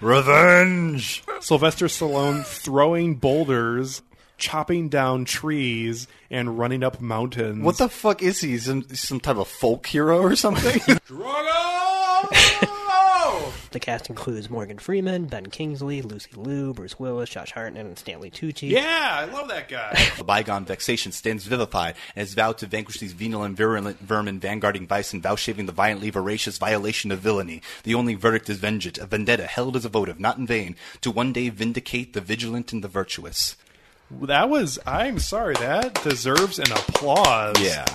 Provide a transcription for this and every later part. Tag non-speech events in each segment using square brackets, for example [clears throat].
Revenge! Sylvester Stallone throwing boulders, chopping down trees, and running up mountains. What the fuck is he? Some, some type of folk hero or something? [laughs] The cast includes Morgan Freeman, Ben Kingsley, Lucy Liu, Bruce Willis, Josh Hartnett, and Stanley Tucci. Yeah, I love that guy. [laughs] The bygone vexation stands vivified and has vowed to vanquish these venal and virulent vermin vanguarding vice and vouchsafing the violently voracious violation of villainy. The only verdict is vengeance, a vendetta held as a votive, not in vain, to one day vindicate the vigilant and the virtuous. that was. I'm sorry. That deserves an applause. Yeah.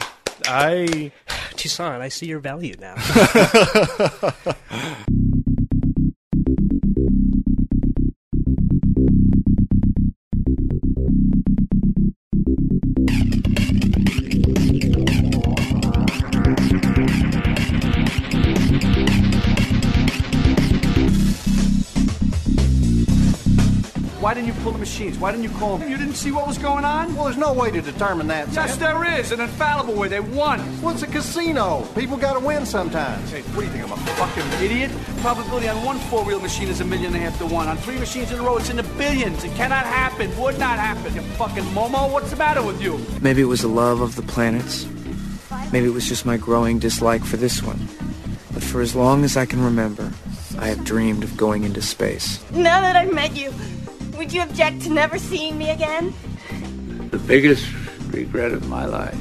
I. [sighs] Toussaint, I see your value now. [laughs] [laughs] Why didn't you pull the machines? Why didn't you call them? You didn't see what was going on? Well, there's no way to determine that. Yes, Sam. there is. An infallible way. They won. Well, a casino. People got to win sometimes. Hey, what do you think? I'm a fucking idiot? Probability on one four-reel machine is a million and a half to one. On three machines in a row, it's in the billions. It cannot happen. Would not happen. You fucking Momo. What's the matter with you? Maybe it was the love of the planets. Maybe it was just my growing dislike for this one. But for as long as I can remember, I have dreamed of going into space. Now that I've met you, would you object to never seeing me again? The biggest regret of my life,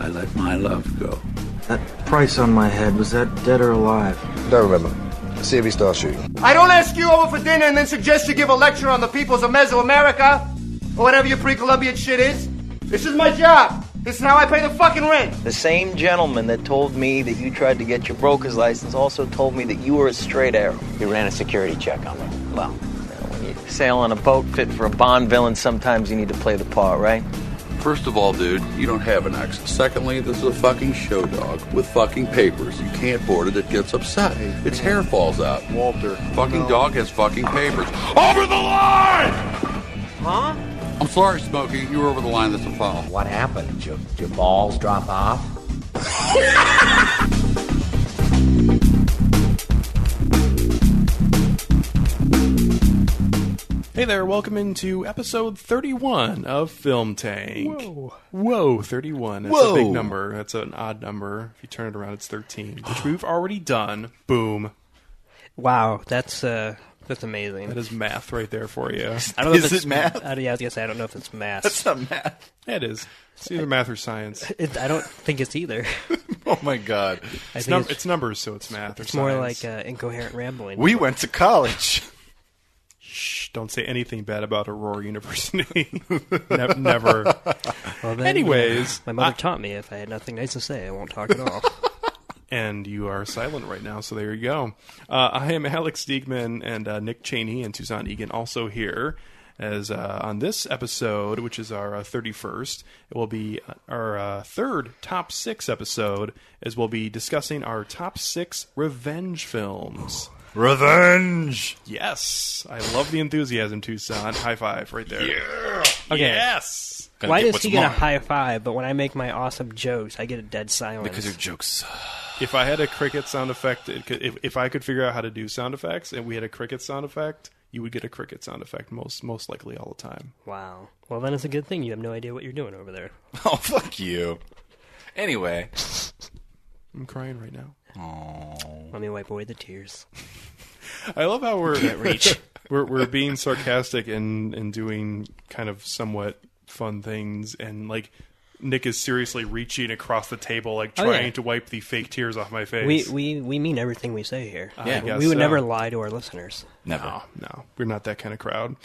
I let my love go. That price on my head, was that dead or alive? Don't remember. See if he starts shooting. I don't ask you over for dinner and then suggest you give a lecture on the peoples of Mesoamerica or whatever your pre-Columbian shit is. This is my job. This is how I pay the fucking rent. The same gentleman that told me that you tried to get your broker's license also told me that you were a straight arrow. He ran a security check on me. Well, sail on a boat fit for a Bond villain, sometimes you need to play the part, right? First of all, dude, you don't have an accent. Secondly, this is a fucking show dog with fucking papers. You can't board it, it gets upset. Its hair falls out. Walter. Fucking dog has fucking papers. Over the line! Huh? I'm sorry, Smokey. You were over the line. That's a foul. What happened? Did your, did your balls drop off? [laughs] Hey there, welcome into episode 31 of Film Tank. Whoa. Whoa, 31. That's a Whoa. big number. That's an odd number. If you turn it around, it's 13, which we've already done. Boom. wow, that's uh, that's amazing. That is math right there for you. [laughs] I don't know Is if it's it math? I, yeah, I was gonna say I don't know if it's math. That's not math. Yeah, it is. It's either math or science. [laughs] It, I don't think it's either. [laughs] Oh my god. I It's, think num- it's, it's numbers, so it's math or it's more science. like uh, incoherent rambling. We went to college. Shh, don't say anything bad about Aurora University. [laughs] Ne- never. [laughs] Well, then, Anyways, uh, my mother I- taught me if I had nothing nice to say, I won't talk at all. [laughs] and you are silent right now, so there you go. Uh, I am Alex Stiegman and uh, Nick Cheney and Toussaint Egan also here. As uh, on this episode, which is our uh, 31st, it will be our uh, third top six episode, as we'll be discussing our top six revenge films. Revenge! Yes, I love the enthusiasm, Toussaint. High five right there. Yeah. Okay. Yes. Gonna Why does what's he get a mine. high five, but when I make my awesome jokes, I get a dead silence? Because your jokes. If I had a cricket sound effect, it could, if, if I could figure out how to do sound effects, and we had a cricket sound effect, you would get a cricket sound effect most most likely all the time. Wow. Well, then it's a good thing you have no idea what you're doing over there. [laughs] Oh, fuck you. Anyway. I'm crying right now. Let me wipe away the tears. I love how we're Can't reach. [laughs] we're we're being sarcastic and and doing kind of somewhat fun things, and like Nick is seriously reaching across the table, like Oh, trying yeah. to wipe the fake tears off my face. We, we we mean everything we say here. I guess we would so. never lie to our listeners. Never. No, no, we're not that kind of crowd.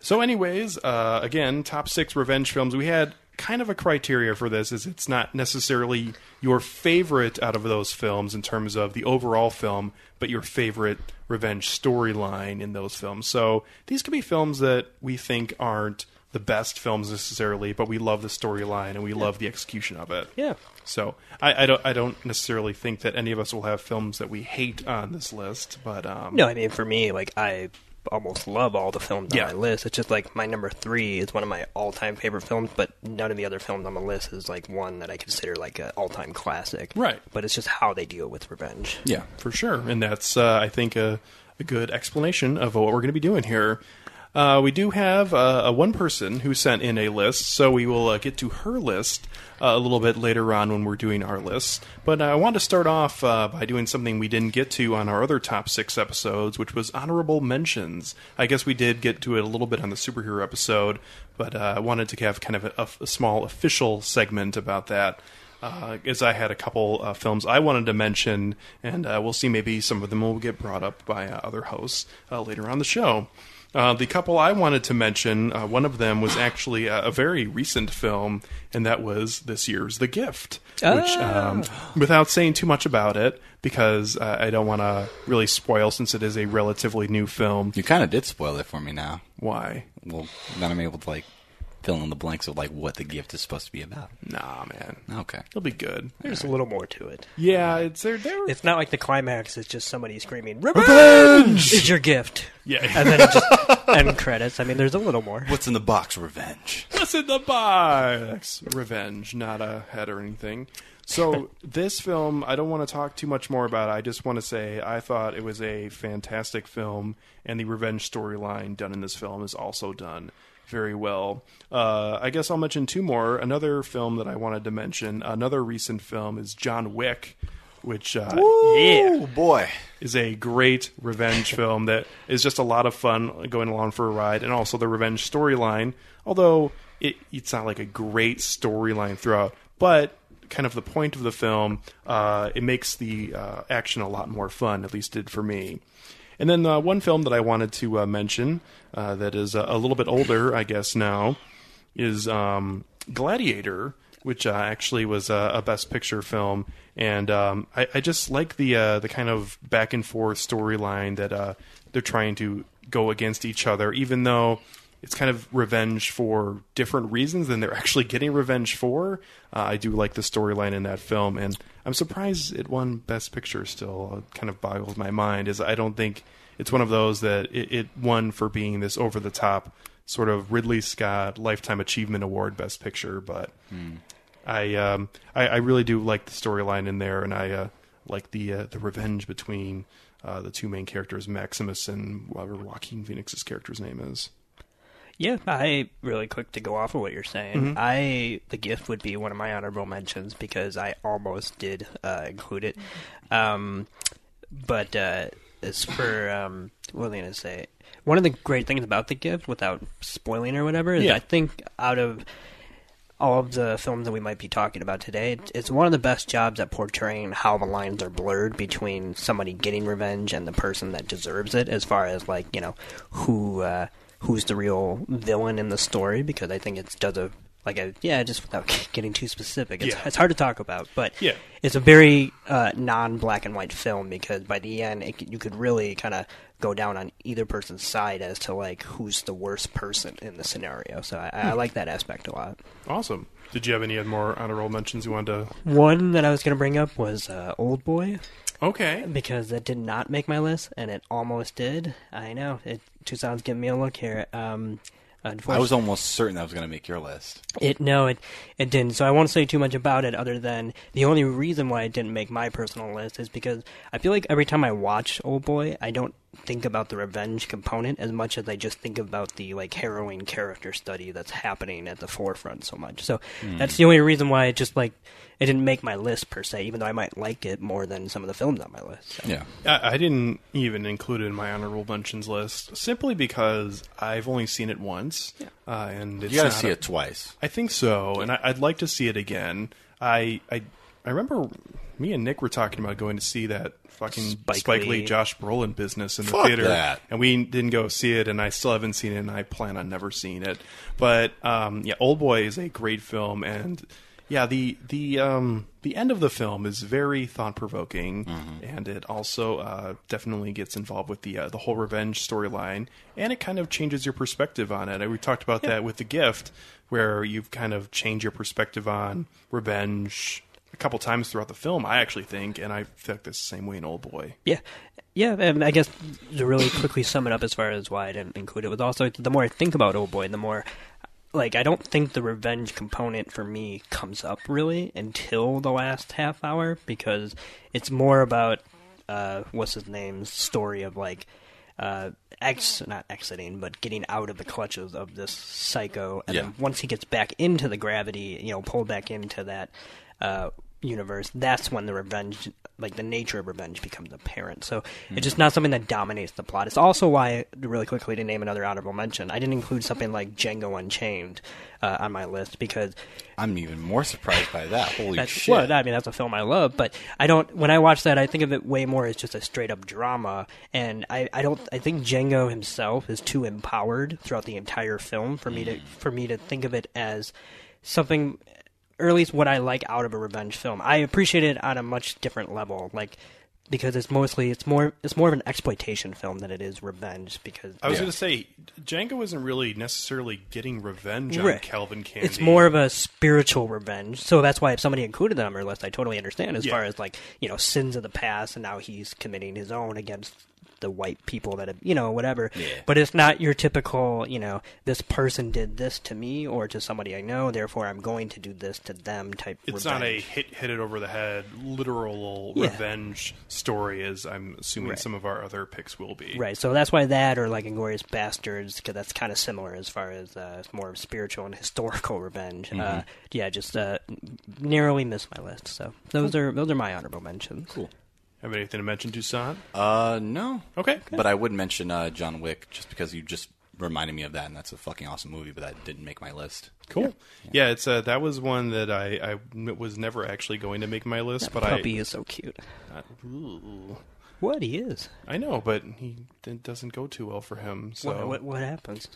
So, anyways, uh, again, top six revenge films. We had kind of a criteria for this, is it's not necessarily your favorite out of those films in terms of the overall film, but your favorite revenge storyline in those films. So these could be films that we think aren't the best films necessarily, but we love the storyline and we love the execution of it. Yeah. So I, I don't I don't necessarily think that any of us will have films that we hate on this list, but um, No, I mean for me, like I almost love all the films Yeah. on my list. It's just like my number three is one of my all-time favorite films, but none of the other films on the list is like one that I consider like an all-time classic. Right. But it's just how they deal with revenge. Yeah, for sure, and that's uh, I think a a good explanation of what we're going to be doing here. Uh, we do have uh, a one person who sent in a list, so we will uh, get to her list uh, a little bit later on when we're doing our lists. But I want to start off uh, by doing something we didn't get to on our other top six episodes, which was honorable mentions. I guess we did get to it a little bit on the superhero episode, but uh, I wanted to have kind of a, a small official segment about that. As I had a couple films I wanted to mention, and we'll see maybe some of them will get brought up by other hosts later on the show. Uh, the couple I wanted to mention, uh, one of them was actually a, a very recent film, and that was this year's The Gift. Which, um, without saying too much about it, because uh, I don't want to really spoil since it is a relatively new film. You kind of did spoil it for me now. Why? Well, then I'm able to like fill in the blanks of like what the gift is supposed to be about. Nah, man. Okay. It'll be good. There's a little more to it. Yeah, it's there. there It's not like the climax is just somebody screaming Revenge! "Revenge is your gift." Yeah. and then it just [laughs] end credits. I mean, there's a little more. What's in the box? Revenge. What's in the box? Revenge, not a head or anything. So [laughs] this film, I don't want to talk too much more about. It. I just want to say I thought it was a fantastic film, and the revenge storyline done in this film is also done very well. Uh, I guess I'll mention two more. Another film that I wanted to mention, another recent film, is John Wick, which uh, yeah, boy, is a great revenge film that is just a lot of fun going along for a ride, and also the revenge storyline. Although it, it's not like a great storyline throughout, but kind of the point of the film, uh, it makes the uh, action a lot more fun. At least did for me. And then uh, one film that I wanted to uh, mention uh, that is a, a little bit older, I guess now, is um, Gladiator, which uh, actually was a, Best Picture film, and um, I, I just like the uh, the kind of back and forth storyline that uh, they're trying to go against each other, even though it's kind of revenge for different reasons than they're actually getting revenge for. Uh, I do like the storyline in that film, and I'm surprised it won Best Picture. Still, it kind of boggles my mind. Is I don't think it's one of those that it, it won for being this over the top sort of Ridley Scott Lifetime Achievement Award Best Picture, but I, um, I I really do like the storyline in there, and I uh, like the uh, the revenge between uh, the two main characters, Maximus and whatever Joaquin Phoenix's character's name is. Yeah, I really quick to go off of what you're saying. Mhm. I the gift would be one of my honorable mentions because I almost did uh, include it. Um, but uh, as for um, what was I to say? One of the great things about the gift, without spoiling or whatever, is Yeah. I think out of all of the films that we might be talking about today, it's- it's one of the best jobs at portraying how the lines are blurred between somebody getting revenge and the person that deserves it, as far as like you know who uh, who's the real villain in the story. Because I think it does a like a yeah, just without [laughs] getting too specific, it's, Yeah. it's hard to talk about, but Yeah. it's a very uh, non-black and white film because by the end it, you could really kind of go down on either person's side as to like who's the worst person in the scenario. So I, I Hmm. like that aspect a lot. Awesome. Did you have any more honorable mentions you wanted to? One that I was going to bring up was uh, Old Boy. Okay. Because that did not make my list, and it almost did. I know. It, Toussaint's giving me a look here. Um, I was almost certain that was going to make your list. it no, it it didn't. So I won't say too much about it, other than the only reason why it didn't make my personal list is because I feel like every time I watch Old Boy, I don't think about the revenge component as much as I just think about the like harrowing character study that's happening at the forefront so much. So Hmm. that's the only reason why it just like it didn't make my list per se, even though I might like it more than some of the films on my list. So. Yeah. I, I didn't even include it in my honorable mentions list simply because I've only seen it once, uh, and it's You gotta see a- it twice. I think so, and I, I'd like to see it again. I, I I remember me and Nick were talking about going to see that fucking Spike Spike, Lee. Lee. Josh Brolin business in the Fuck theater, that. and we didn't go see it, and I still haven't seen it, and I plan on never seeing it. But um, yeah, Old Boy is a great film, and yeah, the the um, the end of the film is very thought provoking, and it also uh, definitely gets involved with the uh, the whole revenge storyline, and it kind of changes your perspective on it. We talked about that with the gift, where you've kind of changed your perspective on revenge a couple times throughout the film. I actually think, and I feel like the same way in Old Boy. Yeah, yeah, and I guess to really quickly sum it up as far as why I didn't include it was also the more I think about Old Boy, the more like I don't think the revenge component for me comes up really until the last half hour because it's more about uh, what's his name's story of like uh, ex not exiting, but getting out of the clutches of this psycho, and Yeah. then once he gets back into the gravity, you know, pulled back into that uh, universe, that's when the revenge, like the nature of revenge, becomes apparent. So it's just not something that dominates the plot. It's also why, really quickly, to name another honorable mention, I didn't include something like Django Unchained uh, on my list because I'm even more surprised by that. Holy shit! Well, I mean, that's a film I love, but I don't. When I watch that, I think of it way more as just a straight up drama, and I, I don't. I think Django himself is too empowered throughout the entire film for me to for me to think of it as something, or at least what I like out of a revenge film. I appreciate it on a much different level, like because it's mostly it's more it's more of an exploitation film than it is revenge. Because I was going to say Django isn't really necessarily getting revenge on Right. Calvin Candie. It's more of a spiritual revenge. So that's why if somebody included that on our list, I totally understand as Yeah. far as like, you know, sins of the past and now he's committing his own against the white people that have, you know, whatever. But it's not your typical, you know, this person did this to me or to somebody I know, therefore I'm going to do this to them type It's revenge. not a hit hit it over the head literal Yeah. revenge story, as I'm assuming Right. some of our other picks will be. Right, so that's why that, or like Inglourious Basterds, because that's kind of similar as far as uh, it's more spiritual and historical revenge. Uh, Mhm. yeah, just uh, narrowly missed my list. So those are those are my honorable mentions. Cool. Have anything to mention, Toussaint? Uh, no. Okay. But I would mention uh, John Wick just because you just reminded me of that, and that's a fucking awesome movie. But that didn't make my list. Cool. Yeah, it's uh, that was one that I was never actually going to make my list, That but puppy I is so cute. Uh, ooh. What he is? I know, but he it doesn't go too well for him. So What, what what happens?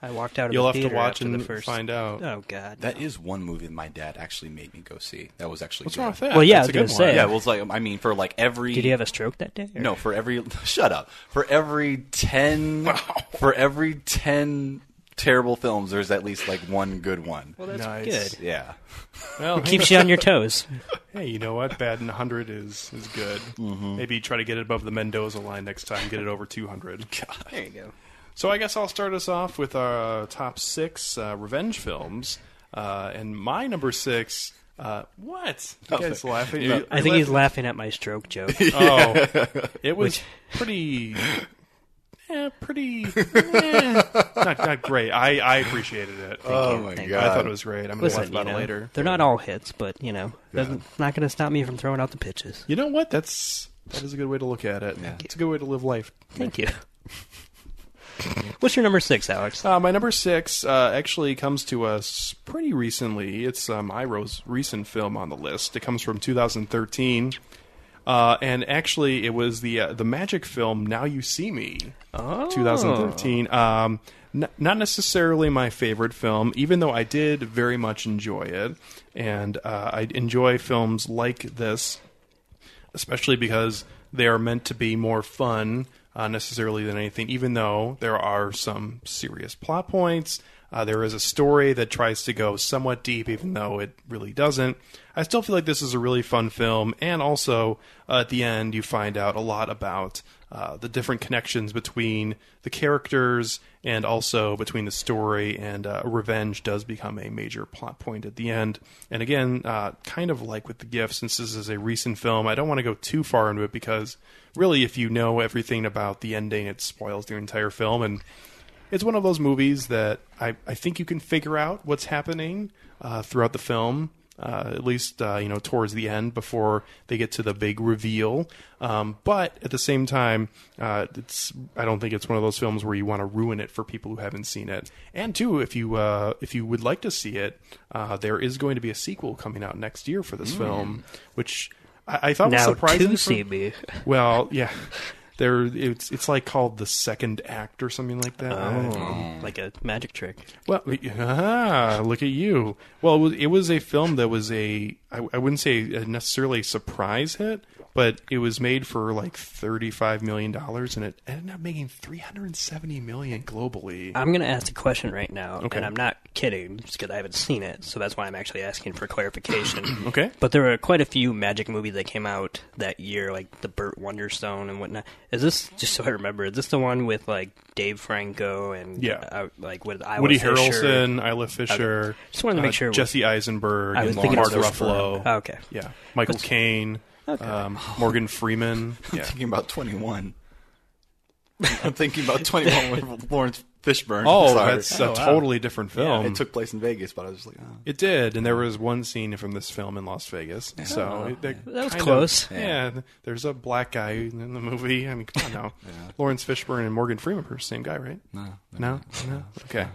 I walked out of the You'll the have to theater watch after and the first. find out. Oh God, That is one movie that my dad actually made me go see. That was actually What's good. wrong with that? Well, yeah, That's I a was good gonna one. say. Yeah, well, it's like I mean, for like every Did he have a stroke that day? or- No, for every [laughs] shut up. For every ten, [laughs] for every ten terrible films, there's at least like one good one. Well, that's Nice. good. Yeah. Well, It keeps you on your toes. [laughs] Hey, you know what? Bad in 100 is is good. Mm-hmm. Maybe try to get it above the Mendoza line next time. Get it over 200. [laughs] There you go. So I guess I'll start us off with our top six uh, revenge films. Uh, and my number six. Uh, what? You guys laughing? No, I think he's laughing at my stroke joke. Oh, [laughs] it was pretty. Yeah, pretty. [laughs] eh, not not great. I, I appreciated it. Oh you, my thank God. I thought it was great. I'm going to Listen, laugh about you know, it later. They're not all hits, but you know, doesn't, not going to stop me from throwing out the pitches. You know what? That's that is a good way to look at it. It's a good way to live life. Thank you. What's your number six, Alex? Uh, my number six uh, actually comes to us pretty recently. It's uh, my Rose recent film on the list. It comes from 2013, uh, and actually it was the uh, the magic film Now You See Me, Oh. 2013. Um, n- not necessarily my favorite film, even though I did very much enjoy it, and uh, I enjoy films like this especially because they are meant to be more fun uh, necessarily than anything, even though there are some serious plot points. Uh, there is a story that tries to go somewhat deep, even though it really doesn't. I still feel like this is a really fun film, and also uh, at the end, you find out a lot about uh, the different connections between the characters and also between the story and uh, revenge does become a major plot point at the end. And again, uh, kind of like with the gift, since this is a recent film, I don't want to go too far into it because really, if you know everything about the ending, it spoils the entire film. And it's one of those movies that I, I think you can figure out what's happening uh, throughout the film. Uh, at least uh, you know towards the end before they get to the big reveal. Um, but at the same time, uh, it's I don't think it's one of those films where you want to ruin it for people who haven't seen it. And two, if you uh, if you would like to see it, uh, there is going to be a sequel coming out next year for this Mm. film, which I, I thought Now was surprising. to for- see me. Well, yeah. [laughs] There, it's it's like called the second act or something like that. Oh, like a magic trick. Well, ah, look at you. Well, it was, it was a film that was a I, I wouldn't say necessarily a surprise hit, but it was made for like thirty five million dollars, and it ended up making three hundred and seventy million globally. I'm going to ask a question right now, Okay. and I'm not kidding, just because I haven't seen it, so that's why I'm actually asking for clarification. [clears throat] Okay. But there were quite a few magic movies that came out that year, like the Burt Wonderstone and whatnot. Is this just so I remember? Is this the one with like Dave Franco and Yeah. uh, like with Isla Woody Fisher? Harrelson, Isla Fisher. Just wanted to make uh, sure. Jesse Eisenberg, I was and thinking Mark Ruffalo. Oh, okay. Yeah, Michael Caine, Okay. um, Morgan Freeman. [laughs] I'm Yeah. thinking about 21. I'm thinking about 21 with Laurence Fishburne. Oh, Sorry. that's a totally different film. Yeah, it took place in Vegas, but I was just like, oh. It did, and there was one scene from this film in Las Vegas. So Oh. it, that, That was close. Of, yeah. there's a black guy in the movie. I mean, come on now. [laughs] Laurence Fishburne and Morgan Freeman are the same guy, right? No, no, no. [laughs] Okay.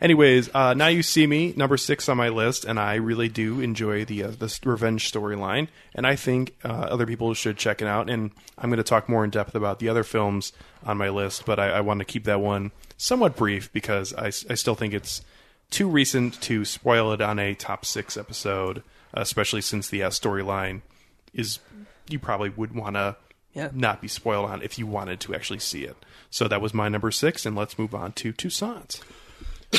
Anyways, uh, now you see me number six on my list, and I really do enjoy the uh, the revenge storyline, and I think uh, other people should check it out. And I'm going to talk more in depth about the other films on my list, but I, I want to keep that one somewhat brief because I, I still think it's too recent to spoil it on a top six episode, especially since the uh, storyline is you probably would want to Yeah. not be spoiled on if you wanted to actually see it. So that was my number six, and let's move on to Toussaint. [coughs]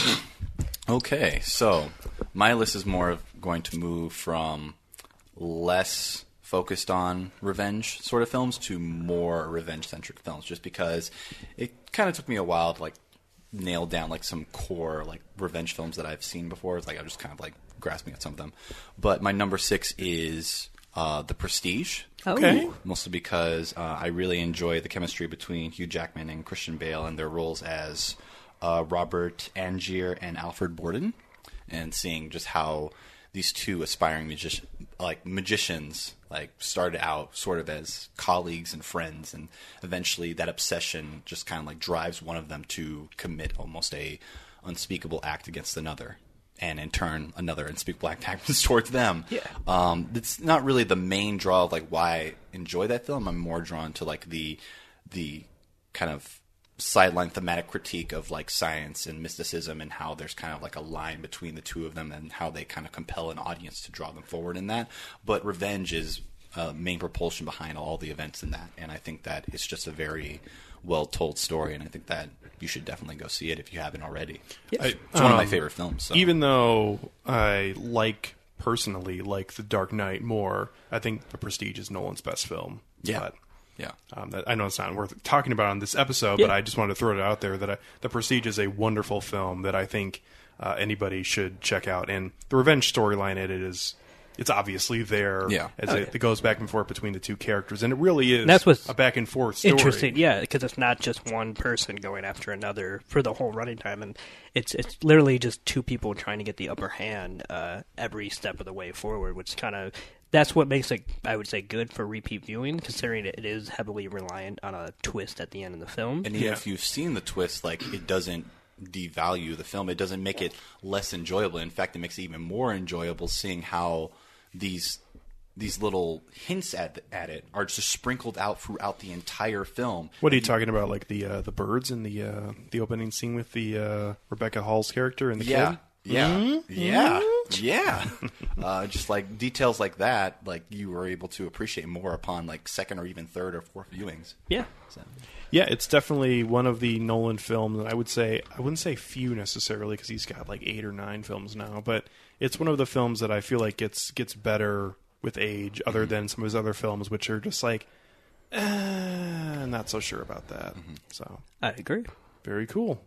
Okay, so my list is more of going to move from less focused on revenge sort of films to more revenge centric films, just because it kind of took me a while to like nail down like some core like revenge films that I've seen before. It's like I'm just kind of like grasping at some of them. But my number six is uh, The Prestige. Okay. Mostly because uh, I really enjoy the chemistry between Hugh Jackman and Christian Bale and their roles as uh, Robert Angier and Alfred Borden, and seeing just how these two aspiring magic- like magicians like started out sort of as colleagues and friends, and eventually that obsession just kind of like drives one of them to commit almost a unspeakable act against another. And in turn, another unspeakable act [laughs] happens towards them. Yeah. Um, it's not really the main draw of like why I enjoy that film. I'm more drawn to like the the kind of sideline thematic critique of like science and mysticism and how there's kind of like a line between the two of them and how they kind of compel an audience to draw them forward in that. But revenge is uh, main propulsion behind all the events in that, and I think that it's just a very well told story, and I think that you should definitely go see it if you haven't already. I- it's one of my um, favorite films. So. Even though I like personally like The Dark Knight more, I think The Prestige is Nolan's best film. Yeah. But, Yeah. Um, that, I know it's not worth talking about on this episode, but I just wanted to throw it out there that I, The Prestige is a wonderful film that I think uh, anybody should check out. And the revenge storyline in it is. It's obviously there Yeah. as Oh, it, yeah. it goes back and forth between the two characters, and it really is And that's what's a back and forth story. Interesting, yeah, because it's not just one person going after another for the whole running time, and it's it's literally just two people trying to get the upper hand uh, every step of the way forward, which kind of that's what makes it, I would say, good for repeat viewing, considering it is heavily reliant on a twist at the end of the film. And even if you've seen the twist, like it doesn't devalue the film. It doesn't make it less enjoyable. In fact, it makes it even more enjoyable seeing how these these little hints at at it are just sprinkled out throughout the entire film. What are you talking about? Like the uh, the birds in the uh, the opening scene with the uh, Rebecca Hall's character and the yeah, kid? Yeah, Mhm. yeah, yeah. [laughs] uh, just like details like that, like you were able to appreciate more upon like second or even third or fourth viewings. Yeah. So. Yeah, it's definitely one of the Nolan films. that I would say I wouldn't say few necessarily because he's got like eight or nine films now, but it's one of the films that I feel like gets gets better with age, other Mm-hmm. than some of his other films, which are just like, eh, not so sure about that. Mm-hmm. So I agree. very cool.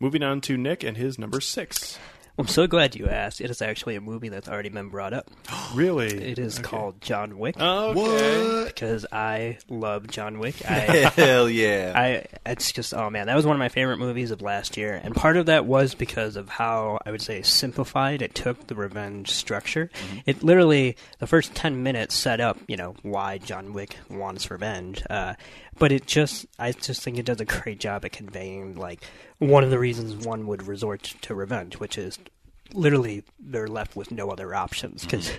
Moving on to Nick and his number six. I'm so glad you asked. It is actually a movie that's already been brought up. [gasps] Really? It is Okay. called John Wick. Okay. Because I love John Wick. [laughs] I, Hell yeah. I it's just oh man, that was one of my favorite movies of last year, and part of that was because of how I would say simplified it took the revenge structure. It literally the first ten minutes set up you know why John Wick wants revenge, uh, but it just I just think it does a great job at conveying like one of the reasons one would resort to revenge, which is literally they're left with no other options. Mm-hmm. Because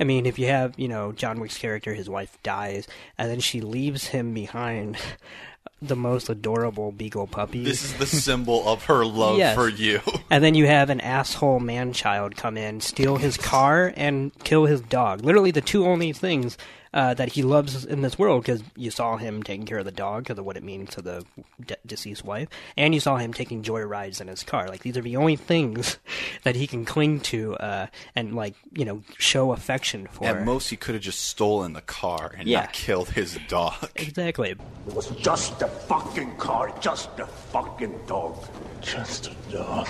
i mean if you have you know john wick's character his wife dies and then she leaves him behind [laughs] the most adorable beagle puppy. This is the symbol of her love Yes. for you. [laughs] and then you have an asshole man child come in steal his car and kill his dog. Literally the two only things uh, that he loves in this world because you saw him taking care of the dog because of what it means to the de- deceased wife, and you saw him taking joy rides in his car. Like these are the only things [laughs] that he can cling to uh, and like you know show affection for. At most, he could have just stolen the car and Yeah. not killed his dog. [laughs] exactly. It was just a fucking car, just a fucking dog. Just a dog.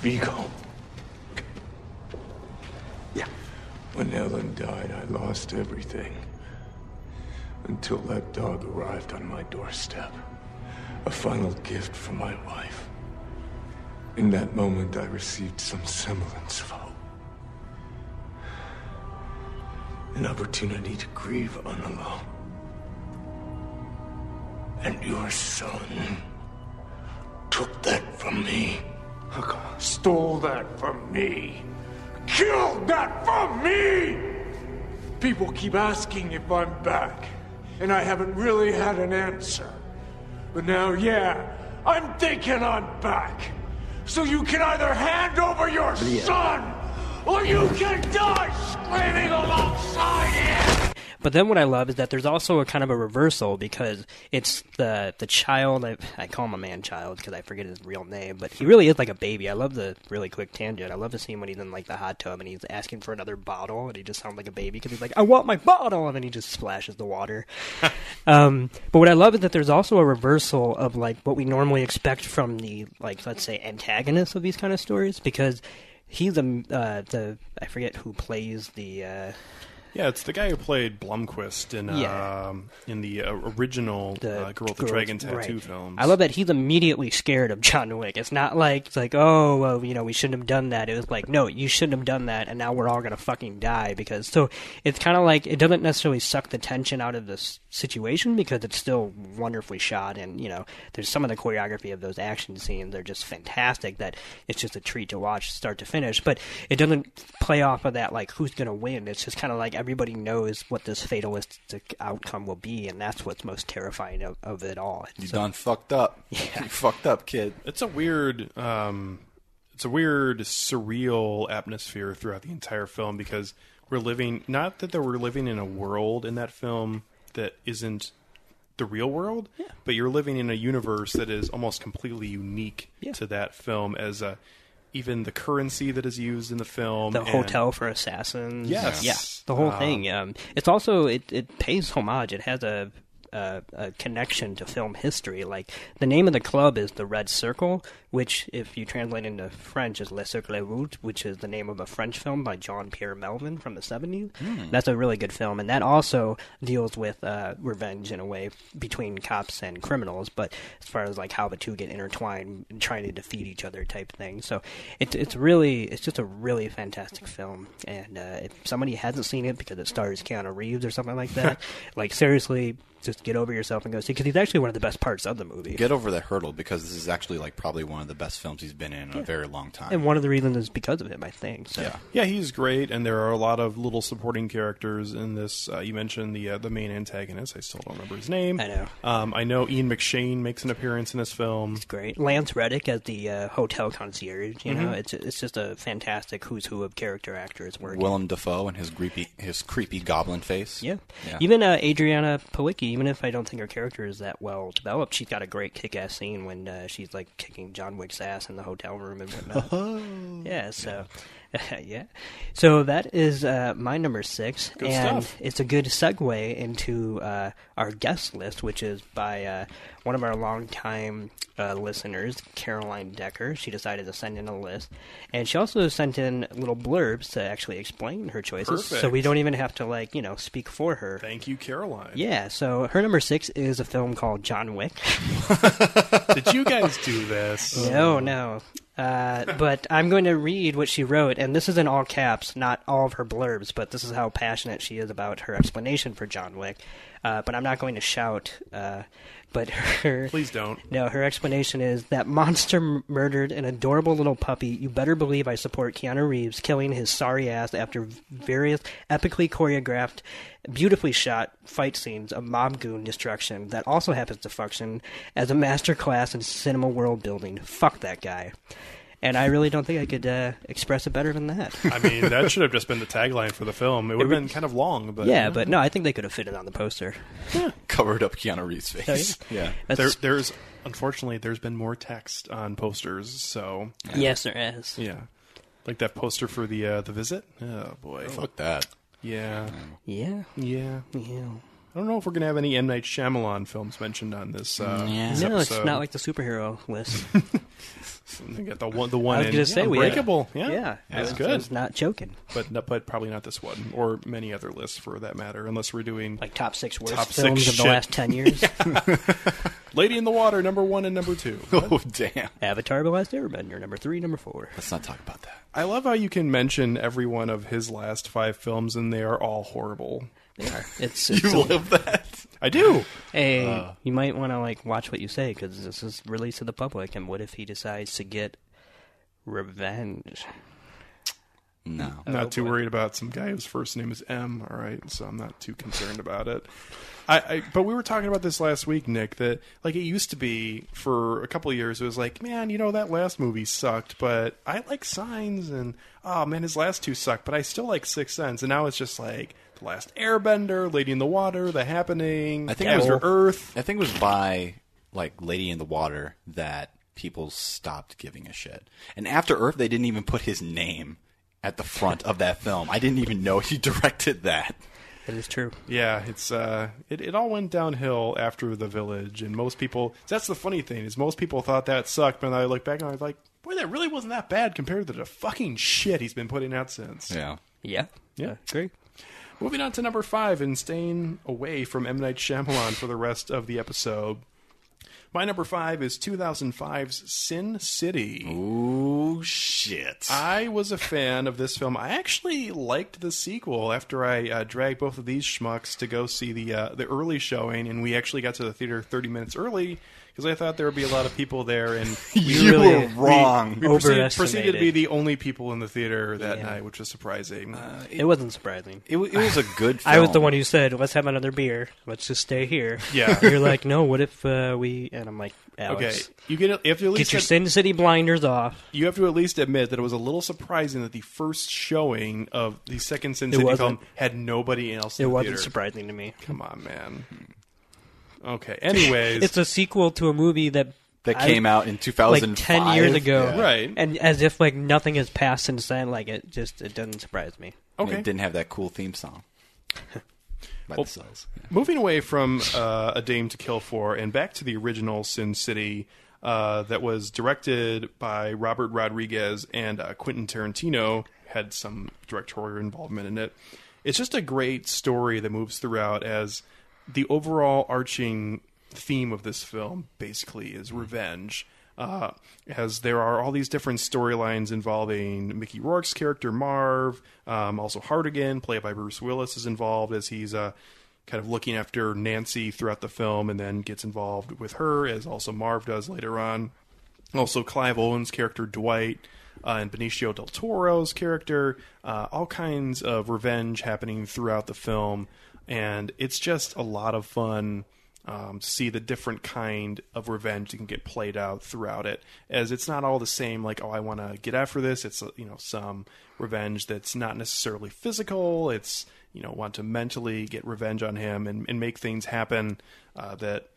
Viggo. When Ellen died, I lost everything. until that dog arrived on my doorstep. A final gift from my wife. In that moment, I received some semblance of hope. An opportunity to grieve unalone. And your son took that from me. Stole that from me. Killed that from me! People keep asking if I'm back, and I haven't really had an answer. But now, yeah, I'm thinking I'm back. So you can either hand over your son, or you can die screaming alongside him! But then what I love is that there's also a kind of a reversal because it's the the child. I, I call him a man child because I forget his real name, but he really is like a baby. I love the really quick tangent. I love the scene when he's in like the hot tub and he's asking for another bottle and he just sounds like a baby because he's like, "I want my bottle," and then he just splashes the water. [laughs] um, but what I love is that there's also a reversal of like what we normally expect from the like let's say antagonists of these kind of stories because he's a uh, the I forget who plays the. Uh, Yeah, it's the guy who played Blomkvist in Yeah. um, in the uh, original uh, Girl with the Dragon Tattoo right. films. I love that he's immediately scared of John Wick. It's not like it's like, oh, well, you know, we shouldn't have done that. It was like, no, you shouldn't have done that, and now we're all gonna fucking die because. So it's kind of like it doesn't necessarily suck the tension out of this situation because it's still wonderfully shot, and you know, there's some of the choreography of those action scenes. They're just fantastic. That it's just a treat to watch start to finish. But it doesn't play off of that like who's gonna win. It's just kind of like everybody knows what this fatalistic outcome will be, and that's what's most terrifying of, of it all. You So- done fucked up. [laughs] You fucked up, kid. It's a weird, um, it's a weird, surreal atmosphere throughout the entire film because we're living. Not that we're living in a world in that film that isn't the real world, but you're living in a universe that is almost completely unique to that film. As a, even the currency that is used in the film, the and- hotel for assassins. Yes. yeah, the whole Uh, thing. Um, it's also it, it pays homage. It has a, a a connection to film history. Like the name of the club is the Red Circle, which, if you translate into French, is Le Cercle Rouge, which is the name of a French film by Jean Pierre Melville from the seventies. Hmm. That's a really good film, and that also deals with uh, revenge in a way between cops and criminals. But as far as like how the two get intertwined and trying to defeat each other type thing. So it's it's really it's just a really fantastic film. And uh, if somebody hasn't seen it because it stars Keanu Reeves or something like that, [laughs] like seriously, just get over yourself and go see because he's actually one of the best parts of the movie. Get over the hurdle because this is actually like probably one of the best films he's been in in a very long time. and one of the reasons is because of him, I think. So. Yeah. Yeah, he's great, and there are a lot of little supporting characters in this. Uh, you mentioned the uh, the main antagonist. I still don't remember his name. I know. Um, I know Ian McShane makes an appearance in this film. It's great. Lance Reddick as the uh, hotel concierge. You know, Mhm. it's it's just a fantastic who's who of character actors working. Willem Dafoe and his creepy his creepy goblin face. Yeah. Yeah. Even uh, Adrianne Palicki, even if I don't think her character is that well developed, she's got a great kick-ass scene when uh, she's like kicking John Wick's ass in the hotel room and whatnot. [laughs] yeah. So. [laughs] yeah, so that is uh, my number six, Good and stuff. it's a good segue into uh, our guest list, which is by uh, one of our longtime uh, listeners, Caroline Decker. She decided to send in a list, and she also sent in little blurbs to actually explain her choices, so we don't even have to like you know speak for her. Thank you, Caroline. Yeah, so her number six is a film called John Wick. [laughs] Did you guys do this? No, no. Uh, but I'm going to read what she wrote, and this is in all caps, not all of her blurbs, but this is how passionate she is about her explanation for John Wick. Uh, but I'm not going to shout. Uh, but her Please don't. No, her explanation is that monster m- murdered an adorable little puppy. You better believe I support Keanu Reeves killing his sorry ass after various epically choreographed, beautifully shot fight scenes of mob goon destruction that also happens to function as a master class in cinema world building. Fuck that guy. And I really don't think I could uh, express it better than that. I mean, that should have just been the tagline for the film. It would have been kind of long, but yeah, but no, I think they could have fit it on the poster. [laughs] Covered up Keanu Reeves' face. Oh, [laughs] yeah? yeah. There, there's unfortunately there's been more text on posters, so Yes, there is. Yeah, like that poster for the uh, the visit. Oh boy, Fuck that. Yeah, Yeah. yeah, Yeah. I don't know if we're going to have any M Night Shyamalan films mentioned on this. Uh, this No, it's not like the superhero list. [laughs] We got the one, the one I was in gonna say we had- Unbreakable. yeah, yeah, I that's was- good. I was not joking, but no, but probably not this one or many other lists for that matter, unless we're doing like top six worst top films six of the last 10 years. [laughs] Lady in the Water, number one and number two. [laughs] Oh damn! Avatar: The Last Airbender, number three, number four. Let's not talk about that. I love how you can mention every one of his last five films, and they are all horrible. They are. [laughs] It's, You it's a- live that. [laughs] I do. Hey, Uh. you might want to like watch what you say because this is released to the public. And what if he decides to get revenge? No. I'm not too worried about some guy whose first name is M. All right, so I'm not too concerned about it. I, I but we were talking about this last week, Nick. That like it used to be for a couple of years. It was like, man, you know that last movie sucked, but I like Signs, and oh man, his last two sucked, but I still like Sixth Sense. And now it's just like the Last Airbender, Lady in the Water, The Happening, I think After it was Earth. I think it was by like Lady in the Water that people stopped giving a shit. And after Earth, they didn't even put his name at the front of that film. I didn't even know he [laughs] directed that. That is true. Yeah, it's uh, it, it all went downhill after the village, and most people. That's the funny thing is most people thought that sucked, but I look back and I was like, boy, that really wasn't that bad compared to the fucking shit he's been putting out since. Yeah. Yeah, Yeah. agree. Moving on to number five and staying away from M Night Shyamalan for the rest of the episode. My number five is 2005's Sin City. Ooh, shit. I was a fan of this film. I actually liked the sequel after I uh, dragged both of these schmucks to go see the uh, the early showing, and we actually got to the theater 30 minutes early because I thought there would be a lot of people there, and [laughs] we You really- were wrong. We, we proceeded, proceeded to be the only people in the theater that Yeah. night, which was surprising. It wasn't surprising. It, it was a [laughs] good film. I was the one who said, "Let's have another beer. Let's just stay here." Yeah. you're like, "No, what if uh, we?" And I'm like, okay, "Alex, you get you have to at least get your ad- Sin City blinders off." you have to at least admit that it was a little surprising that the first showing of the second Sin City film had nobody else. In It the wasn't theater. surprising to me. Come on, man. Okay. Anyways, It's a sequel to a movie that That I- came out in like ten years ago, Yeah. Right. And as if like nothing has passed since then. Like it just it doesn't surprise me. And okay. It didn't have that cool theme song. [laughs] By Well, the Cells. Moving away from uh, A Dame to Kill For and back to the original Sin City uh, that was directed by Robert Rodriguez and uh, Quentin Tarantino, had some directorial involvement in it. It's just a great story that moves throughout as the overall arching theme of this film basically is revenge. Uh, as there are all these different storylines involving Mickey Rourke's character Marv, um, also Hartigan, played by Bruce Willis, is involved as he's uh, kind of looking after Nancy throughout the film, and then gets involved with her, as also Marv does later on. Also, Clive Owen's character Dwight uh, and Benicio del Toro's character, uh, all kinds of revenge happening throughout the film, and it's just a lot of fun um, to see the different kind of revenge that can get played out throughout it. As it's not all the same, like oh, I want to get after this. It's uh, you know some revenge that's not necessarily physical. It's you know want to mentally get revenge on him and, and make things happen uh, that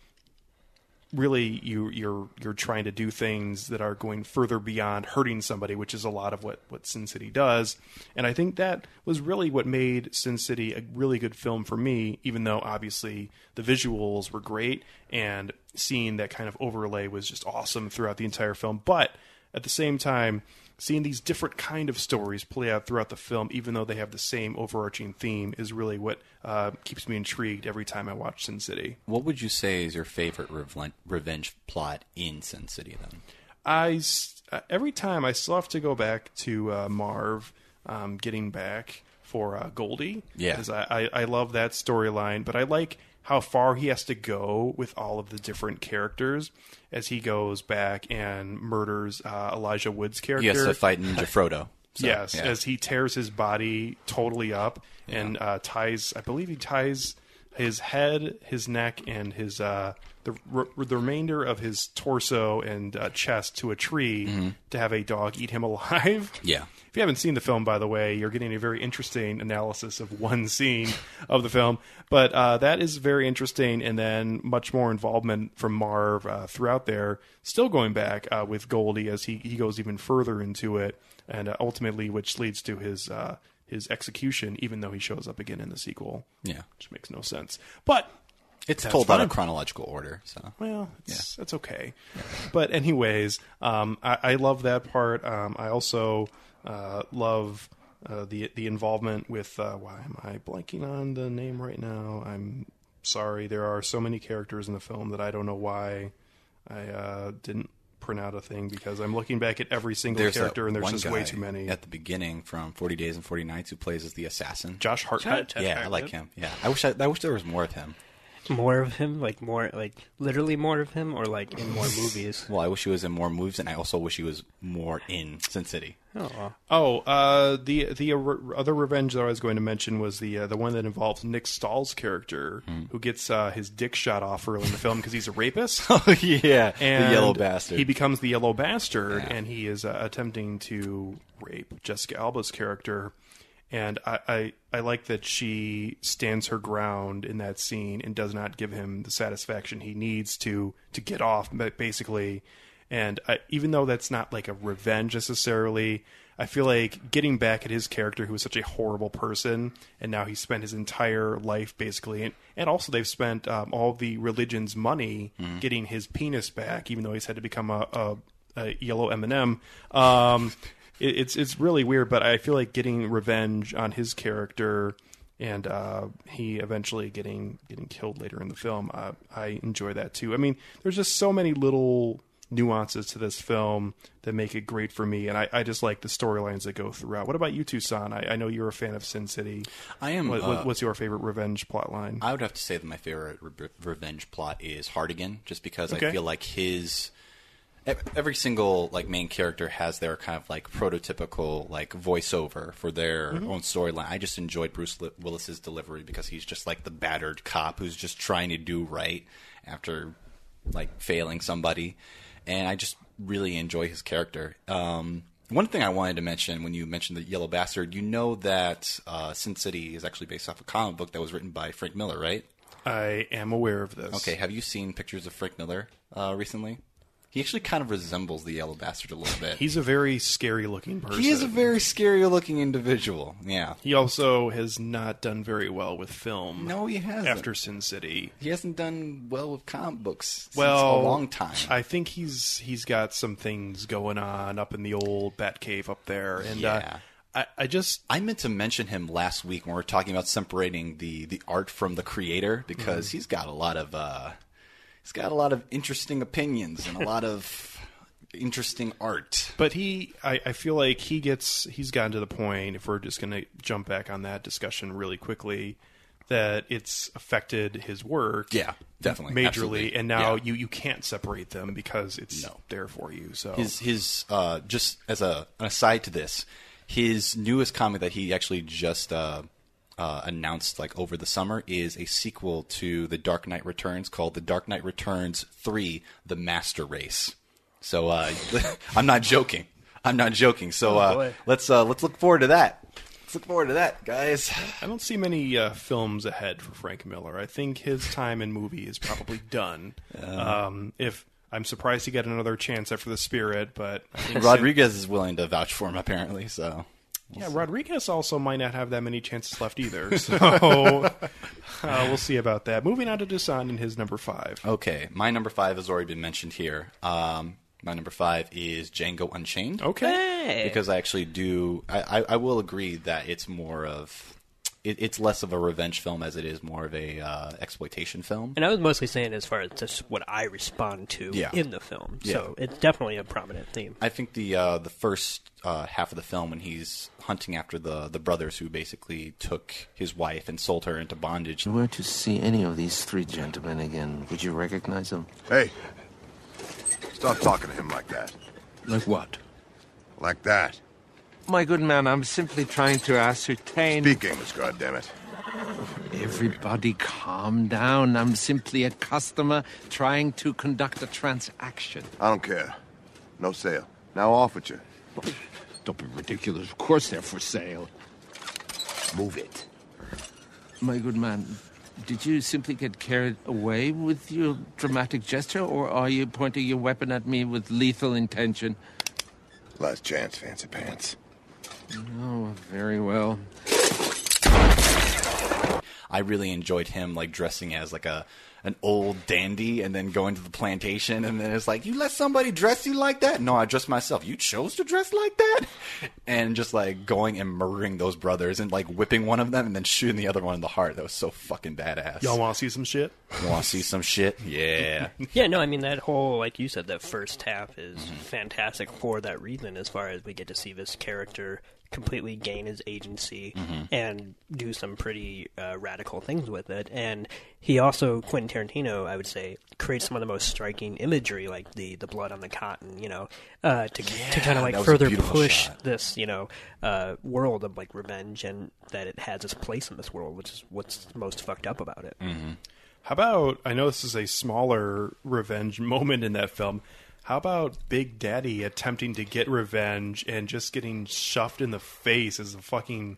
really you you're you're trying to do things that are going further beyond hurting somebody, which is a lot of what what Sin City does. And I think that was really what made Sin City a really good film for me, even though obviously the visuals were great and seeing that kind of overlay was just awesome throughout the entire film. But at the same time, seeing these different kind of stories play out throughout the film, even though they have the same overarching theme, is really what uh, keeps me intrigued every time I watch Sin City. What would you say is your favorite reven- revenge plot in Sin City then? I uh, every time I still have to go back to uh, Marv um, getting back for uh, Goldie. Yeah. because I, I I love that storyline, but I like how far he has to go with all of the different characters as he goes back and murders uh, Elijah Wood's character. He has to fight Ninja [laughs] Frodo. So, yes, yeah. as he tears his body totally up and uh, ties, I believe he ties his head, his neck, and his uh, the r- the remainder of his torso and uh, chest to a tree Mhm. to have a dog eat him alive. Yeah. If you haven't seen the film, by the way, you're getting a very interesting analysis of one scene of the film. But uh, that is very interesting, and then much more involvement from Marv uh, throughout there. Still going back uh, with Goldie as he, he goes even further into it, and uh, ultimately, which leads to his uh, his execution, even though he shows up again in the sequel. Yeah. which makes no sense. But It's told out of chronological order, so Well, it's, that's okay. But anyways, um, I, I love that part. Um, I also love uh, the the involvement with. Uh, why am I blanking on the name right now? I'm sorry. There are so many characters in the film that I don't know why I uh, didn't print out a thing because I'm looking back at every single there's character and there's just way too many. at the beginning from Forty Days and Forty Nights who plays as the assassin. Josh Hartnett. Yeah, I like him. Yeah, I wish I, I wish there was more of him. More of him, like more, like literally more of him, or like in more movies. [laughs] Well, I wish he was in more movies, and I also wish he was more in Sin City. Oh, Oh, uh, the the other revenge that I was going to mention was the uh, the one that involves Nick Stahl's character, Hmm. who gets uh, his dick shot off early in the film because he's a rapist. [laughs] Oh yeah, and the yellow bastard. He becomes the yellow bastard, and he is uh, attempting to rape Jessica Alba's character. And I, I I like that she stands her ground in that scene and does not give him the satisfaction he needs to to get off, ba- basically. And I, even though that's not like a revenge necessarily, I feel like getting back at his character, who was such a horrible person, and now he spent his entire life basically, and, and also they've spent um, all the religion's money getting his penis back, even though he's had to become a, a, a yellow M and m Um, it, it's it's really weird, but I feel like getting revenge on his character. And uh, he eventually getting getting killed later in the film. Uh, I enjoy that too. I mean, there's just so many little nuances to this film that make it great for me, and I, I just like the storylines that go throughout. What about you, Toussaint? I, I know you're a fan of Sin City. I am, What, uh, what's your favorite revenge plot line? I would have to say that my favorite re- revenge plot is Hartigan, just because Okay. I feel like his every single like main character has their kind of like prototypical like voiceover for their Mhm. own storyline. I just enjoyed Bruce Li- Willis's delivery because he's just like the battered cop who's just trying to do right after like failing somebody, and I just really enjoy his character. Um, one thing I wanted to mention when you mentioned the Yellow Bastard, you know that uh, Sin City is actually based off a comic book that was written by Frank Miller, right? I am aware of this. Okay, have you seen pictures of Frank Miller uh, recently? He actually kind of resembles the Yellow Bastard a little bit. He's a very scary looking person. He is a very scary looking individual. Yeah. He also has not done very well with film. No, he hasn't. After Sin City, He hasn't done well with comic books well, a long time. I think he's he's got some things going on up in the old Batcave up there, and Yeah. uh, I, I just I meant to mention him last week when we were talking about separating the, the art from the creator because Mhm. he's got a lot of uh, he's got a lot of interesting opinions and a lot of interesting art. [laughs] But he, I, I feel like he gets, he's gotten to the point. If we're just going to jump back on that discussion really quickly, that it's affected his work. Yeah, definitely, majorly, absolutely. and now Yeah. you you can't separate them because it's there for you. So His his uh, just as a an aside to this, his newest comic that he actually just uh, uh, announced like over the summer is a sequel to The Dark Knight Returns called The Dark Knight Returns Three: The Master Race. So uh, [laughs] I'm not joking. I'm not joking. So Oh, uh, boy. let's uh, let's look forward to that. Let's look forward to that, guys. I don't see many uh, films ahead for Frank Miller. I think his time in movie is probably [laughs] done. um, if I'm surprised he got another chance after The Spirit, but I think Rodriguez is willing to vouch for him apparently. So Yeah, Rodriguez also might not have that many chances left either. [laughs] So uh, we'll see about that. Moving on to Toussaint in his number five. Okay, my number five has already been mentioned here. Um, my number five is Django Unchained. Okay. because I actually do. I, I, I will agree that it's more of. It, it's less of a revenge film as it is more of a uh, exploitation film. And I was mostly saying as far as just what I respond to Yeah. in the film. Yeah. So it's definitely a prominent theme. I think the uh, the first uh, half of the film when he's hunting after the the brothers who basically took his wife and sold her into bondage. If you were to see any of these three gentlemen again, would you recognize them? Hey, stop talking to him like that. Like what? Like that. My good man, I'm simply trying to ascertain. Speak English, goddammit. Everybody calm down. I'm simply a customer trying to conduct a transaction. I don't care. No sale. Now off with you. Don't be ridiculous. Of course they're for sale. Move it. My good man, did you simply get carried away with your dramatic gesture, or are you pointing your weapon at me with lethal intention? Last chance, fancy pants. Oh, very well. I really enjoyed him like dressing as like a an old dandy and then going to the plantation and then it's like you let somebody dress you like that? No i dressed myself. You chose to dress like that? [laughs] And just like going and murdering those brothers and like whipping one of them and then shooting the other one in the heart. That was so fucking badass. Y'all want to see some shit? you want to see some shit? Yeah. [laughs] Yeah, no, I mean that whole, like you said, that first half is mm-hmm. fantastic for that reason. As far as we get to see this character completely gain his agency Mhm. and do some pretty uh, radical things with it, and he also Quentin Tarantino, I would say, creates some of the most striking imagery, like the the blood on the cotton, you know, uh, to to kind of like that was a further push shot. this, you know, uh, world of like revenge and that it has its place in this world, which is what's most fucked up about it. Mm-hmm. How about I know this is a smaller revenge moment in that film. How about Big Daddy attempting to get revenge and just getting shoved in the face as the fucking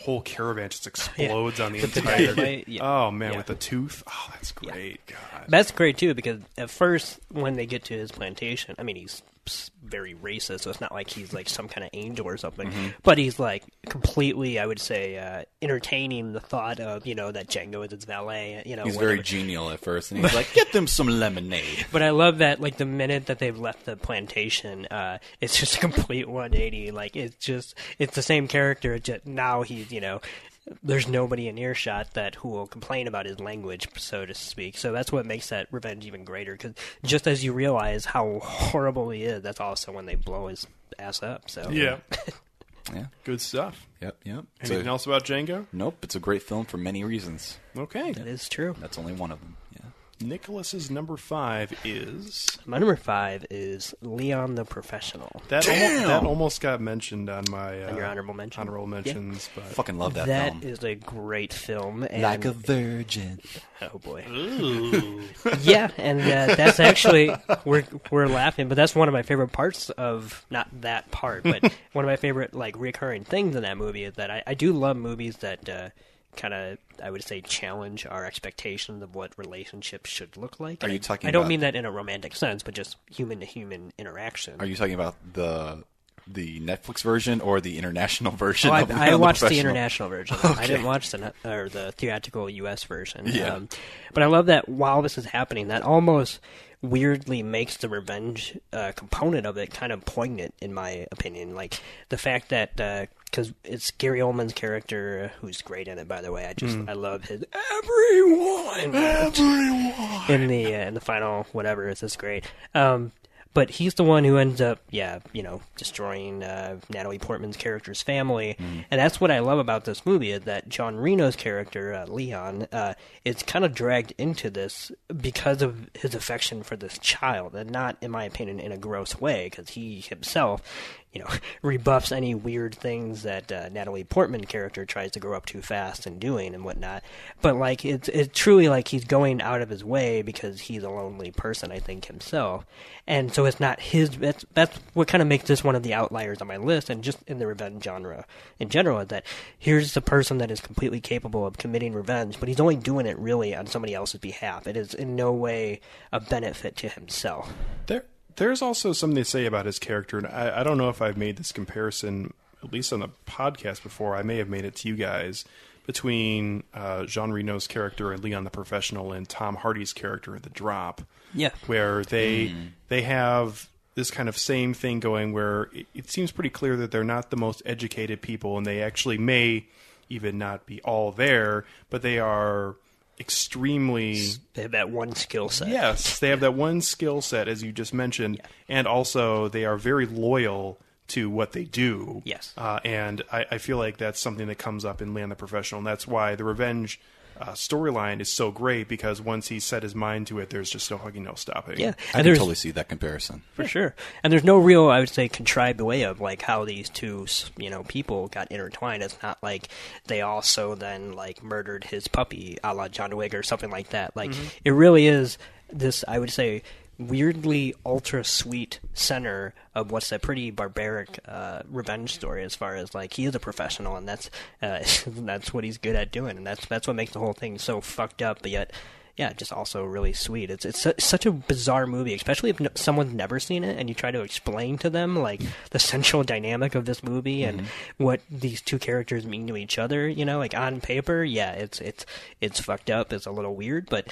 whole caravan just [laughs] explodes on the With entire. yeah. Oh man, Yeah. with the tooth. Oh, that's great. God. That's great too because at first when they get to his plantation, I mean he's very racist, so it's not like he's like some kind of angel or something, Mhm. but he's like completely, I would say, uh, entertaining the thought of you know that Django is his valet. You know, he's whatever. very genial at first and he's like get them some lemonade [laughs] But I love that, like the minute that they've left the plantation, uh, it's just a complete 180. Like it's just, it's the same character. Just now he's, you know, there's nobody in earshot that who will complain about his language, so to speak. So that's what makes that revenge even greater. Because just as you realize how horrible he is, that's also when they blow his ass up. So Yeah. [laughs] yeah Good stuff. Yep, yep. Anything So- else about Django? Nope, it's a great film for many reasons. Okay. That is true. That's only one of them. Yeah. Nicholas's number five is My number five is Leon the Professional. that. Almost, that almost got mentioned on my uh, On your honorable mention? Honorable Yeah. mentions, but Fucking love that, That film. is a great film. And Like a virgin. Oh boy. Ooh. [laughs] yeah, and uh, that's actually we're we're laughing, but that's one of my favorite parts of not that part, but [laughs] one of my favorite like recurring things in that movie is that I, I do love movies that uh, kind of I would say challenge our expectations of what relationships should look like. Are And you I- talking I don't about- mean that in a romantic sense, but just human to human interaction. Are you talking about the the Netflix version or the international [laughs] version? Oh, I, of I The watched the international version. Okay. I didn't watch the or the theatrical U.S. version. Yeah. Um, but I love that while this is happening, that almost weirdly makes the revenge uh, component of it kind of poignant, in my opinion. Like the fact that because it's Gary Oldman's character, uh, who's great in it, by the way. I just. Mm. I love his everyone, Everyone. in the uh, in the final whatever. It's just great. Um, but he's the one who ends up, yeah, you know, destroying uh, Natalie Portman's character's family, Mm-hmm. and that's what I love about this movie is that Jean Reno's character uh, Leon uh, is kind of dragged into this because of his affection for this child, and not, in my opinion, in a gross way, because he himself, you know, [laughs] rebuffs any weird things that uh, Natalie Portman character tries to grow up too fast and doing and whatnot. But like, it's it's truly like he's going out of his way because he's a lonely person, I think himself, and so it's not his. That's that's what kind of makes this one of the outliers on my list, and just in the revenge genre in general, is that here's the person that is completely capable of committing revenge, but he's only doing it really on somebody else's behalf. It is in no way a benefit to himself. There, there's also something to say about his character, and I, I don't know if I've made this comparison, at least on the podcast before. I may have made it to you guys between uh, Jean Reno's character and Leon the Professional and Tom Hardy's character in The Drop. Yeah. where they they have this kind of same thing going, where it, it seems pretty clear that they're not the most educated people, and they actually may even not be all there, but they are extremely They have that one skill set. Yes, they have that one skill set, as you just mentioned, and also they are very loyal to what they do. Yes. uh, and I, I feel like that's something that comes up in Leon the Professional, and that's why the revenge uh, storyline is so great because once he set his mind to it, there's just no hugging, no stopping. Yeah, I can totally see that comparison. for sure. And there's no real, I would say, contrived way of like how these two, you know, people got intertwined. It's not like they also then like murdered his puppy, a la John Wick or something like that. Like Mhm. it really is this, I would say, weirdly ultra sweet center of what's a pretty barbaric uh, revenge story. As far as like he is a professional, and that's uh, [laughs] that's what he's good at doing, and that's that's what makes the whole thing so fucked up, but yet yeah, just also really sweet. It's it's su- such a bizarre movie, especially if no, someone's never seen it and you try to explain to them like the central dynamic of this movie and what these two characters mean to each other. You know, like on paper, yeah, it's it's it's fucked up. It's a little weird, but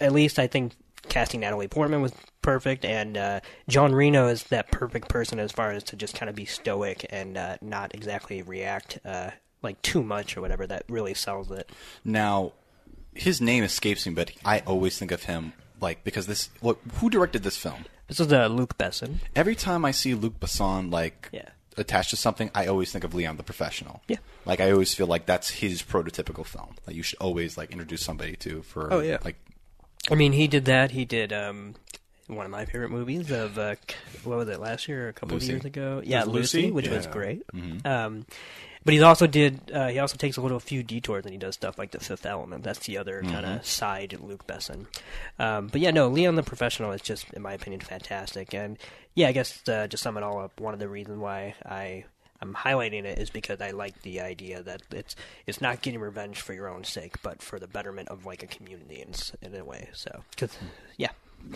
at least I think casting Natalie Portman was perfect, and uh, Jean Reno is that perfect person as far as to just kind of be stoic and uh, not exactly react uh, like too much or whatever. That really sells it. Now, his name escapes me, but I always think of him like because this. What, who directed this film? This is uh, Luc Besson. Every time I see Luc Besson like Yeah. attached to something, I always think of Leon the Professional. Yeah. Like I always feel like that's his prototypical film that you should always like introduce somebody to for. Oh, yeah. Like I mean, he did that. He did um, one of my favorite movies of uh, what was it last year or a couple Lucy. of years ago? Yeah, Lucy? Lucy, which was Yeah. great. Mhm. Um, but he's also did uh, he also takes a little few detours and he does stuff like The Fifth Element. That's the other kind Mhm. of side Luc Besson. Um, but yeah, no, Leon the Professional is just, in my opinion, fantastic. And yeah, I guess uh, to sum it all up, one of the reasons why I I'm highlighting it is because I like the idea that it's it's not getting revenge for your own sake, but for the betterment of like a community in, in a way. So, 'cause- yeah,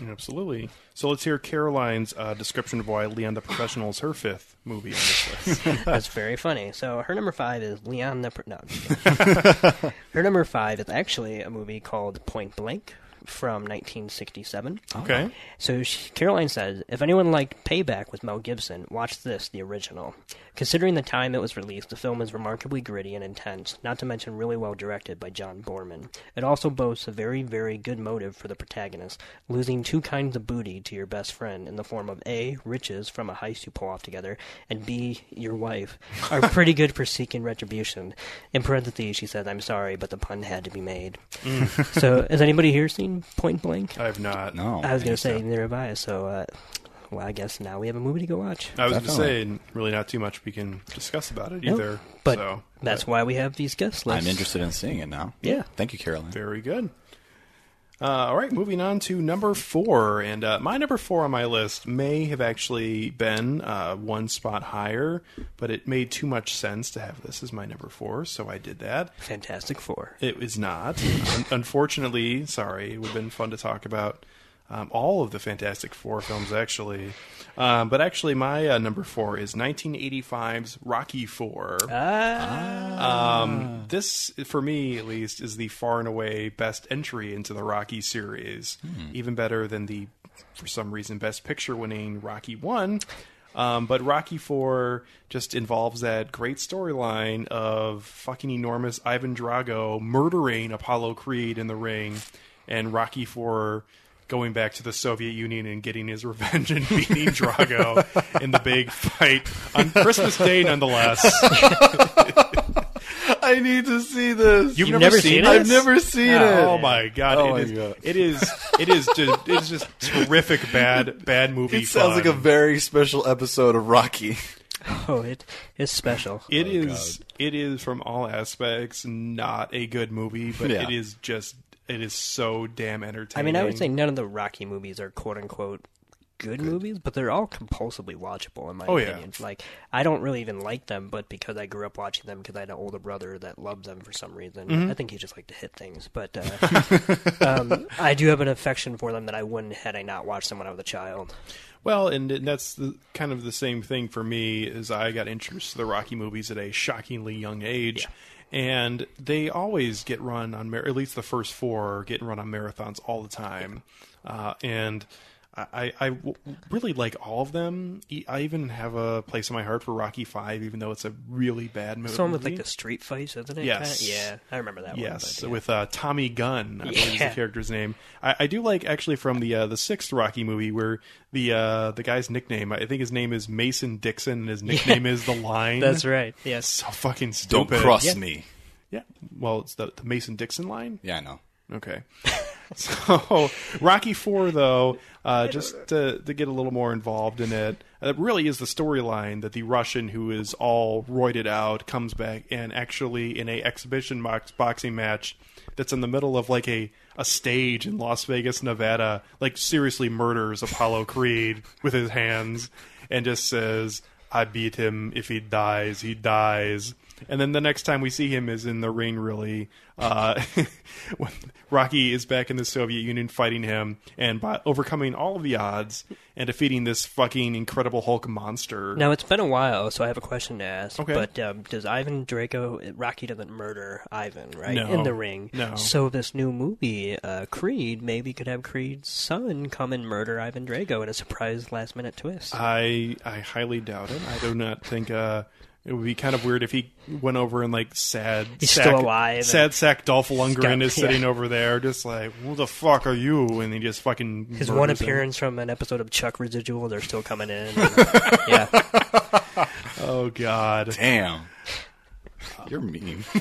Absolutely. So let's hear Caroline's uh, description of why Leon the Professional is her fifth movie on this list. [laughs] [laughs] That's very funny. So her number five is Leon the. Pr- No, I'm just kidding. [laughs] her number five is actually a movie called Point Blank from 1967. Okay. So she, Caroline says, if anyone liked Payback with Mel Gibson, watch this, the original. Considering the time it was released, the film is remarkably gritty and intense, not to mention really well directed by John Boorman. It also boasts a very, very good motive for the protagonist, losing two kinds of booty to your best friend in the form of A, riches from a heist you pull off together, and B, your wife, are [laughs] pretty good for seeking retribution. In parentheses, she says, I'm sorry, but the pun had to be made. Mm. so, has anybody here seen Point Blank? I have not. No. I was going to say, neither have I, so, uh, well, I guess now we have a movie to go watch. I was going to say, really not too much we can discuss about it Nope. either. But so, that's why we have these guest lists. I'm interested in seeing it now. Yeah. Thank you, Caroline. Very good. Uh, all right, moving on to number four, and uh, my number four on my list may have actually been uh, one spot higher, but it made too much sense to have this as my number four, so I did that. Fantastic Four. It is not. Un- unfortunately, sorry, it would have been fun to talk about um, all of the Fantastic Four films, actually. Um, but actually, my uh, number four is 1985's Rocky Four. Ah. Um, this, for me at least, is the far and away best entry into the Rocky series. Even better than the, for some reason, best picture winning Rocky One. Um, but Rocky Four just involves that great storyline of fucking enormous Ivan Drago murdering Apollo Creed in the ring, and Rocky Four going back to the Soviet Union and getting his [laughs] revenge and beating Drago in the big fight on Christmas Day, nonetheless. [laughs] I need to see this. You've, never, seen, it? I've never seen oh, it. Oh my god! Oh it, my is, God. it is. It is just. It's just terrific. Bad. Bad movie. It sounds like a very special episode of Rocky. Oh, it is special. It oh is. It is from all aspects not a good movie, but Yeah. it is just. It is so damn entertaining. I mean, I would say none of the Rocky movies are quote unquote good, movies, but they're all compulsively watchable in my Oh, yeah. opinion. Like I don't really even like them, but because I grew up watching them because I had an older brother that loved them for some reason. Mhm. I think he just liked to hit things, but uh, [laughs] um, I do have an affection for them that I wouldn't had I not watched them when I was a child. Well, and that's the, kind of the same thing for me as I got introduced to the Rocky movies at a shockingly young age. And they always get run on, at least the first four are getting run on marathons all the time. Uh, and I, I w- really like all of them. I even have a place in my heart for Rocky Five, even though it's a really bad movie. Someone with like the street fights, isn't it? Yes. Kinda? Yeah, I remember that one. Yes, but, yeah. with uh, Tommy Gunn, I believe is the character's name. I, I do like actually from the uh, the sixth Rocky movie where the uh, the guy's nickname, I think his name is Mason Dixon, and his nickname is the Line. That's right. Yes. So fucking stupid. Don't stupid. cross Yeah. me. Yeah. Well, it's the, the Mason Dixon line. Yeah, I know. Okay. [laughs] so Rocky Four, though, uh, just to, to get a little more involved in it, it really is the storyline that the Russian who is all roided out comes back and actually in a exhibition box, boxing match that's in the middle of like a a stage in Las Vegas, Nevada, like seriously murders Apollo Creed with his hands and just says, "I beat him. If he dies, he dies." And then the next time we see him is in the ring, really. Uh, [laughs] when Rocky is back in the Soviet Union fighting him and by overcoming all of the odds and defeating this fucking Incredible Hulk monster. Now it's been a while, so I have a question to ask. Okay. But um, does Ivan Drago? Rocky doesn't murder Ivan, right? No. In the ring. No. So this new movie, uh, Creed, maybe could have Creed's son come and murder Ivan Drago in a surprise last minute twist. I I highly doubt it. I do not think uh, it would be kind of weird if he went over and like sad He's sack, still alive Sad sack Dolph Lundgren got- is [laughs] sitting yeah. over there, just like, "Who the fuck are you?" And he just fucking His murders one him. appearance from an episode of Chuck Residual, they're still coming in. and- [laughs] yeah. Oh God! Damn. You're mean. [laughs]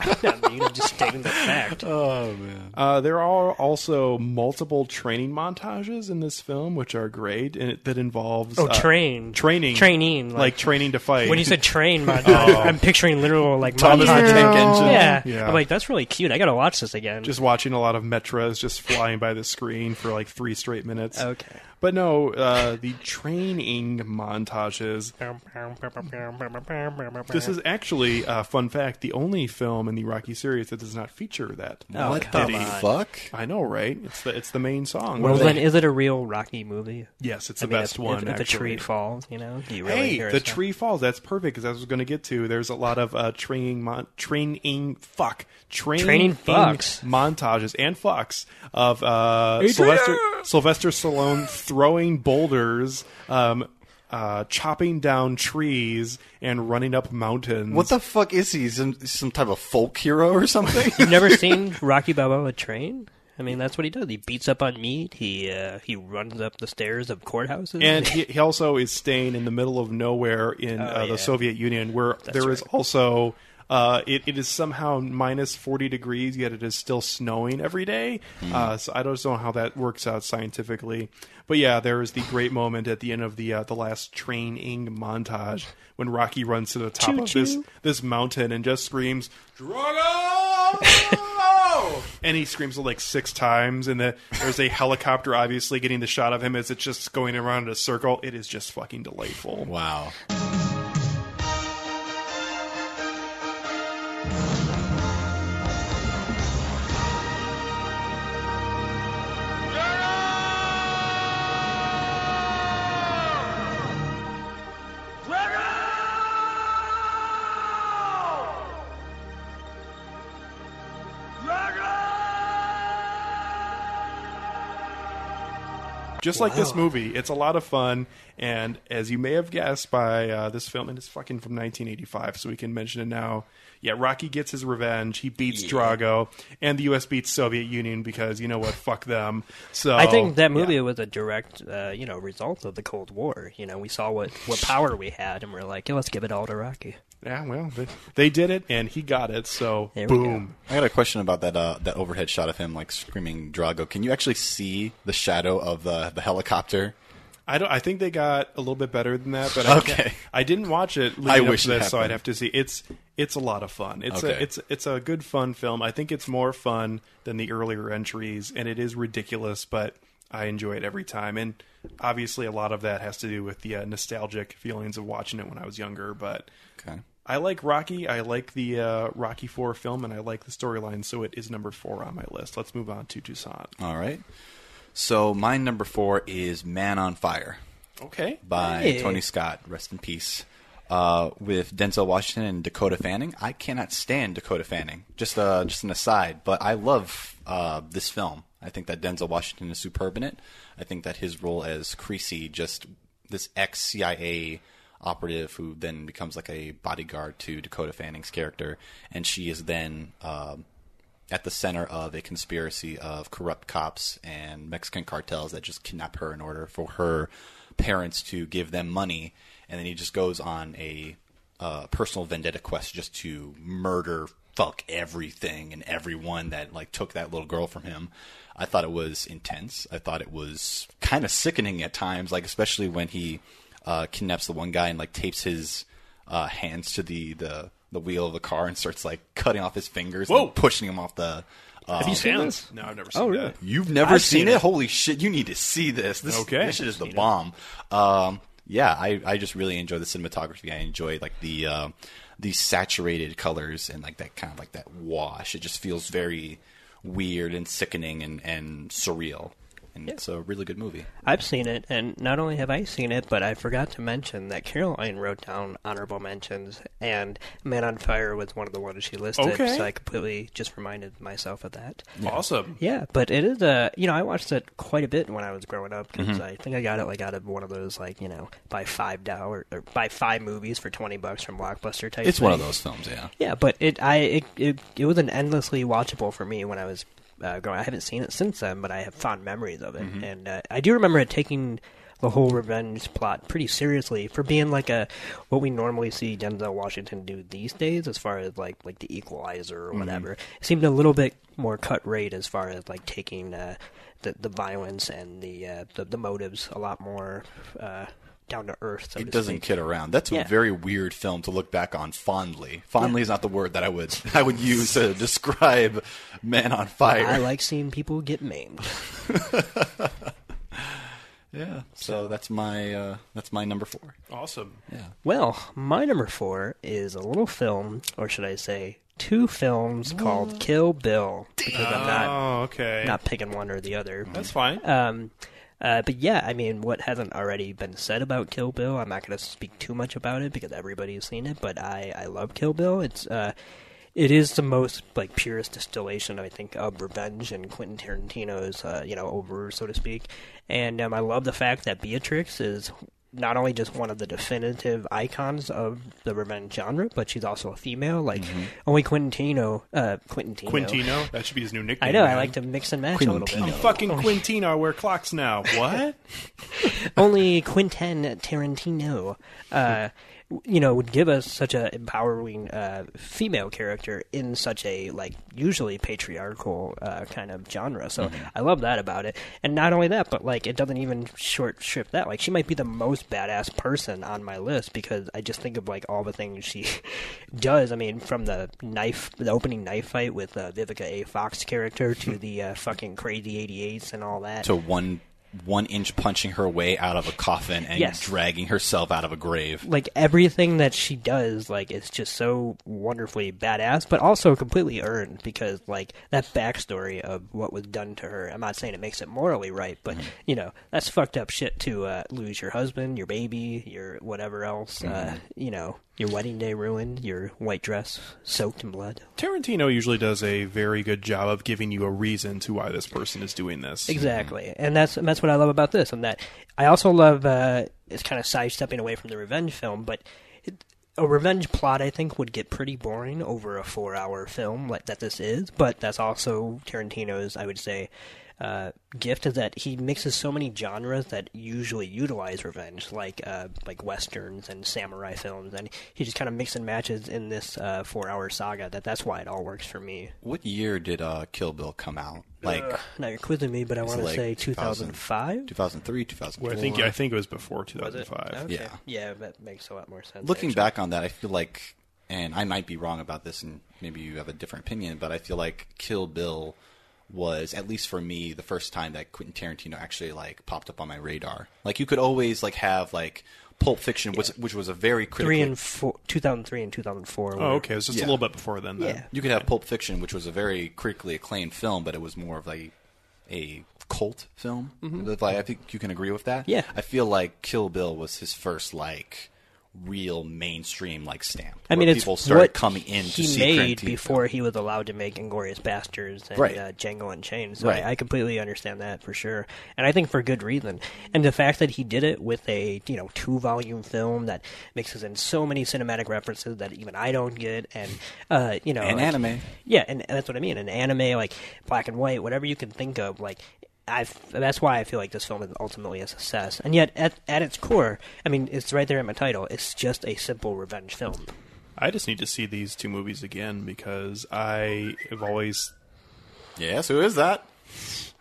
I'm Not mean, I'm just stating the fact. [laughs] Oh man. Uh, there are also multiple training montages in this film, which are great, and it, that involves Oh, uh, train. training, Training, like, like- training to fight. When you said train [laughs] montage, Oh. I'm picturing literal like Thomas the. Tank Engine. Yeah. Yeah. I'm like, that's really cute. I gotta watch this again. just watching a lot of Metras just flying by the screen for like three straight minutes. Okay. But no, uh, the training montages. This is actually, uh, fun fact, the only film in the Rocky series that does not feature that. Oh, what the on. fuck? I know, right? It's the it's the main song. Well, then, is it a real Rocky movie? Yes, it's I the mean, best if, one, If, if a actually. tree falls, you know, do you really Hey, hear the it sound? tree falls. That's perfect because that's what I was going to get to. There's a lot of uh, training, mon- training, fuck, training, Training fucks. montages and fucks of uh, Sylvester Sylvester Stallone throwing boulders, um, uh, chopping down trees, and running up mountains. What the fuck is he? Some, some type of folk hero or something? You've never [laughs] seen Rocky Balboa train? I mean, that's what he does. He beats up on meat. He uh, he runs up the stairs of courthouses. And he, [laughs] he also is staying in the middle of nowhere in Oh, uh, yeah. the Soviet Union, where That's there is right. also uh, it, it is somehow minus forty degrees, yet it is still snowing every day. Hmm. Uh, so I don't know how that works out scientifically. But yeah, there is the great moment at the end of the uh, the last training montage when Rocky runs to the top of this Choo-choo. this mountain and just screams, "Drago!" and he screams it like six times, and the, there's a helicopter obviously getting the shot of him as it's just going around in a circle. It is just fucking delightful. wow. Just like this movie, it's a lot of fun. And as you may have guessed by uh, this film, and it's fucking from 1985, so we can mention it now. Yeah, Rocky gets his revenge. He beats Drago, and the U.S. beats Soviet Union because you know what? Fuck them. So I think that movie yeah. was a direct, uh, you know, result of the Cold War. You know, we saw what, what power we had, and we're like, yeah, let's give it all to Rocky. Yeah, well, they, they did it, and he got it. So There we go. boom. I got a question about that uh, that overhead shot of him like screaming Drago. Can you actually see the shadow of the the helicopter? I don't. I think they got a little bit better than that, but I Okay. can't- I didn't watch it. Leading I up wish to this, so I'd have to see. It's it's a lot of fun. It's Okay. a it's it's a good fun film. I think it's more fun than the earlier entries, and it is ridiculous, but I enjoy it every time. And obviously, a lot of that has to do with the uh, nostalgic feelings of watching it when I was younger. But Okay. I like Rocky. I like the uh, Rocky Four film, and I like the storyline. So it is number four on my list. Let's move on to Toussaint. All right. So my number four is Man on Fire Okay. by Hey. Tony Scott. Rest in peace. Uh, with Denzel Washington and Dakota Fanning. I cannot stand Dakota Fanning. Just uh, just an aside, but I love uh, this film. I think that Denzel Washington is superb in it. I think that his role as Creasy, just this ex CIA operative who then becomes like a bodyguard to Dakota Fanning's character, and she is then um, at the center of a conspiracy of corrupt cops and Mexican cartels that just kidnap her in order for her parents to give them money, and then he just goes on a uh, personal vendetta quest just to murder, fuck everything and everyone that like took that little girl from him. I thought it was intense. I thought it was kind of sickening at times, like especially when he uh, kidnaps the one guy and like tapes his uh, hands to the, the the wheel of the car and starts like cutting off his fingers Whoa. and pushing him off the. Uh, Have you seen Damn. this? No, I've never seen Oh, that. You've never I've seen, seen it? it. Holy shit! You need to see this. This, Okay. this shit is the bomb. Um, yeah, I, I just really enjoy the cinematography. I enjoy like the uh, these saturated colors and like that kind of like that wash. It just feels very weird and sickening and, and surreal. And it's a really good movie. I've seen it, and not only have I seen it, but I forgot to mention that Caroline wrote down honorable mentions, and Man on Fire was one of the ones she listed. Okay. So I completely just reminded myself of that. Awesome. Yeah, but it is a you know I watched it quite a bit when I was growing up because Mm-hmm. I think I got it like out of one of those like you know buy five dollar or buy five movies for twenty bucks from Blockbuster type. It's one of those films, yeah. Yeah, but it I it it, it was an endlessly watchable for me when I was uh, growing. I haven't seen it since then, but I have fond memories of it, Mm-hmm. and uh, I do remember it taking the whole revenge plot pretty seriously for being like a what we normally see Denzel Washington do these days, as far as like like the Equalizer Mm-hmm. or whatever. It seemed a little bit more cut rate as far as like taking uh, the the violence and the uh, the, the motives a lot more. Uh, down to earth. So It to doesn't speak. kid around. That's a very weird film to look back on fondly. Fondly is not the word that I would [laughs] I would use to [laughs] describe Man on Fire. I like seeing people get maimed. [laughs] yeah. So that's my uh, that's my number four. Awesome. Yeah. Well, my number four is a little film, or should I say, two films called Kill Bill. Because I'm not Oh, okay. not picking one or the other. That's fine. Um, uh, but yeah, I mean, what hasn't already been said about Kill Bill, I'm not going to speak too much about it because everybody's seen it. But I, I love Kill Bill. It's uh, it is the most like purest distillation, I think, of revenge and Quentin Tarantino's, uh, you know, over so to speak. And um, I love the fact that Beatrix is not only just one of the definitive icons of the revenge genre, but she's also a female. Like only Quintino, Tarantino, uh, Quentin Tarantino. Quintino. That should be his new nickname. I know. I like to mix and match a little bit. I'm fucking Quintino. I wear clocks now. What? [laughs] only Quentin Tarantino, uh, you know, would give us such a empowering uh, female character in such a like usually patriarchal uh, kind of genre. So I love that about it. And not only that, but like it doesn't even short strip that. Like she might be the most badass person on my list because I just think of like all the things she [laughs] does. I mean, from the knife, the opening knife fight with uh, Vivica A. Fox character to [laughs] the uh, fucking crazy 88s and all that. To one one inch punching her way out of a coffin and Yes. dragging herself out of a grave. like everything that she does like is just so wonderfully badass but also completely earned because like that backstory of what was done to her i'm not saying it makes it morally right but you know that's fucked up shit to uh, lose your husband your baby your whatever else uh, you know your wedding day ruined your white dress soaked in blood Tarantino usually does a very good job of giving you a reason to why this person is doing this. Exactly, and that's and that's what I love about this, and that I also love. Uh, it's kind of sidestepping away from the revenge film, but it, a revenge plot I think would get pretty boring over a four-hour film like that this is. But that's also Tarantino's, I would say. Uh, gift is that he mixes so many genres that usually utilize revenge, like uh, like westerns and samurai films, and he just kind of mix and matches in this uh, four-hour saga. That that's why it all works for me. What year did uh, Kill Bill come out? Like Ugh, now you're quizzing me, but I want to like say 2005. 2003, 2004. Well, I think I think it was before Was 2005. Okay. Yeah. yeah, that makes a lot more sense. Looking actually. back on that, I feel like, and I might be wrong about this, and maybe you have a different opinion, but I feel like Kill Bill was, at least for me, the first time that Quentin Tarantino actually like popped up on my radar. Like you could always like have like Pulp Fiction, which, which was a very critical. three and four, 2003 and 2004. Oh, okay. It was just Yeah. a little bit before then. then. Yeah. You could have Pulp Fiction, which was a very critically acclaimed film, but it was more of like a cult film. Like, I think you can agree with that. Mm-hmm. Yeah. I feel like Kill Bill was his first like real mainstream like stamp. I mean, it's people started coming in he to see made before he was allowed to make Inglourious Basterds and Right. uh, Django Unchained. So Right. I, I completely understand that for sure, and I think for good reason. And the fact that he did it with a you know two volume film that mixes in so many cinematic references that even I don't get, and uh, you know, And like- anime. Yeah, and, and that's what I mean. An anime like black and white, whatever you can think of, like. I that's why I feel like this film is ultimately a success, and yet at at its core, I mean, it's right there in my title. It's just a simple revenge film. I just need to see these two movies again because I have always. Yes, who is that? [laughs]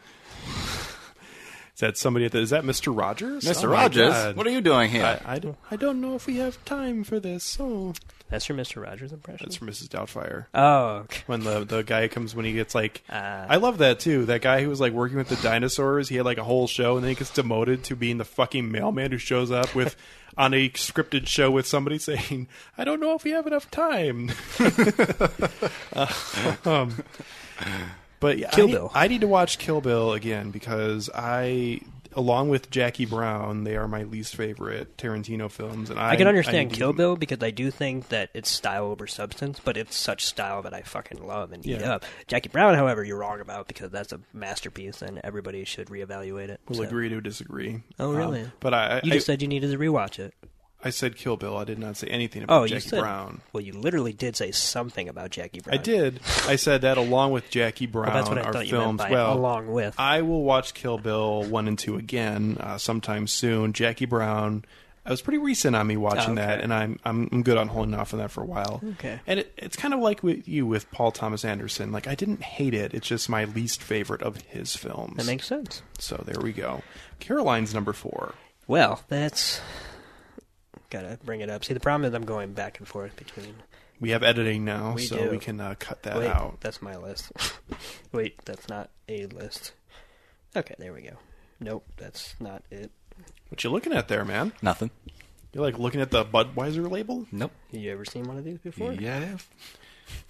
Is that somebody at the? Is that Mr. Rogers? Mr. Oh Rogers, what are you doing here? I, I don't. I don't know if we have time for this. Oh, That's your Mister Rogers impression. That's from Mrs. Doubtfire. Oh, okay. when the the guy comes when he gets like, [laughs] Uh. I love that too. That guy who was like working with the dinosaurs. He had like a whole show, and then he gets demoted to being the fucking mailman who shows up with [laughs] on a scripted show with somebody saying, "I don't know if we have enough time." [laughs] Uh, um, but yeah, Kill I, Bill. I need to watch Kill Bill again because I. Along with Jackie Brown, they are my least favorite Tarantino films, and I, I can understand to- Kill Bill because I do think that it's style over substance, but it's such style that I fucking love and eat Yeah. up. Jackie Brown, however, you're wrong about because that's a masterpiece and everybody should reevaluate it. We'll so. agree to disagree. Oh, really? Um, but I, you I, just said you needed to rewatch it. I said Kill Bill. I did not say anything about Oh, Jackie said. Brown. Well, you literally did say something about Jackie Brown. I did. I said that along with Jackie Brown Well, that's what I thought you meant by well, along with. I will watch Kill Bill one and two again uh, sometime soon. Jackie Brown. I was pretty recent on me watching Oh, okay. that, and I'm, I'm I'm good on holding off on that for a while. Okay. And it, it's kind of like with you with Paul Thomas Anderson. Like I didn't hate it. It's just my least favorite of his films. That makes sense. So there we go. Caroline's number four. Well, that's gotta bring it up. See, the problem is I'm going back and forth between. We have editing now, We so do. we can uh, cut that Wait, out. That's my list. [laughs] Wait, that's not a list. Okay, there we go. Nope, that's not it. What you looking at there, man? Nothing. You're like looking at the Budweiser label. Nope. Have you ever seen one of these before? Yeah, I have.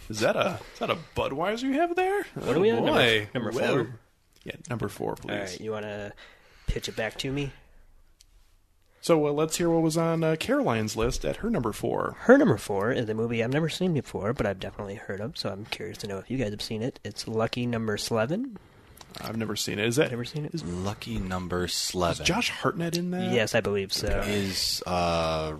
Is that a is that a Budweiser you have there? What are we oh, on? Number- number Whoa. four? Yeah, number four, please. All right, you want to pitch it back to me? So uh, let's hear what was on uh, Caroline's list at her number four. Her number four is a movie I've never seen before, but I've definitely heard of, so I'm curious to know if you guys have seen it. It's Lucky Number Slevin. I've never seen it. Is that Never seen it? Lucky number Slevin. is. Josh Hartnett in that? Yes, I believe so. Is uh,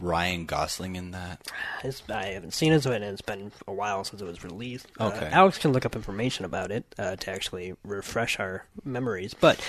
Ryan Gosling in that? It's, I haven't seen it, so it- it's been a while since it was released. Uh, Okay. Alex can look up information about it uh, to actually refresh our memories. But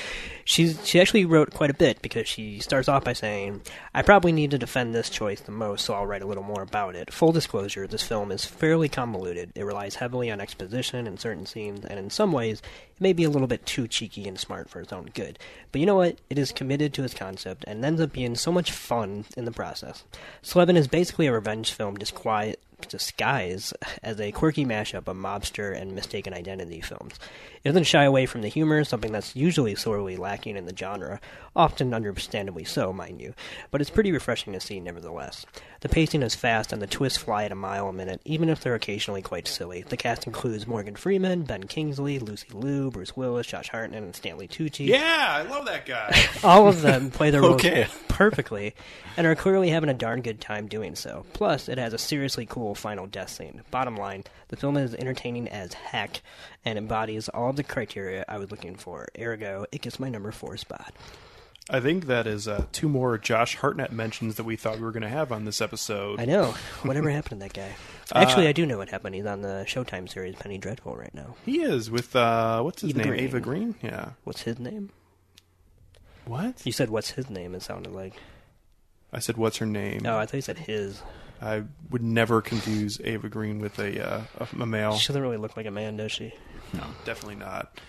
she's she actually wrote quite a bit because she starts off by saying, "I probably need to defend this choice the most, so I'll write a little more about it." Full disclosure: this film is fairly convoluted. It relies heavily on exposition in certain scenes, and in some ways, it may be a little bit too cheeky and smart for its own good. But you know what? It is committed to its concept and ends up being so much fun in the process. Slevin is basically a revenge film disquiet, disguised as a quirky mashup of mobster and mistaken identity films. It doesn't shy away from the humor, something that's usually sorely lacking in the genre, often understandably so, mind you, but it's pretty refreshing to see nevertheless. The pacing is fast and the twists fly at a mile a minute, even if they're occasionally quite silly. The cast includes Morgan Freeman, Ben Kingsley, Lucy Liu, Bruce Willis, Josh Hartnett, and Stanley Tucci. Yeah, I love that guy. [laughs] All of them play their [laughs] roles Okay. perfectly and are clearly having a darn good time doing so. Plus, it has a seriously cool final death scene. Bottom line, the film is entertaining as heck and embodies all of the criteria I was looking for. Ergo, it gets my number four spot. I think that is uh, two more Josh Hartnett mentions that we thought we were going to have on this episode. I know. Whatever [laughs] happened to that guy? Actually, I do know what happened. He's on the Showtime series Penny Dreadful right now. He is with uh, what's his Eva name? Green. Ava Green. Yeah. What's his name? What? You said what's his name? It sounded like. I said, what's her name? No, I thought you said his. I would never confuse Ava Green with a uh, a, a male. She doesn't really look like a man, does she? No, definitely not.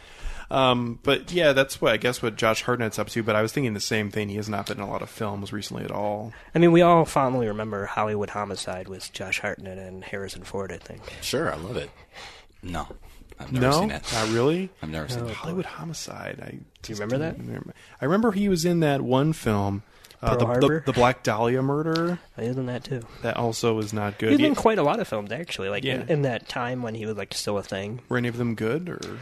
Um, but yeah, that's what I guess what Josh Hartnett's up to. But I was thinking the same thing. He has not been in a lot of films recently at all. I mean, we all fondly remember Hollywood Homicide with Josh Hartnett and Harrison Ford, I think. Sure, I love it. No, I've never no, seen it. not really. I've never seen it. Hollywood Homicide. I Do you remember that? I remember he was in that one film, uh, the, the, the Black Dahlia murder. He was in that too. That also was not good. He's Yeah. in quite a lot of films, actually. Like Yeah. in, in that time when he was like still a thing. Were any of them good? Or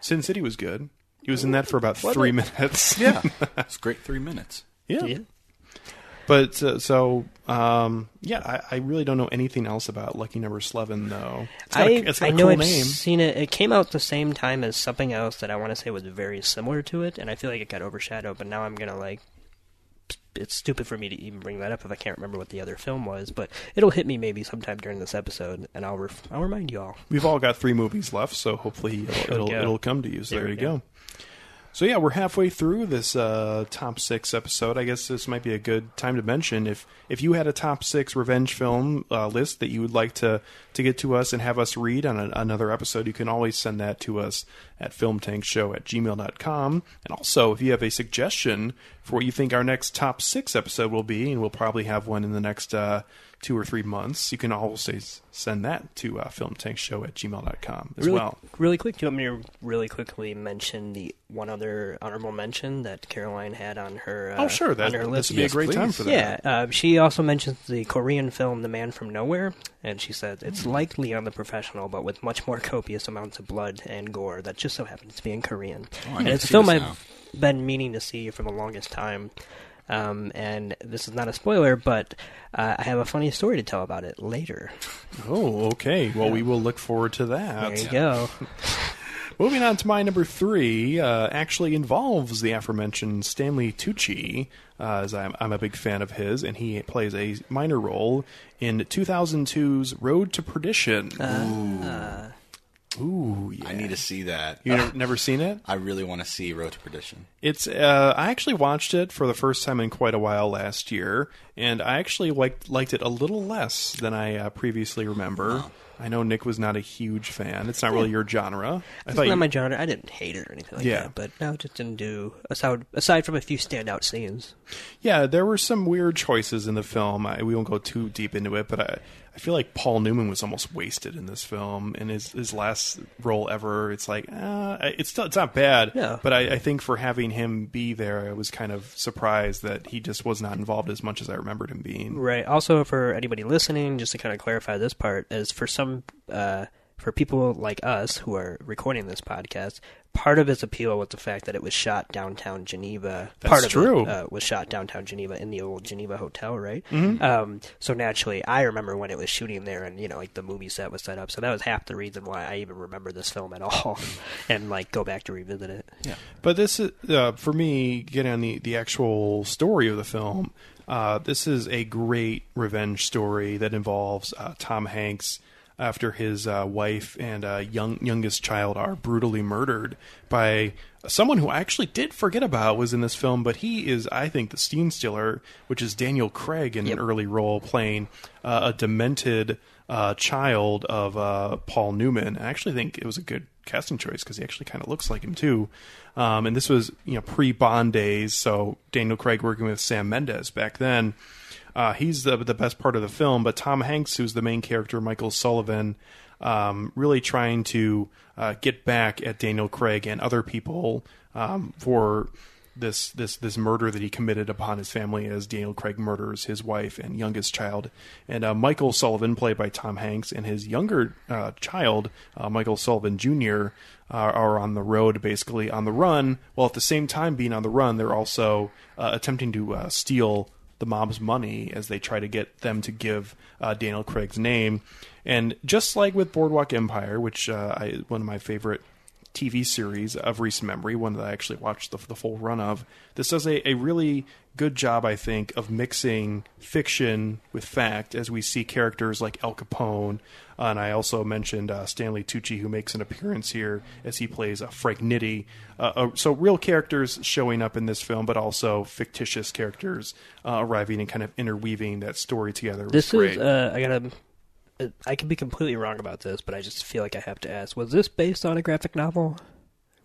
Sin City was good. He was in that for about Was three it? minutes. Yeah, [laughs] it's great. Three minutes. yeah. Yeah. But uh, so um, yeah, I, I really don't know anything else about Lucky Number Slevin though. It's got I, a, it's got I a know cool I've name. seen it. It came out the same time as something else that I want to say was very similar to it, and I feel like it got overshadowed. But now I'm gonna like. It's stupid for me to even bring that up if I can't remember what the other film was, but it'll hit me maybe sometime during this episode, and I'll ref- I'll remind you all. We've all got three movies left, so hopefully it'll it'll, it'll come to you. So There there, you go. go. So yeah, we're halfway through this uh, top six episode. I guess this might be a good time to mention if if you had a top six revenge film uh, list that you would like to to get to us and have us read on a, another episode, you can always send that to us at filmtankshow at gmail.com. And also, if you have a suggestion for what you think our next top six episode will be, and we'll probably have one in the next uh, two or three months, you can always send that to uh, filmtankshow at gmail.com as really, well. Really quick, do you want me to really quickly mention the one other honorable mention that Caroline had on her? Uh, Oh, sure, that- on her this list. would be a Yes, great time for that. Yeah, uh, she also mentions the Korean film *The Man from Nowhere*, and she said it's Hmm. like Leon the Professional, but with much more copious amounts of blood and gore. That just so happens to be in Korean, Oh, I and it's to a film I've been meaning to see for the longest time. Um, and this is not a spoiler, but uh, I have a funny story to tell about it later. [laughs] Oh, okay. Well, we will look forward to that. There you go. [laughs] Moving on to my number three, uh, actually involves the aforementioned Stanley Tucci, uh, as I'm, I'm a big fan of his, and he plays a minor role in 2002's Road to Perdition. Uh, Ooh, yeah. I need to see that. You never, never seen it? I really want to see Road to Perdition. It's. Uh, I actually watched it for the first time in quite a while last year, and I actually liked liked it a little less than I uh, previously remember. I know Nick was not a huge fan. It's not really your genre. I It's not you, my genre. I didn't hate it or anything like Yeah. that, but no, it just didn't do. Aside, aside from a few standout scenes, Yeah, there were some weird choices in the film. I, we won't go too deep into it, but I, I feel like Paul Newman was almost wasted in this film. In his his last role ever, it's like uh, it's still it's not bad. Yeah. But I, I think for having him be there, I was kind of surprised that he just was not involved as much as I remembered him being. right? Also, for anybody listening, just to kind of clarify this part, is for some, uh, for people like us who are recording this podcast, part of its appeal was the fact that it was shot downtown Geneva. That's part of true. It, uh, was shot downtown Geneva in the old Geneva Hotel, right? Mhm. Um, so naturally, I remember when it was shooting there, and you know, like the movie set was set up. So that was half the reason why I even remember this film at all, [laughs] and like go back to revisit it. Yeah. But this is uh, for me getting on the the actual story of the film. Uh, this is a great revenge story that involves uh, Tom Hanks after his uh, wife and uh, young youngest child are brutally murdered by someone who I actually did forget about was in this film, but he is I think the scene stealer, which is Daniel Craig in an early role playing uh, a demented uh, child of uh, Paul Newman. I actually think it was a good casting choice because he actually kind of looks like him too. Um, and this was you know pre Bond days, so Daniel Craig working with Sam Mendes back then. Uh, he's the the best part of the film, but Tom Hanks, who's the main character, Michael Sullivan, um, really trying to uh, get back at Daniel Craig and other people um, for this this this murder that he committed upon his family as Daniel Craig murders his wife and youngest child. And uh, Michael Sullivan, played by Tom Hanks, and his younger uh, child, uh, Michael Sullivan Jr., are, are on the road, basically on the run. While at the same time being on the run, they're also uh, attempting to uh, steal the mob's money as they try to get them to give uh, Daniel Craig's name. And just like with Boardwalk Empire, which uh, I, one of my favorite TV series of recent memory, one that I actually watched the, the full run of, this does a, a really good job, I think, of mixing fiction with fact as we see characters like Al Capone. Uh, and I also mentioned uh, Stanley Tucci, who makes an appearance here as he plays uh, Frank Nitti. Uh, uh, so, real characters showing up in this film, but also fictitious characters uh, arriving and kind of interweaving that story together. was This is uh, I gotta. I could be completely wrong about this, but I just feel like I have to ask: Was this based on a graphic novel,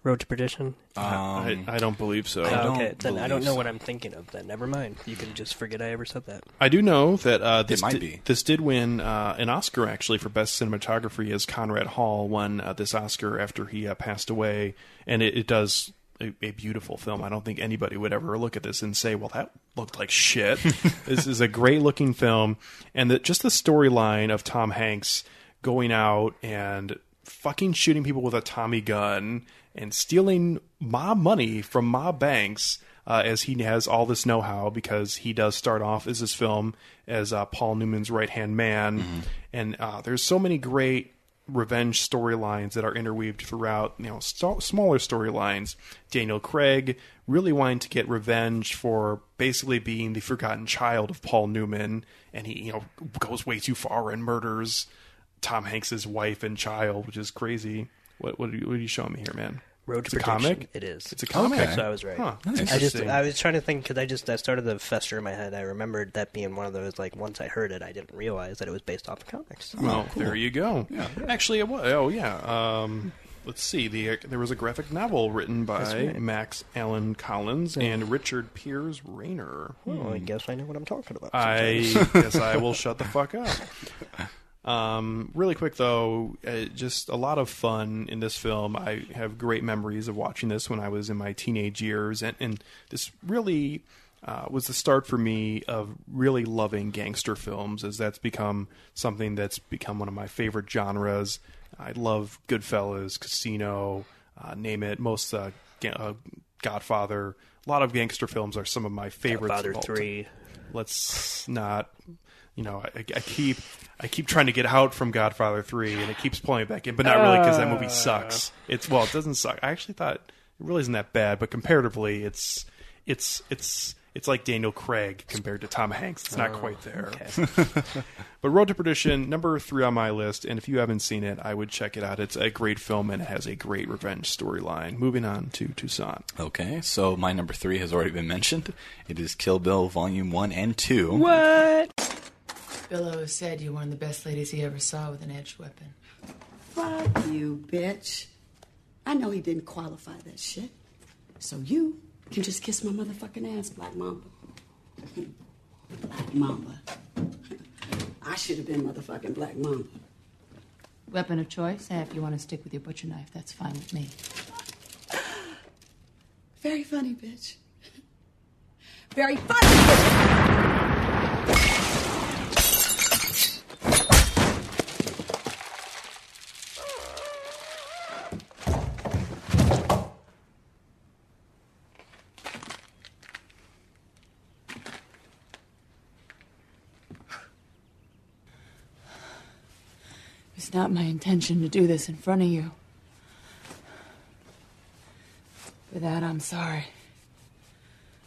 Road to Perdition? I, I don't believe so. Oh, okay, then I don't know what I'm thinking of. Then never mind. You can just forget I ever said that. I do know that uh, this might di- be. this did win uh, an Oscar actually for best cinematography as Conrad Hall won uh, this Oscar after he uh, passed away, and it, it does a, a beautiful film. I don't think anybody would ever look at this and say, "Well, that looked like shit." [laughs] this is a great looking film, and the, just the storyline of Tom Hanks going out and fucking shooting people with a Tommy gun and stealing mob money from mob banks uh, as he has all this know-how because he does start off as this film as uh, Paul Newman's right-hand man, and uh, there's so many great revenge storylines that are interweaved throughout. You know, st- smaller storylines. Daniel Craig really wanting to get revenge for basically being the forgotten child of Paul Newman, and he you know goes way too far and murders Tom Hanks's wife and child, which is crazy. What what are you, what are you showing me here, man? Road to it's a comic. It is. It's a comic. So I was right. Huh, I just. I was trying to think because I just I started to fester in my head. I remembered that being one of those like once I heard it, I didn't realize that it was based off of comics. Well, there you go. Yeah. Actually, it was. Oh, yeah. Um, let's see. The there was a graphic novel written by right. Max Allan Collins and Richard Piers Rayner. Well, I guess I know what I'm talking about. I guess I will shut the fuck up. [laughs] Um, really quick though, uh, just a lot of fun in this film. I have great memories of watching this when I was in my teenage years, and, and this really uh, was the start for me of really loving gangster films, as that's become something that's become one of my favorite genres. I love Goodfellas, Casino, uh, name it. Most uh, ga- uh, Godfather. A lot of gangster films are some of my favorites. Godfather of all time. 3. Let's not. You know, I, I keep I keep trying to get out from Godfather three, and it keeps pulling me back in, but not really because that movie Uh. sucks. It's well, it doesn't suck. I actually thought it really isn't that bad, but comparatively, it's it's it's it's like Daniel Craig compared to Tom Hanks. It's not Oh, quite there. okay. [laughs] but Road to Perdition, number three on my list, and if you haven't seen it, I would check it out. It's a great film and it has a great revenge storyline. Moving on to Toussaint. Okay, so my number three has already been mentioned. It is Kill Bill Volume 1 and 2. What? Bill always said you were one of the best ladies he ever saw with an edged weapon. Fuck you, bitch. I know he didn't qualify that shit. So you can just kiss my motherfucking ass, Black Mamba. Black Mamba. [laughs] I should have been motherfucking Black Mamba. Weapon of choice? Eh, if you want to stick with your butcher knife, that's fine with me. Very funny, bitch. Very funny, bitch. Not my intention to do this in front of you. For that, I'm sorry.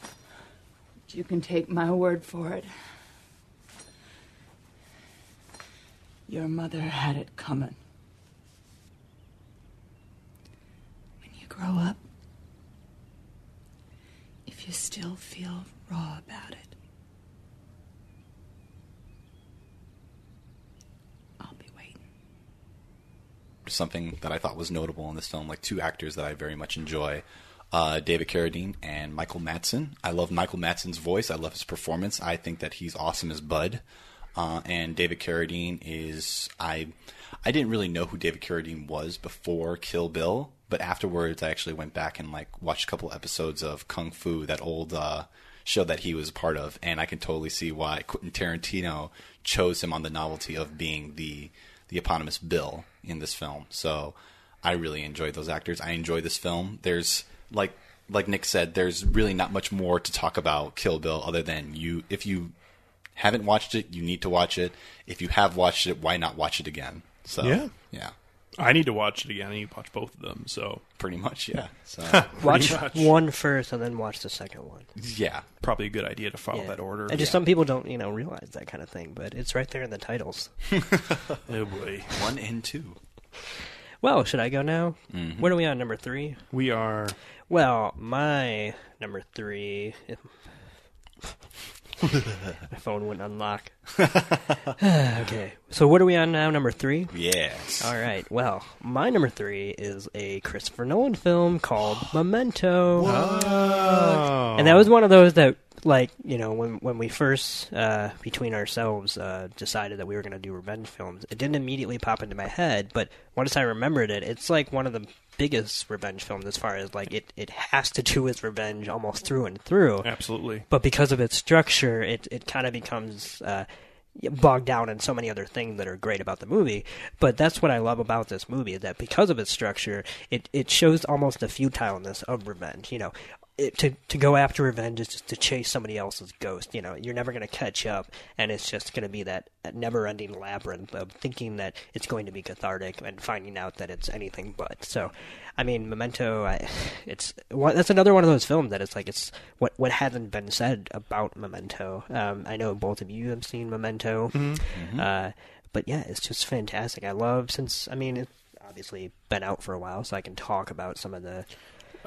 But you can take my word for it. Your mother had it coming. When you grow up, if you still feel raw about it, something that I thought was notable in this film, like two actors that I very much enjoy. Uh, David Carradine and Michael Madsen. I love Michael Madsen's voice. I love his performance. I think that he's awesome as Bud. Uh, and David Carradine is I I didn't really know who David Carradine was before Kill Bill, but afterwards I actually went back and like watched a couple episodes of Kung Fu, that old uh, show that he was a part of, and I can totally see why Quentin Tarantino chose him on the novelty of being the the eponymous Bill in this film. So I really enjoyed those actors. I enjoy this film. There's like like Nick said, there's really not much more to talk about Kill Bill other than you if you haven't watched it, you need to watch it. If you have watched it, why not watch it again? So Yeah. yeah. I need to watch it again. I need to watch both of them. So pretty much, yeah. [laughs] So [laughs] Watch much. one first and then watch the second one. Yeah, probably a good idea to follow Yeah. that order. And just some people don't, you know, realize that kind of thing, but it's right there in the titles. [laughs] oh boy, one and two. Well, should I go now? Mhm. What are we on? Number three. We are. Well, my number three. [laughs] my phone wouldn't unlock. [laughs] [sighs] okay, so what are we on now? Number three. Yes. All right. Well, my number three is a Christopher Nolan film called [gasps] Memento. And that was one of those that, like, you know, when when we first, uh, between ourselves, uh, decided that we were going to do revenge films, it didn't immediately pop into my head. But once I remembered it, it's like one of the biggest revenge films as far as like it, it has to do with revenge almost through and through. Absolutely. But because of its structure, it it kind of becomes. Uh, bogged down in so many other things that are great about the movie. But that's what I love about this movie is that because of its structure, it, it shows almost the futileness of revenge. You know, it, to to go after revenge is just to chase somebody else's ghost. You know, you're never going to catch up, and it's just going to be that, that never-ending labyrinth of thinking that it's going to be cathartic and finding out that it's anything but. So, I mean, Memento, I, it's that's another one of those films that it's like it's what what hasn't been said about Memento. Um, I know both of you have seen Memento, Mhm. Uh, but yeah, it's just fantastic. I love since I mean it's obviously been out for a while, so I can talk about some of the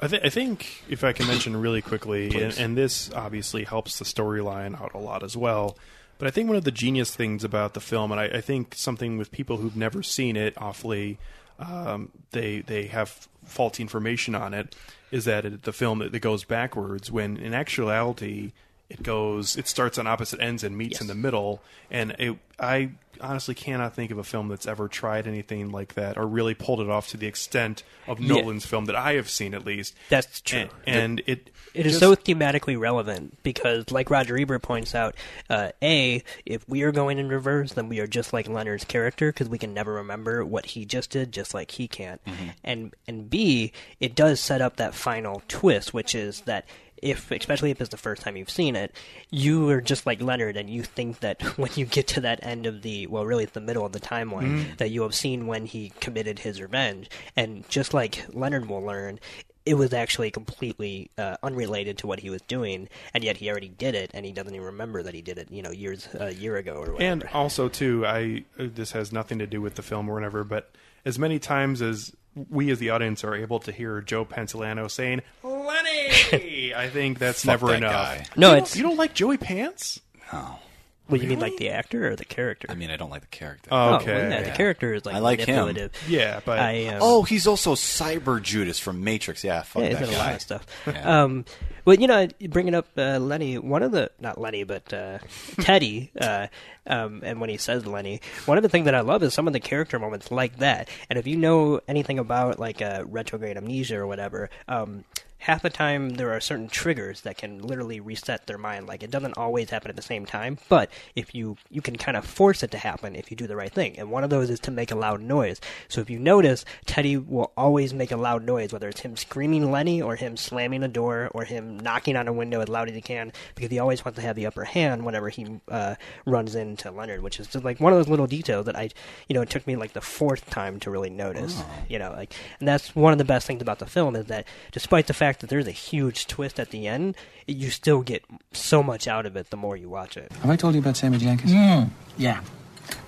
I, th- I think if I can mention really quickly, [coughs] and, and this obviously helps the storyline out a lot as well. But I think one of the genius things about the film, and I, I think something with people who've never seen it, awfully um, they they have faulty information on it is that it, the film that, that goes backwards when in actuality it goes it starts on opposite ends and meets in the middle and it, I honestly cannot think of a film that's ever tried anything like that or really pulled it off to the extent of Yeah. Nolan's film that I have seen at least. That's true. And, and it It is just- so thematically relevant because, like Roger Ebert points out, uh, a if we are going in reverse, then we are just like Leonard's character because we can never remember what he just did, just like he can't. And and b it does set up that final twist, which is that. If, especially if it's the first time you've seen it, you are just like Leonard, and you think that [laughs] when you get to that end of the, well, really it's the middle of the timeline, Mhm. that you have seen when he committed his revenge. And just like Leonard will learn, it was actually completely uh, unrelated to what he was doing, and yet he already did it, and he doesn't even remember that he did it, you know, years a year ago or whatever. And also, too, I this has nothing to do with the film or whatever, but as many times as we as the audience are able to hear Joe Pantoliano saying "Lenny," [laughs] I think that's Fuck never that enough. guy. No, You don't- it's- you don't like Joey Pants. No. What you mean, like the actor or the character? I mean, I don't like the character. Oh, Oh, okay. well, yeah, the character is like I like him. manipulative. Yeah, but I, um, oh, he's also Cypher Judas from Matrix. Yeah, fuck yeah, he's that in a guy. lot of stuff. Yeah. Um, well, you know, bringing up uh, Lenny, one of the not Lenny, but uh, [laughs] Teddy, uh, um, and when he says Lenny, one of the things that I love is some of the character moments like that. And if you know anything about like uh, retrograde amnesia or whatever, um, half the time there are certain triggers that can literally reset their mind. Like it doesn't always happen at the same time, but if you you can kind of force it to happen if you do the right thing. And one of those is to make a loud noise. So if you notice, Teddy will always make a loud noise, whether it's him screaming Lenny or him slamming a door or him knocking on a window as loud as he can, because he always wants to have the upper hand whenever he uh, runs into Leonard, which is just like one of those little details that I, you know, it took me like the fourth time to really notice. You know, like, and that's one of the best things about the film is that despite the fact that there's a huge twist at the end, you still get so much out of it the more you watch it. Have I told you about Sammy Jankis? Mm, yeah.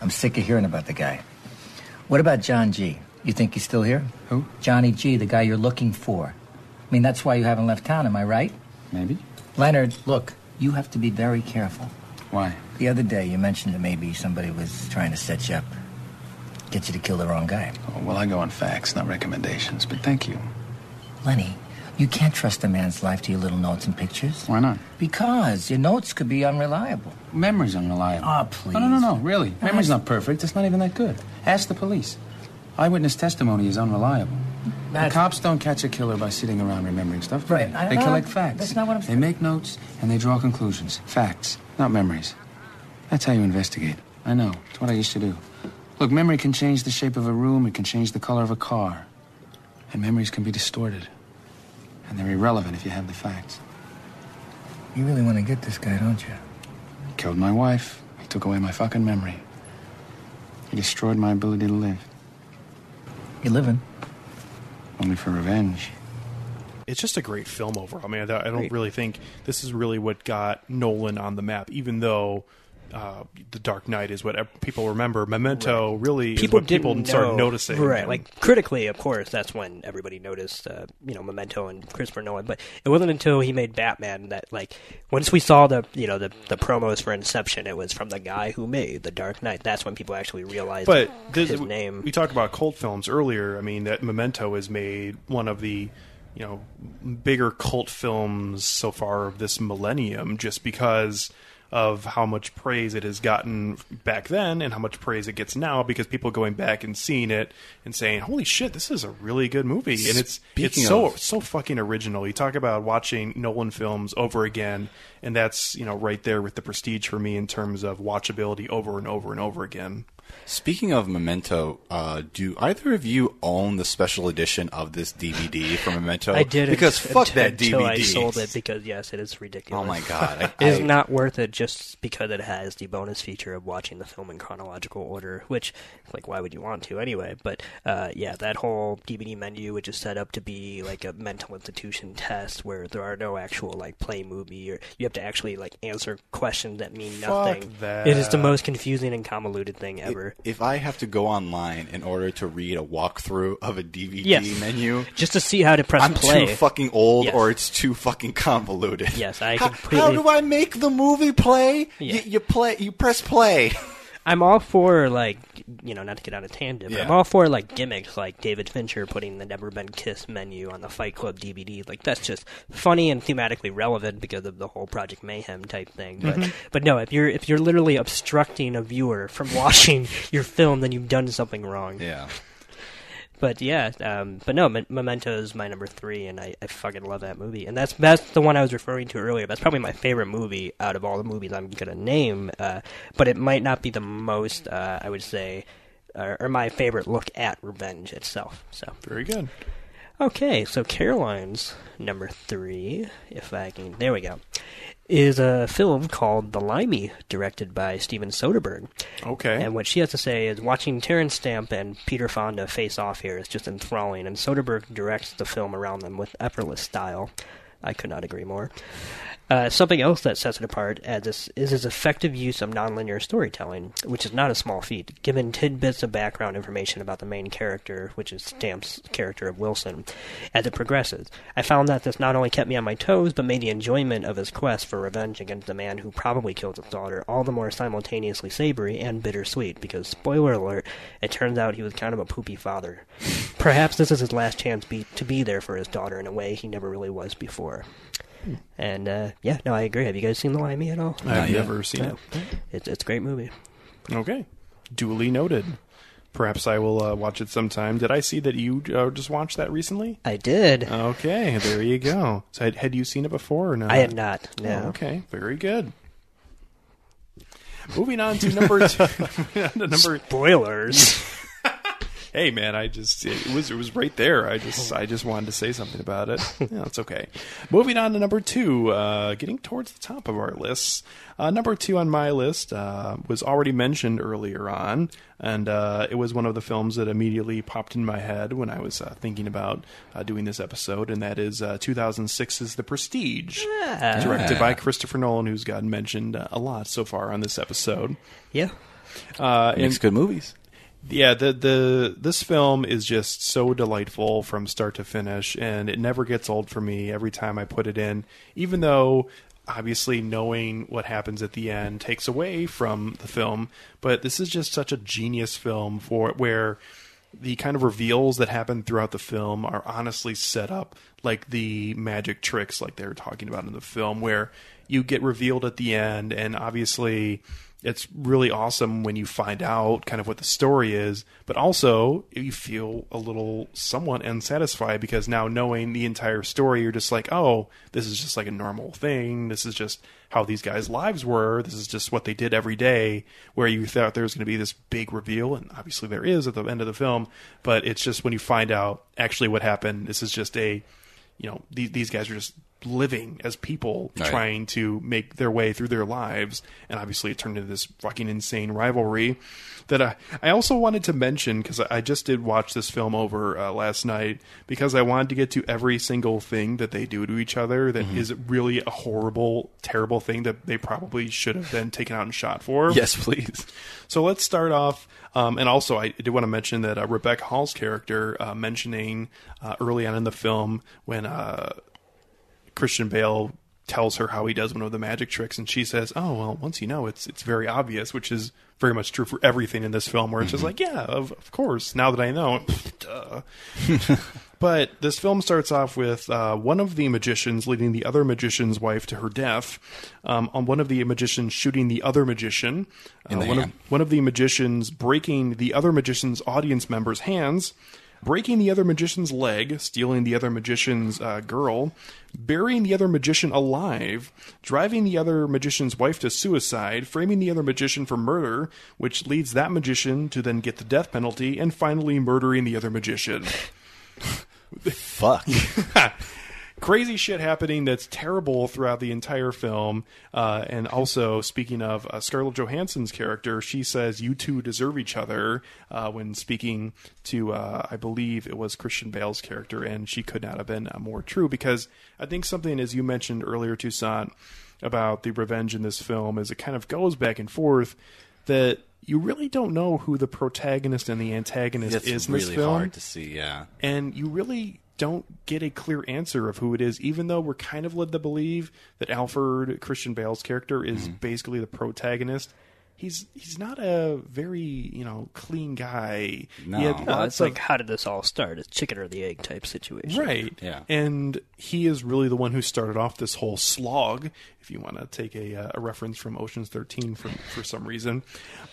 I'm sick of hearing about the guy. What about John G? You think he's still here? Who? Johnny G, the guy you're looking for. I mean, that's why you haven't left town, am I right? Maybe. Leonard, look, you have to be very careful. Why? The other day, you mentioned that maybe somebody was trying to set you up, get you to kill the wrong guy. Oh, well, I go on facts, not recommendations, but thank you. Lenny, you can't trust a man's life to your little notes and pictures. Why not? Because your notes could be unreliable. Memory's unreliable. Ah, please. No, no, no, no, really. Memory's not perfect. It's not even that good. Ask the police. Eyewitness testimony is unreliable. That's- The cops don't catch a killer by sitting around remembering stuff. do Right, They, collect facts. that's not what I'm saying. They make notes and they draw conclusions. Facts, not memories. That's how you investigate. I know. It's what I used to do. Look, memory can change the shape of a room. It can change the color of a car. And memories can be distorted. And they're irrelevant if you have the facts. You really want to get this guy, don't you? He killed my wife. He took away my fucking memory. He destroyed my ability to live. You're living. Only for revenge. it's just a great film overall. I mean, I I don't Great. really think this is really what got Nolan on the map, even though. Uh, the Dark Knight is what people remember. Memento really people is people didn't started noticing. right? Like critically, of course, that's when everybody noticed, uh, you know, Memento and Christopher Nolan. But it wasn't until he made Batman that, like, once we saw the, you know, the the promos for Inception, it was from the guy who made the Dark Knight. That's when people actually realized but this, his name. We talked about cult films earlier. I mean, that Memento has made one of the you know bigger cult films so far of this millennium, just because of how much praise it has gotten back then and how much praise it gets now because people going back and seeing it and saying holy shit this is a really good movie. And it's Speaking it's so of- so fucking original. You talk about watching Nolan films over again and that's you know right there with the prestige for me in terms of watchability over and over and over again Speaking of Memento, uh, do either of you own the special edition of this DVD for Memento? I did because fuck that until DVD. I sold it because yes, it is ridiculous. Oh my God, I- [laughs] it is not worth it just because it has the bonus feature of watching the film in chronological order. Which, like, why would you want to anyway? But uh, yeah, that whole DVD menu, which is set up to be like a mental institution test, where there are no actual like play movie, or you have to actually like answer questions that mean Fuck nothing. that. It is the most confusing and convoluted thing ever. If I have to go online in order to read a walkthrough of a DVD Yes. menu, Just to see how to press play, I'm play. too fucking old, Yes. or it's too fucking convoluted. Yes, I How, completely. how do I make the movie play? Yeah. You, you play. You press play. [laughs] I'm all for like you know not to get on a tangent, but I'm all for like gimmicks like David Fincher putting the Never Been Kissed menu on the Fight Club DVD. Like that's just funny and thematically relevant because of the whole Project Mayhem type thing. But Mm-hmm. Mhm. but no, if you're if you're literally obstructing a viewer from [laughs] watching your film, then you've done something wrong. Yeah. But yeah, um, but no, Me- Memento is my number three, and I, I fucking love that movie. And that's that's the one I was referring to earlier. That's probably my favorite movie out of all the movies I'm gonna name. Uh, but it might not be the most, uh, I would say, uh, or my favorite look at revenge itself. So very good. Okay, so Caroline's number three, if I can, there we go, is a film called The Limey, directed by Steven Soderbergh. Okay. And what she has to say is watching Terence Stamp and Peter Fonda face off here is just enthralling, and Soderbergh directs the film around them with effortless style. I could not agree more. Uh, something else that sets it apart this is his effective use of nonlinear storytelling, which is not a small feat, given tidbits of background information about the main character, which is Stamp's character of Wilson, as it progresses. I found that this not only kept me on my toes, but made the enjoyment of his quest for revenge against the man who probably killed his daughter all the more simultaneously savory and bittersweet, because, spoiler alert, it turns out he was kind of a poopy father. Perhaps this is his last chance be- to be there for his daughter in a way he never really was before. And uh, yeah, no, I agree. Have you guys seen The Limey at all? I've never seen it. It's it's a great movie. Okay, duly noted. Perhaps I will uh, watch it sometime. Did I see that you uh, just watched that recently? I did. Okay, there you go. So had, had you seen it before or not? I had not, no. Oh, okay, very good. Moving on to number two. [laughs] moving on to number spoilers. Hey man, I just it was it was right there. I just [laughs] I just wanted to say something about it. Yeah, it's okay. Moving on to number two, uh, getting towards the top of our lists. Uh, number two on my list uh, was already mentioned earlier on, and uh, it was one of the films that immediately popped in my head when I was uh, thinking about uh, doing this episode, and that is uh, 2006's The Prestige, Ah. directed by Christopher Nolan, who's gotten mentioned uh, a lot so far on this episode. Yeah. Uh, Makes and- good movies. Yeah, the the this film is just so delightful from start to finish, and it never gets old for me every time I put it in. Even though obviously knowing what happens at the end takes away from the film, but this is just such a genius film for where the kind of reveals that happen throughout the film are honestly set up like the magic tricks like they were talking about in the film where you get revealed at the end and obviously it's really awesome when you find out kind of what the story is, but also you feel a little somewhat unsatisfied because now knowing the entire story, you're just like, oh, this is just like a normal thing. This is just how these guys' lives were. This is just what they did every day. Where you thought there was going to be this big reveal, and obviously there is at the end of the film, but it's just when you find out actually what happened, this is just a, you know, these, these guys are just living as people Right. trying to make their way through their lives and obviously it turned into this fucking insane rivalry that I, I also wanted to mention because I just did watch this film over uh, last night because I wanted to get to every single thing that they do to each other that is Mhm. really a horrible, terrible thing that they probably should have been taken out and shot for. Yes, please. So let's start off. Um, and also, I did want to mention that uh, Rebecca Hall's character, uh, mentioning uh, early on in the film when uh, Christian Bale tells her how he does one of the magic tricks, and she says, "Oh well, once you know, it's it's very obvious," which is very much true for everything in this film. Where it's just Mhm. like, "Yeah, of, of course." Now that I know, [laughs] duh. [laughs] But this film starts off with uh, one of the magicians leading the other magician's wife to her death. Um, on one of the magicians shooting the other magician. In the one of one of the magicians breaking the other magician's audience member's hands, breaking the other magician's leg, stealing the other magician's uh, girl, burying the other magician alive, driving the other magician's wife to suicide, framing the other magician for murder, which leads that magician to then get the death penalty, and finally murdering the other magician. [laughs] Fuck. [laughs] Crazy shit happening that's terrible throughout the entire film. Uh, and also, speaking of uh, Scarlett Johansson's character, she says, You two deserve each other uh, when speaking to, uh, I believe it was Christian Bale's character. And she could not have been uh, more true because I think something, as you mentioned earlier, Toussaint, about the revenge in this film is it kind of goes back and forth that you really don't know who the protagonist and the antagonist That's is in this really film hard to see. Yeah. and you really don't get a clear answer of who it is, even though we're kind of led to believe that Alfred Christian Bale's character is Mm-hmm. basically the protagonist. he's he's not a very you know clean guy. No. He had No, lots it's like how did this all start? It's chicken or the egg type situation. Right. Yeah, And he is really the one who started off this whole slog, if you want to take a, uh, a reference from Ocean's 13 for, for some reason.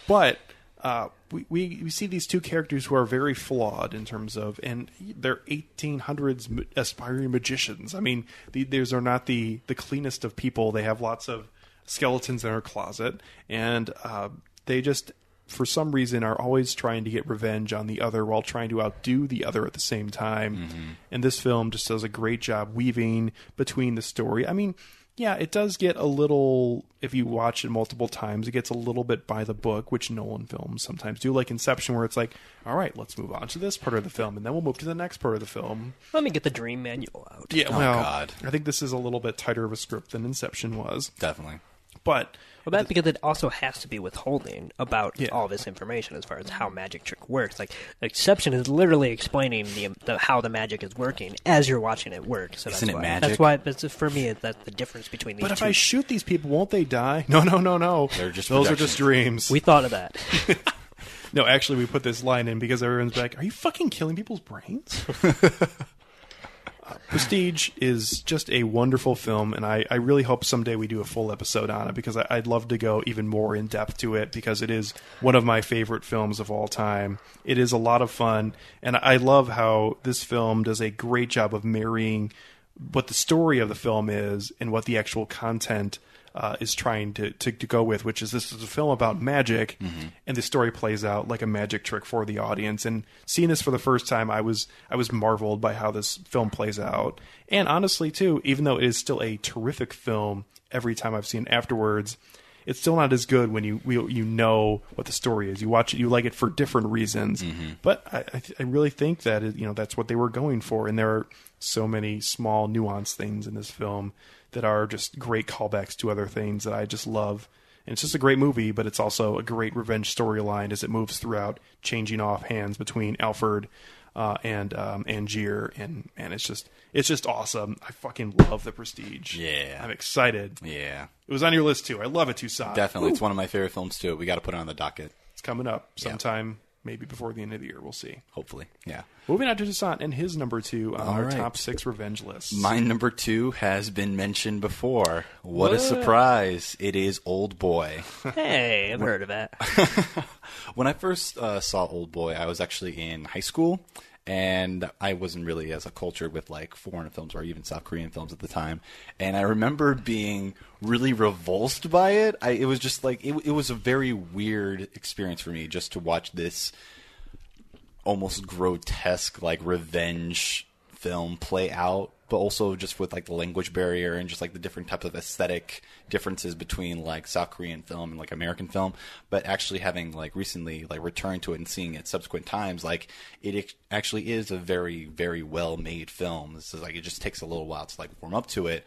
But uh, we, we, we see these two characters who are very flawed in terms of, and they're 1800s aspiring magicians. I mean, the, these are not the, the cleanest of people. They have lots of skeletons in their closet, and uh, they just for some reason are always trying to get revenge on the other while trying to outdo the other at the same time. And this film just does a great job weaving between the story. I mean, yeah, it does get a little if you watch it multiple times, it gets a little bit by the book, which Nolan films sometimes do, like Inception, where it's like, all right, let's move on to this part of the film, and then we'll move to the next part of the film. Let me get the dream manual out. Yeah, Oh, well, God. I think this is a little bit tighter of a script than Inception was. Definitely. But Well, that's because it also has to be withholding about Yeah. all this information as far as how magic trick works. Like Inception is literally explaining the, the how the magic is working as you're watching it work. So Isn't that's it why, magic? That's why. That's for me. That's the difference between these But if two. I shoot these people, won't they die? [laughs] No, no, no, no. They're just those are just dreams. we thought of that. [laughs] no, actually, we put this line in because everyone's like, "Are you fucking killing people's brains?" [laughs] Prestige is just a wonderful film, and I, I really hope someday we do a full episode on it because I, I'd love to go even more in depth to it because it is one of my favorite films of all time. It is a lot of fun, and I love how this film does a great job of marrying what the story of the film is and what the actual content uh, is trying to, to, to go with, which is this is a film about mm-hmm. magic, mm-hmm. and the story plays out like a magic trick for the audience. And seeing this for the first time, I was I was marveled by how this film plays out. And honestly, too, even though it is still a terrific film, every time I've seen it afterwards, it's still not as good when you you you know what the story is. You watch it, you like it for different reasons. Mm-hmm. But I, I, I really think that it, you know that's what they were going for, and there are so many small nuanced things in this film that are just great callbacks to other things that I just love. And it's just a great movie, but it's also a great revenge storyline as it moves throughout, changing off hands between Alfred uh, and um, Angier, and and it's just it's just awesome. I fucking love the Prestige. Yeah. I'm excited. Yeah. It was on your list too. I love it, Toussaint. Definitely. It's one of my favorite films, too. We got to put it on the docket. It's coming up sometime, maybe before the end of the year. We'll see. Hopefully. Yeah. Moving on to Toussaint and his number two on All our right. top six revenge list. My number two has been mentioned before. What, a surprise. It is Old Boy. [laughs] hey, I've heard of that. [laughs] when I first uh, saw Old Boy, I was actually in high school, and I wasn't really as a cultured with like foreign films or even South Korean films at the time. And I remember being really revulsed by it. I, it was just like it, it was a very weird experience for me just to watch this almost grotesque like revenge film play out but also just with like the language barrier and just like the different types of aesthetic differences between like South Korean film and like American film but actually having like recently like returned to it and seeing it subsequent times like it actually is a very very well made film this is like it just takes a little while to like warm up to it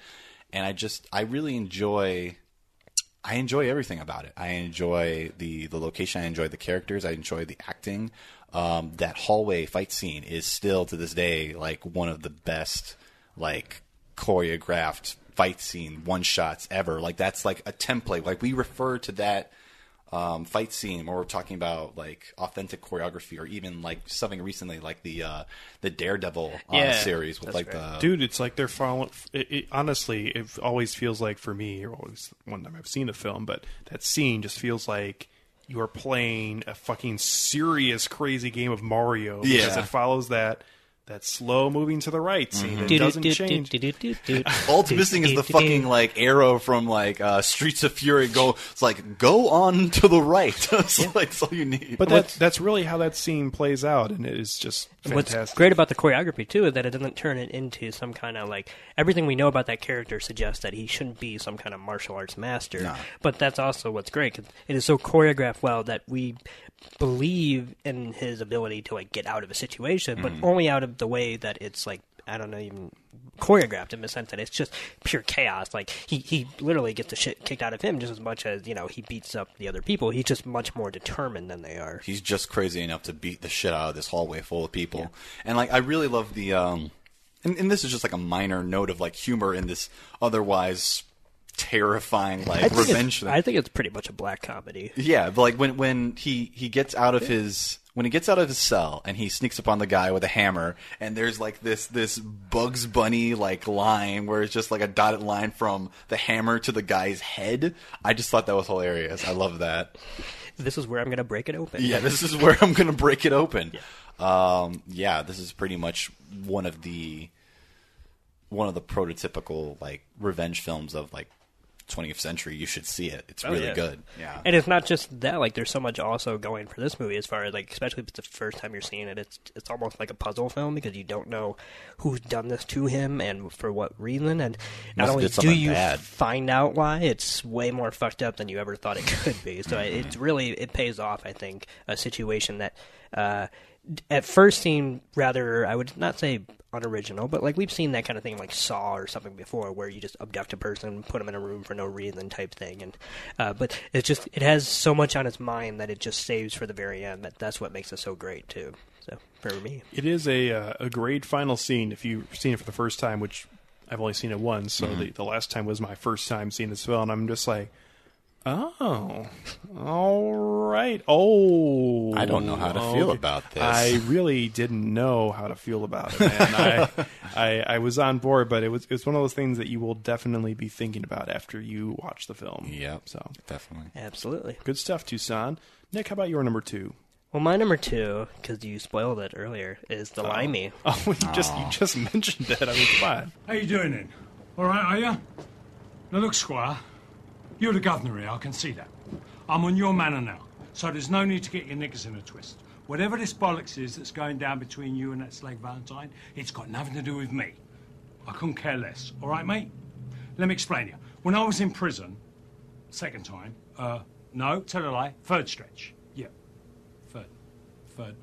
and I just I really enjoy I enjoy everything about it. I enjoy the the location. I enjoy the characters. I enjoy the acting. Um, that hallway fight scene is still to this day like one of the best like choreographed fight scene one shots ever. Like that's like a template. Like we refer to that um, fight scene or we're talking about like authentic choreography or even like something recently like the uh, the Daredevil uh, Yeah, series with like right. the Dude, it's like they're following. It, it, honestly, it always feels like for me, or always one time I've seen the film, but that scene just feels like you are playing a fucking serious, crazy game of Mario. Because Yeah. it follows that that slow moving to the right scene. Mm-hmm. It doesn't change. All it's missing is the fucking like arrow from like uh, Streets of Fury. Go, it's like go on to the right. [laughs] it's like that's all you need. But that, that's really how that scene plays out, and it is just fantastic. What's great about the choreography too is that it doesn't turn it into some kind of like everything we know about that character suggests that he shouldn't be some kind of martial arts master. No. But that's also what's great 'cause it is so choreographed well that we believe in his ability to like get out of a situation, but Mhm. only out of the way that it's like I don't know even choreographed in the sense that it's just pure chaos. Like he he literally gets the shit kicked out of him just as much as you know he beats up the other people. He's just much more determined than they are. He's just crazy enough to beat the shit out of this hallway full of people. And like I really love the um and, and this is just like a minor note of like humor in this otherwise terrifying like I revenge. I think it's pretty much a black comedy. Yeah, but like when when he he gets out of his when he gets out of his cell and he sneaks upon the guy with a hammer and there's like this this Bugs Bunny like line where it's just like a dotted line from the hammer to the guy's head. I just thought that was hilarious. I love that. This is where I'm going to break it open. Yeah, this is where I'm going to break it open. Yeah. Um, yeah, this is pretty much one of the one of the prototypical like revenge films of like 20th century. You should see it. It's Oh, really yeah. good. Yeah. And it's not just that. Like, there's so much also going for this movie as far as like, especially if it's the first time you're seeing it. It's it's almost like a puzzle film because you don't know who's done this to him and for what reason. And not only do you bad. find out why, it's way more fucked up than you ever thought it [laughs] could be. So it's really it pays off. I think a situation that. Uh, at first seemed rather I would not say unoriginal, but like we've seen that kind of thing like Saw or something before, where you just abduct a person, put them in a room for no reason type thing, and uh, but it just it has so much on its mind that it just saves for the very end. That that's what makes it so great too. So for me, It is a uh, a great final scene if you've seen it for the first time, which I've only seen it once. So Mhm. the, the last time was my first time seeing this film, and I'm just like, oh, all right. Oh, I don't know how to feel okay. about this. I really didn't know how to feel about it, man. I, [laughs] I I was on board, but it was it was one of those things that you will definitely be thinking about after you watch the film. Yep, so definitely. absolutely. Good stuff, Toussaint. Nick, how about your number two? Well, my number two, because you spoiled it earlier, is the Limey. Oh. [laughs] oh, you just you just [laughs] mentioned it. I mean, come on. How you doing then? All right, are you? Now look, Squire, you're the governor here, I can see that. I'm on your manor now, so there's no need to get your knickers in a twist. Whatever this bollocks is that's going down between you and that slag Valentine, it's got nothing to do with me. I couldn't care less, all right, mate? Let me explain to you. When I was in prison, second time, uh, no, tell a lie, third stretch. Yeah, third, third.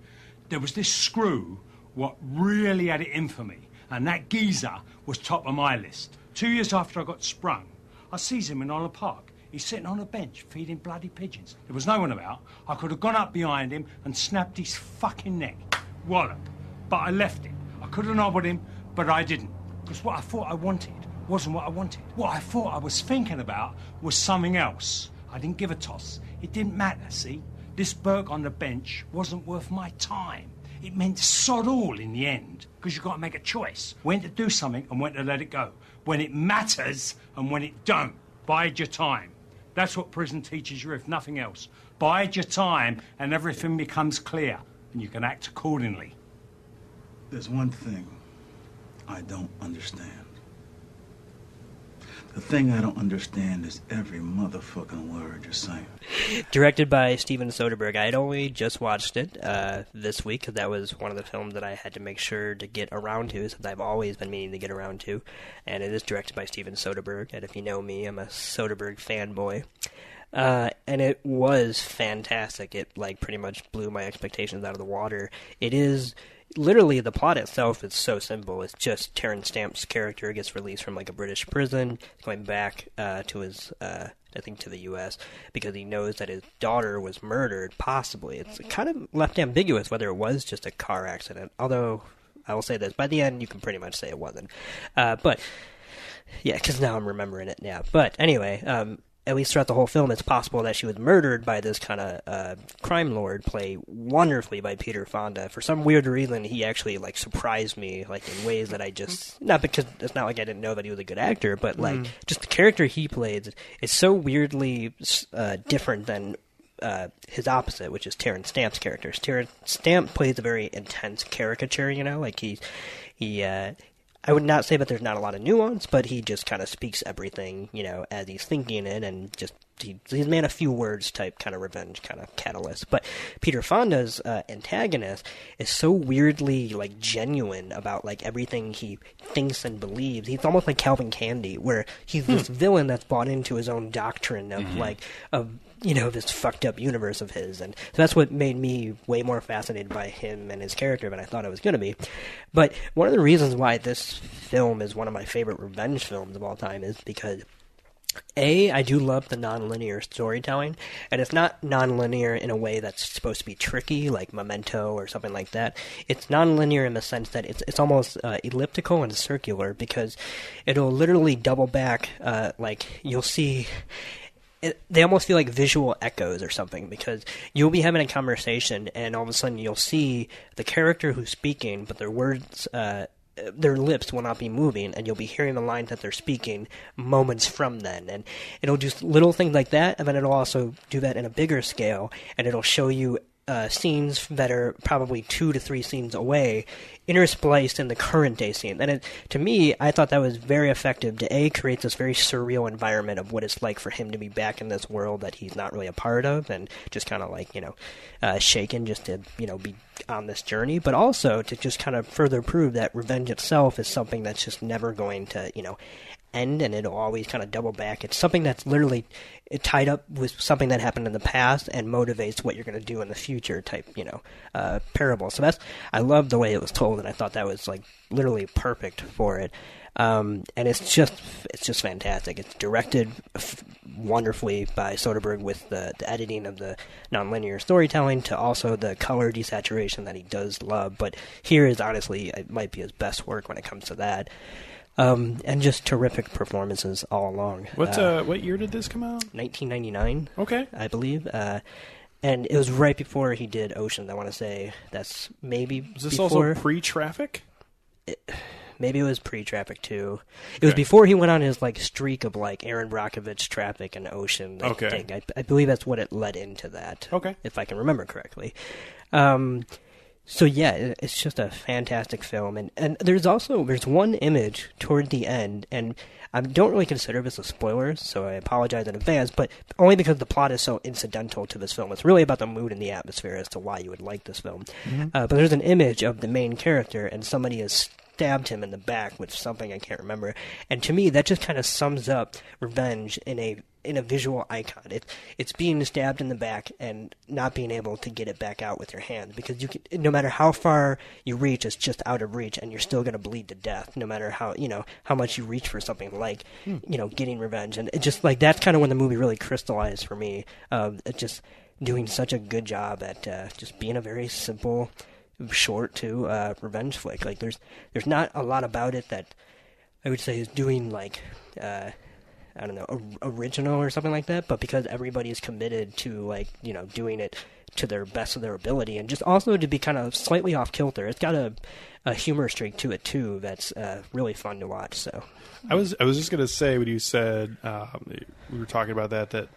There was this screw what really had it in for me, and that geezer was top of my list. Two years after I got sprung, I sees him in Holland Park. He's sitting on a bench feeding bloody pigeons. There was no one about. I could have gone up behind him and snapped his fucking neck. Wallop. But I left it. I could have nobbled him, but I didn't. Because what I thought I wanted wasn't what I wanted. What I thought I was thinking about was something else. I didn't give a toss. It didn't matter, see? This Burke on the bench wasn't worth my time. It meant sod all in the end, because you've got to make a choice. When to do something and when to let it go. When it matters and when it don't. Bide your time. That's what prison teaches you, if nothing else. Bide your time and everything becomes clear, and you can act accordingly. There's one thing I don't understand. The thing I don't understand is every motherfucking word you're saying. Directed by Steven Soderbergh. I had only just watched it uh, this week because that was one of the films that I had to make sure to get around to, since I've always been meaning to get around to. And it is directed by Steven Soderbergh. And if you know me, I'm a Soderbergh fanboy. Uh, and it was fantastic. It like pretty much blew my expectations out of the water. It is literally the plot itself is so simple. It's just Terence Stamp's character gets released from like a British prison, going back uh, to his, uh, I think, to the U.S. because he knows that his daughter was murdered. Possibly, it's kind of left ambiguous whether it was just a car accident. Although I will say this: by the end, you can pretty much say it wasn't. Uh, but yeah, because now I'm remembering it now. But anyway, um, at least throughout the whole film, it's possible that she was murdered by this kind of uh, crime lord, played wonderfully by Peter Fonda. For some weird reason, he actually like surprised me, like in ways that I just not because it's not like I didn't know that he was a good actor, but like Mm. just the character he plays is so weirdly uh, different than uh, his opposite, which is Terence Stamp's character. Terence Stamp plays a very intense caricature, you know, like he he. Uh, I would not say that there's not a lot of nuance, but he just kind of speaks everything, you know, as he's thinking it, and just he, he's man of few words type kind of revenge kind of catalyst. But Peter Fonda's uh, antagonist is so weirdly like genuine about like everything he thinks and believes. He's almost like Calvin Candie, where he's this villain that's bought into his own doctrine of Mhm. like of you know this fucked up universe of his, and so that's what made me way more fascinated by him and his character than I thought it was going to be. But one of the reasons why this film is one of my favorite revenge films of all time is because A, I do love the nonlinear storytelling, and it's not nonlinear in a way that's supposed to be tricky, like Memento or something like that. It's nonlinear in the sense that it's it's almost uh, elliptical and circular because it'll literally double back. Uh, like you'll see it, they almost feel like visual echoes or something because you'll be having a conversation and all of a sudden you'll see the character who's speaking, but their words, uh, their lips will not be moving, and you'll be hearing the lines that they're speaking moments from then. And it'll do little things like that, and then it'll also do that in a bigger scale, and it'll show you uh, scenes that are probably two to three scenes away, interspliced in the current day scene. And it, to me, I thought that was very effective to a create this very surreal environment of what it's like for him to be back in this world that he's not really a part of, and just kind of like you know, uh, shaken just to you know be on this journey, but also to just kind of further prove that revenge itself is something that's just never going to you know end and it'll always kind of double back. It's something that's literally tied up with something that happened in the past and motivates what you're going to do in the future type, you know, uh, parable. So that's, I love the way it was told and I thought that was like literally perfect for it. Um, and it's just, it's just fantastic. It's directed f- wonderfully by Soderbergh with the, the editing of the nonlinear storytelling to also the color desaturation that he does love. But here is honestly, it might be his best work when it comes to that um, and just terrific performances all along. What Uh, uh, what year did this come out? 1999. Okay, I believe. Uh, and it was right before he did Ocean. I want to say that's maybe. Was this before, also pre-traffic? Maybe it was pre-traffic too. It was before he went on his like streak of like Erin Brockovich, Traffic, and Ocean. Okay. I, I believe that's what it led into that. Okay. if I can remember correctly. Um, so yeah, it's just a fantastic film, and and there's also there's one image toward the end, and I don't really consider this a spoiler, so I apologize in advance, but only because the plot is so incidental to this film. It's really about the mood and the atmosphere as to why you would like this film. Mm-hmm. Mhm. Uh, but there's an image of the main character, and somebody has stabbed him in the back with something I can't remember. And to me, that just kind of sums up revenge in a in a visual icon. It it's being stabbed in the back and not being able to get it back out with your hand because you can, no matter how far you reach, it's just out of reach, and you're still going to bleed to death. No matter how you know how much you reach for something like Hmm. you know getting revenge, and it just like that's kind of when the movie really crystallized for me. Um, it just doing such a good job at uh, just being a very simple short to uh, revenge flick. Like there's there's not a lot about it that I would say is doing like uh, I don't know or- original or something like that. But because everybody is committed to like you know doing it to their best of their ability, and just also to be kind of slightly off kilter. It's got a a humor streak to it too that's uh, really fun to watch. So I was I was just gonna say when you said um, we were talking about that that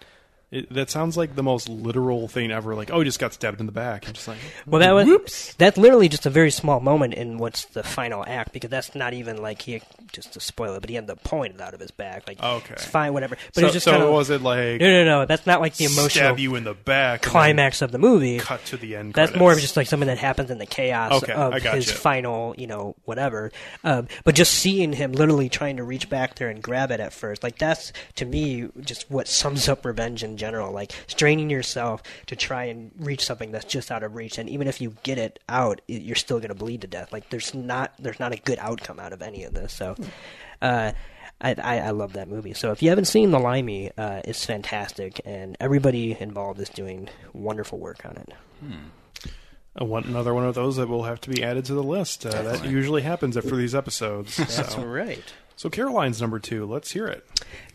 it, that sounds like the most literal thing ever. Like oh, he just got stabbed in the back. I'm just like Well, that was whoops. that's literally just a very small moment in what's the final act because that's not even like he just to spoil it, but he ended up pulling it out of his back. Like Okay. it's fine, whatever. But So- was just so kind of was it like no, no, no. That's not like the emotional stab you in the back climax of the movie. cut to the end That's credits. more of just like something that happens in the chaos Okay, of I his you. final, you know, whatever. Um, but just seeing him literally trying to reach back there and grab it at first, like that's to me just what sums up revenge in general. Like straining yourself to try and reach something that's just out of reach, and even if you get it out, you're still going to bleed to death. Like there's not there's not a good outcome out of any of this. So. Uh, I, I, I love that movie. So if you haven't seen The Limey, uh, it's fantastic, and everybody involved is doing wonderful work on it. One, another one of those that will have to be added to the list. Uh, that usually happens after these episodes. [laughs] That's so. right. So Caroline's number two. Let's hear it.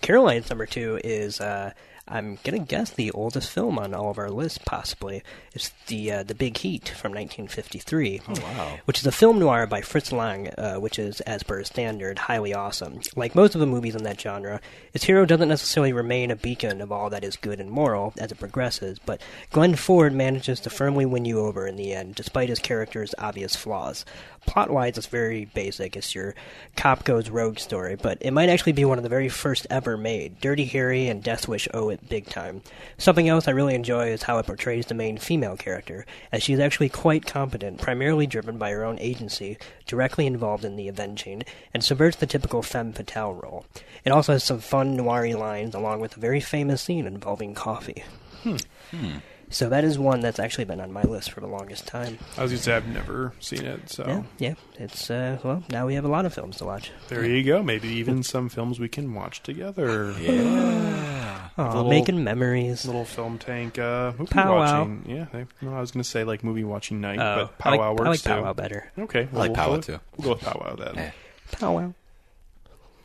Caroline's number two is uh, I'm gonna guess the oldest film on all of our lists. Possibly is the uh, the Big Heat from 1953. Oh, wow. Which is a film noir by Fritz Lang, uh, which is, as per standard, highly awesome. Like most of the movies in that genre, its hero doesn't necessarily remain a beacon of all that is good and moral as it progresses, but Glenn Ford manages to firmly win you over in the end, despite his character's obvious flaws. Plot wise, it's very basic. It's your cop goes rogue story, but it might actually be one of the very first ever made. Dirty Harry and Death Wish owe it big time. Something else I really enjoy is how it portrays the main female character, as she is actually quite competent, primarily driven by her own agency, directly involved in the avenging, and subverts the typical femme fatale role. It also has some fun noir lines, along with a very famous scene involving coffee. Hmm. So that is one that's actually been on my list for the longest time. I was going to say I've never seen it, so Yeah, yeah. It's uh, well, now we have a lot of films to watch. there you go. Maybe even some films we can watch together. [gasps] Yeah. Aw, Little- making memories. Little film tank uh, movie Powwow. watching. Yeah, they, no, I was going to say like movie watching night, Oh, but I like- powwow I works like too. powwow better. Okay, I like we'll powwow too. We'll go with powwow then. Powwow.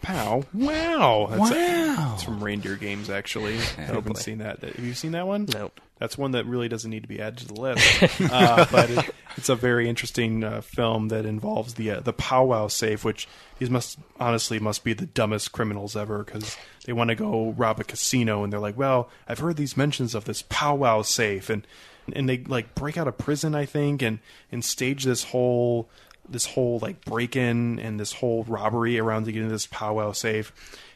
Pow! Wow! That's Wow. it's from Reindeer Games, actually. I haven't seen that. Have you seen that one? No. That's one that really doesn't need to be added to the list. [laughs] uh, but it, it's a very interesting uh, film that involves the uh, the powwow safe, which these must honestly must be the dumbest criminals ever because they want to go rob a casino and they're like, "Well, I've heard these mentions of this powwow safe," and and they like break out of prison, I think, and and stage this whole this whole like break in and this whole robbery around to get into this powwow safe.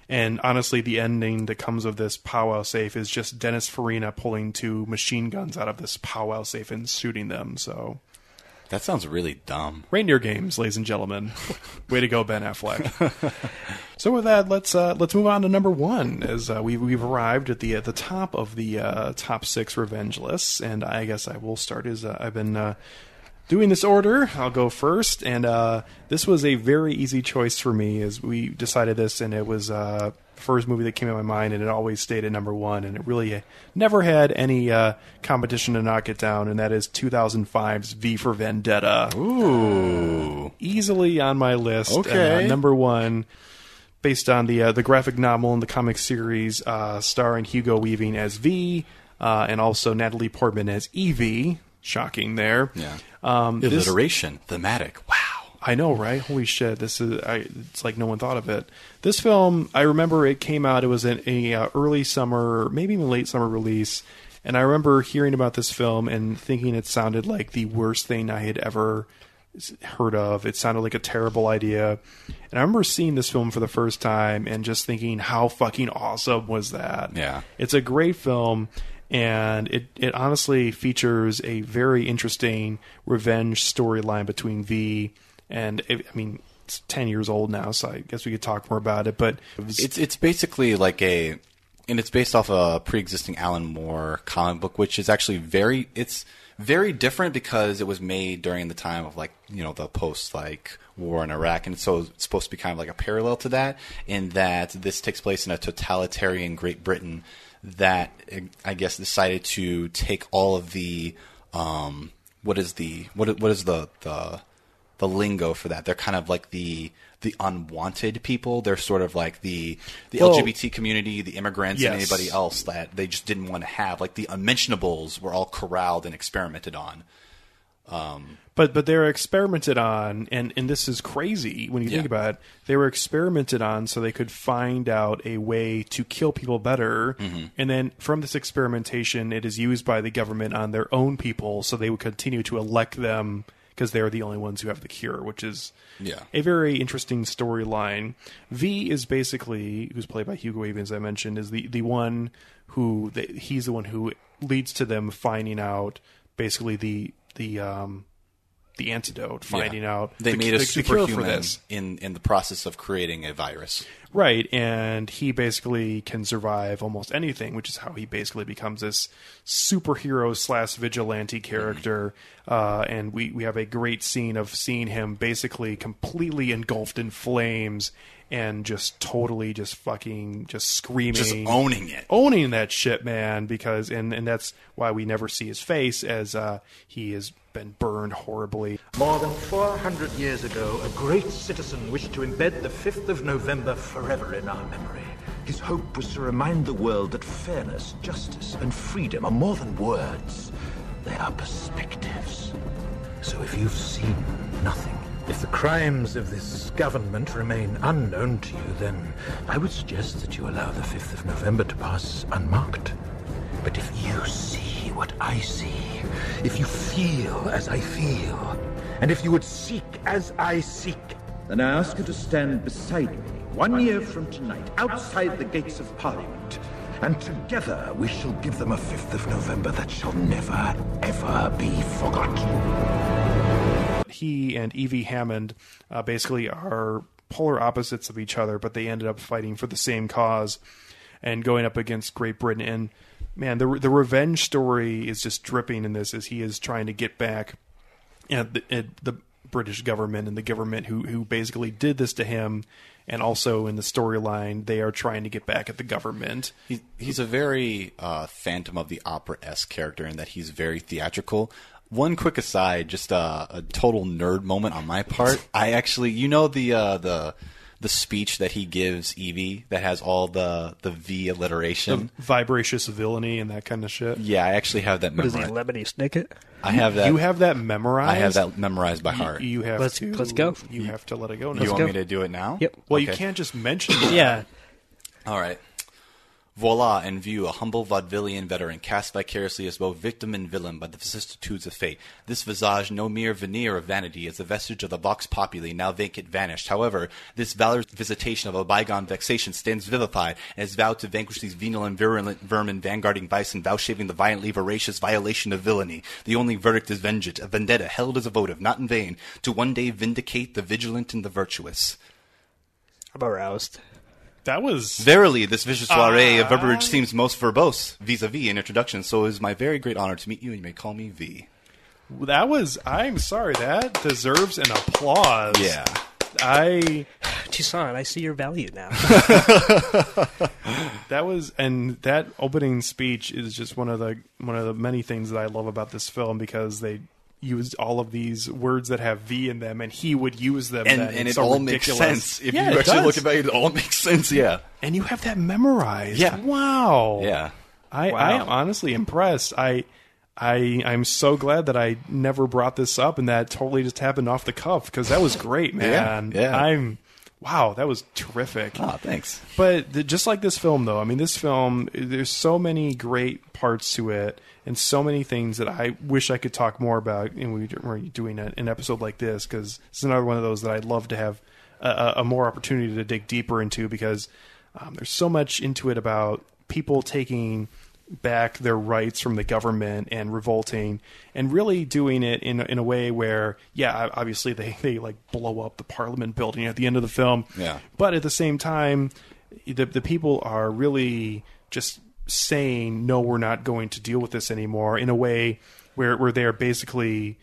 And honestly, the ending that comes of this powwow safe is just Dennis Farina pulling two machine guns out of this powwow safe and shooting them. So, That sounds really dumb. reindeer games, ladies and gentlemen. [laughs] Way to go, Ben Affleck. [laughs] so with that, let's uh, let's move on to number one. As uh, we we've arrived at the at the top of the uh, top six revenge lists, and I guess I will start. As uh, I've been uh, doing this order, I'll go first, and uh, this was a very easy choice for me. As we decided this, and it was uh, the first movie that came in my mind, and it always stayed at number one, and it really never had any uh, competition to knock it down, and that is 2005's V for Vendetta. Ooh. Easily on my list. Okay. Uh, number one, based on the uh, the graphic novel and the comic series, uh, starring Hugo Weaving as V, uh, and also Natalie Portman as Evey. Shocking there. Yeah. Um, this- Alliteration. Thematic. Wow. I know, right? Holy shit! This is I, it's like no one thought of it. This film, I remember it came out. It was an a uh, early summer, maybe even late summer release, and I remember hearing about this film and thinking it sounded like the worst thing I had ever heard of. It sounded like a terrible idea, and I remember seeing this film for the first time and just thinking, how fucking awesome was that? Yeah. It's a great film, and it, it honestly features a very interesting revenge storyline between V and I mean it's ten years old now, so I guess we could talk more about it. But it was, It's it's basically like a, and it's based off a pre-existing Alan Moore comic book, which is actually very it's very different because it was made during the time of like you know the post like war in Iraq, and so it's supposed to be kind of like a parallel to that in that this takes place in a totalitarian Great Britain that I guess decided to take all of the um what is the what what is the the the lingo for that. They're kind of like the the unwanted people. They're sort of like the the Well- LGBT community, the immigrants, and anybody else that they just didn't want to have. Like the unmentionables were all corralled and experimented on. Um, but but they're experimented on, and and this is crazy when you think about it. They were experimented on so they could find out a way to kill people better, Mhm. and then from this experimentation, it is used by the government on their own people, so they would continue to elect them because they're the only ones who have the cure, which is Yeah. a very interesting storyline. V is basically who's played by Hugo Weaving, as I mentioned, is the the one who they, he's the one who leads to them finding out basically the the um the antidote, finding yeah. out they the, made a the superhuman in in the process of creating a virus. Right, and he basically can survive almost anything, which is how he basically becomes this superhero slash vigilante character. Uh, and we, we have a great scene of seeing him basically completely engulfed in flames and just totally just fucking just screaming, Just owning it. owning that shit, man. Because and and that's why we never see his face as uh, he has been burned horribly. More than 400 years ago, a great citizen wished to embed the 5th of November forever in our memory. His hope was to remind the world that fairness, justice, and freedom are more than words. They are perspectives. So if you've seen nothing, if the crimes of this government remain unknown to you, then I would suggest that you allow the 5th of November to pass unmarked. But if you see what I see, if you feel as I feel, and if you would seek as I seek, Then I ask you to stand beside me one year from tonight, outside the gates of Parliament, And together we shall give them a 5th of November that shall never, ever be forgotten. he and Evey Hammond uh, basically are polar opposites of each other, but they ended up fighting for the same cause and going up against Great Britain. And man, the the revenge story is just dripping in this as he is trying to get back at the, at the British government and the government who who basically did this to him. And also in the storyline, they are trying to get back at the government. He, he's a very uh, Phantom of the Opera esque character in that he's very theatrical. One quick aside, just uh, a total nerd moment on my part. [laughs] I actually, you know, the uh, the the speech that he gives Evey that has all the the V alliteration. The vibracious villainy and that kind of shit. yeah, I actually have that What is he, memorized. Lemony Snicket? I have that. You have that memorized. I have that memorized by heart. You, have Let's- to. let's go. You have to let it go. You want me to do it now? Yep. Well, you can't just mention. [laughs] it. Yeah. All right. Voila, in view, a humble vaudevillian veteran cast vicariously as both victim and villain by the vicissitudes of fate. This visage, no mere veneer of vanity, is a vestige of the vox populi, now vacant vanished. However, this valorous visitation of a bygone vexation stands vivified, and is vowed to vanquish these venal and virulent vermin vanguarding vice and vouchsafing the violently voracious violation of villainy. The only verdict is vengeance, a vendetta held as a votive, not in vain, to one day vindicate the vigilant and the virtuous. I'm aroused. That was Verily, this vicious soiree of Ah. verbiage seems most verbose vis-a-vis in introduction, so it is my very great honor to meet you, and you may call me V. That was. I'm sorry. That deserves an applause. Yeah. I. [sighs] Toussaint, I see your value now. [laughs] That was, and that opening speech is just one of the one of the many things that I love about this film because they used all of these words that have V in them, and he would use them, And, and it so all ridiculous. makes sense. If Yeah, you actually does. look at it, it all makes sense, yeah. and you have that memorized. Yeah. Wow. Yeah. I, Wow. I am honestly impressed. I I I'm so glad that I never brought this up and that totally just happened off the cuff because that was great, [laughs] man. Yeah, yeah. I'm wow, that was terrific. Oh, thanks. But the, just like this film, though, I mean, this film, there's so many great parts to it, and so many things that I wish I could talk more about. And we were doing a, an episode like this because it's another one of those that I'd love to have a, a, more opportunity to dig deeper into because um, there's so much into it about people taking back their rights from the government and revolting and really doing it in a, in a way where yeah obviously they they like blow up the parliament building at the end of the film Yeah. but at the same time the the people are really just saying no we're not going to deal with this anymore in a way where where they're basically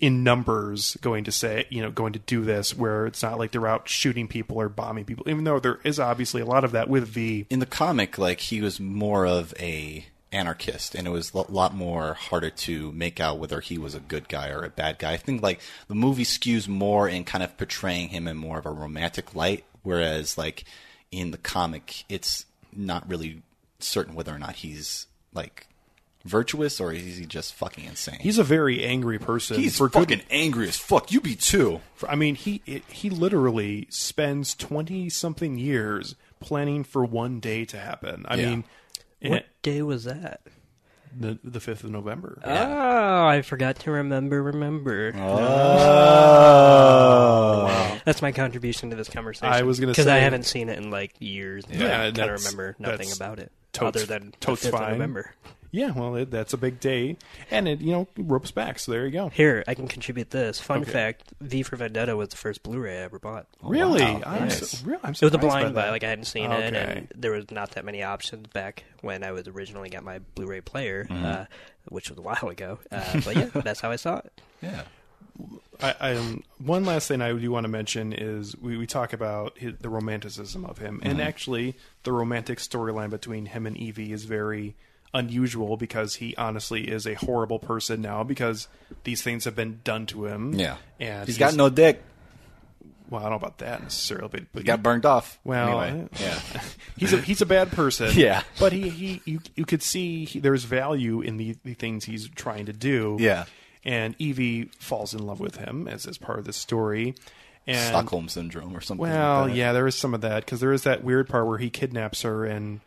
in numbers going to say you know going to do this where it's not like they're out shooting people or bombing people even though there is obviously a lot of that with V In the comic, like, he was more of a anarchist, and it was a lot more harder to make out whether he was a good guy or a bad guy. I think, like, the movie skews more in kind of portraying him in more of a romantic light, whereas, like, in the comic, it's not really certain whether or not he's, like, virtuous or is he just fucking insane. He's a very angry person. He's for good- fucking angry as fuck. You be too. For, I mean, he it, he literally spends twenty something years planning for one day to happen. I Yeah. mean, What day was that? The the fifth of November. Oh, I forgot to remember. Remember. Oh. That's my contribution to this conversation. I was gonna because I haven't seen it in like years. Yeah, Yeah, I kind of remember nothing about it totes- other than totes the 5th of. November. Yeah, well, it, that's a big day, and it you know ropes back. So there you go. Here, I can contribute this. Fun Okay. fact: V for Vendetta was the first Blu-ray I ever bought. Really? Wow. I'm Yes. so- real- I'm it was a surprised by blind buy. that. Like I hadn't seen it, Okay. and there was not that many options back when I was originally got my Blu-ray player, Mhm. uh, which was a while ago. Uh, but yeah, [laughs] that's how I saw it. Yeah. I, I, um, one last thing I do want to mention is we, we talk about his, the romanticism of him, and Mhm. actually, the romantic storyline between him and Evey is very unusual because he honestly is a horrible person now because these things have been done to him. Yeah. and He's got no dick. Well, I don't know about that necessarily, but, but He got burned off. Well, Anyway, yeah. [laughs] he's a he's a bad person. [laughs] Yeah. but he, he you you could see he, there's value in the the things he's trying to do. Yeah. And Evey falls in love with him as as part of the story. And Stockholm syndrome or something. Well, like that. yeah, there is some of that because there is that weird part where he kidnaps her and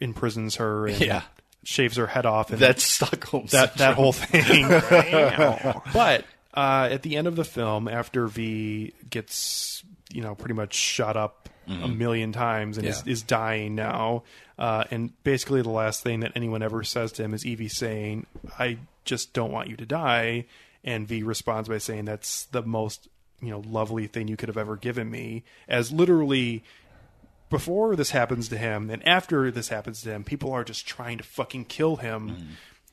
imprisons her and Yeah. shaves her head off. And That's Stockholm That that whole thing. [laughs] but uh, at the end of the film, after V gets you know pretty much shot up a Mhm. million times and is, is dying now. Uh, and basically, the last thing that anyone ever says to him is Evey saying, "I just don't want you to die," and V responds by saying, "That's the most you know lovely thing you could have ever given me." As literally before this happens to him and after this happens to him, people are just trying to fucking kill him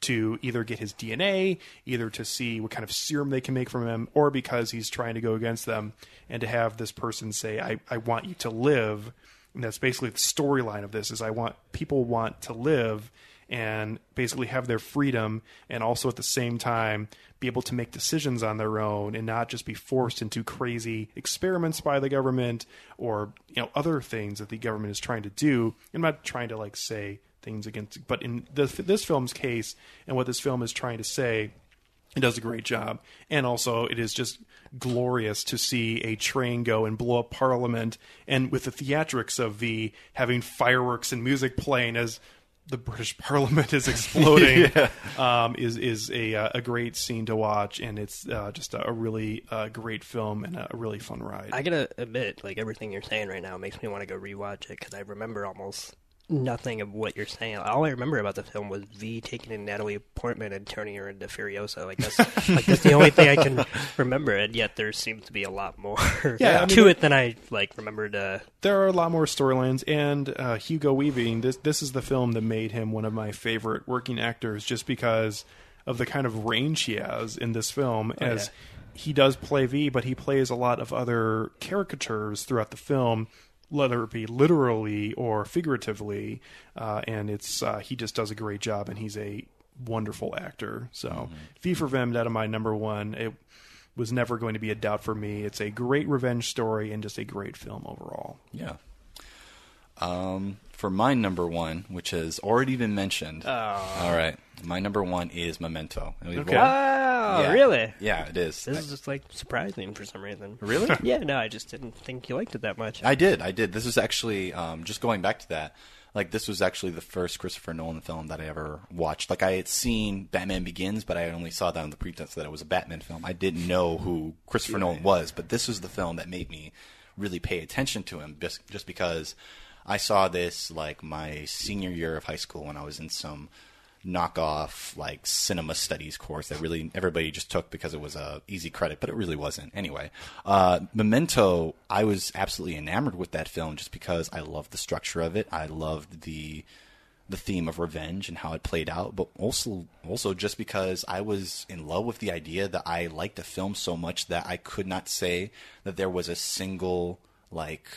to either get his DNA, either to see what kind of serum they can make from him, or because he's trying to go against them. And to have this person say, I, I want you to live. And that's basically the storyline of this is I want people want to live and basically have their freedom and also at the same time be able to make decisions on their own and not just be forced into crazy experiments by the government or you know other things that the government is trying to do. I'm not trying to like say things against, but in the, this film's case and what this film is trying to say, it does a great job. And also, it is just glorious to see a train go and blow up Parliament, and with the theatrics of the having fireworks and music playing as the British [laughs] Parliament is exploding, [laughs] Yeah. um, is is a uh, a great scene to watch, and it's uh, just a, a really uh, great film and a really fun ride. I gotta admit, like everything you're saying right now makes me want to go rewatch it because I remember almost nothing of what you're saying. All I remember about the film was V taking in Natalie Portman and turning her into Furiosa. Like that's like that's the only thing I can [laughs] remember. And yet there seems to be a lot more Yeah, [laughs] I to it than I like remembered. Uh, there are a lot more storylines, and uh, Hugo Weaving. This this is the film that made him one of my favorite working actors, just because of the kind of range he has in this film. Oh, as yeah. he does play V, but he plays a lot of other caricatures throughout the film, whether it be literally or figuratively. Uh, and it's uh, he just does a great job, and he's a wonderful actor. So V for Vendetta, my number one. It was never going to be a doubt for me. It's a great revenge story and just a great film overall. Yeah. Um, for my number one, which has already been mentioned. Oh. All right, my number one is Memento. And we've Okay. all- Wow, Yeah. really? Yeah, it is. This is just like surprising for some reason. Really? [laughs] yeah, no, I just didn't think you liked it that much. I did. I did. This was actually um, just going back to that. Like this was actually the first Christopher Nolan film that I ever watched. Like I had seen Batman Begins, but I only saw that on the pretense that it was a Batman film. I didn't know who Christopher Nolan was, but this was the film that made me really pay attention to him just just because I saw this like my senior year of high school when I was in some knockoff like cinema studies course that really everybody just took because it was a easy credit, but it really wasn't. Anyway, uh, Memento, I was absolutely enamored with that film just because I loved the structure of it. I loved the the theme of revenge and how it played out, but also also just because I was in love with the idea that I liked the film so much that I could not say that there was a single like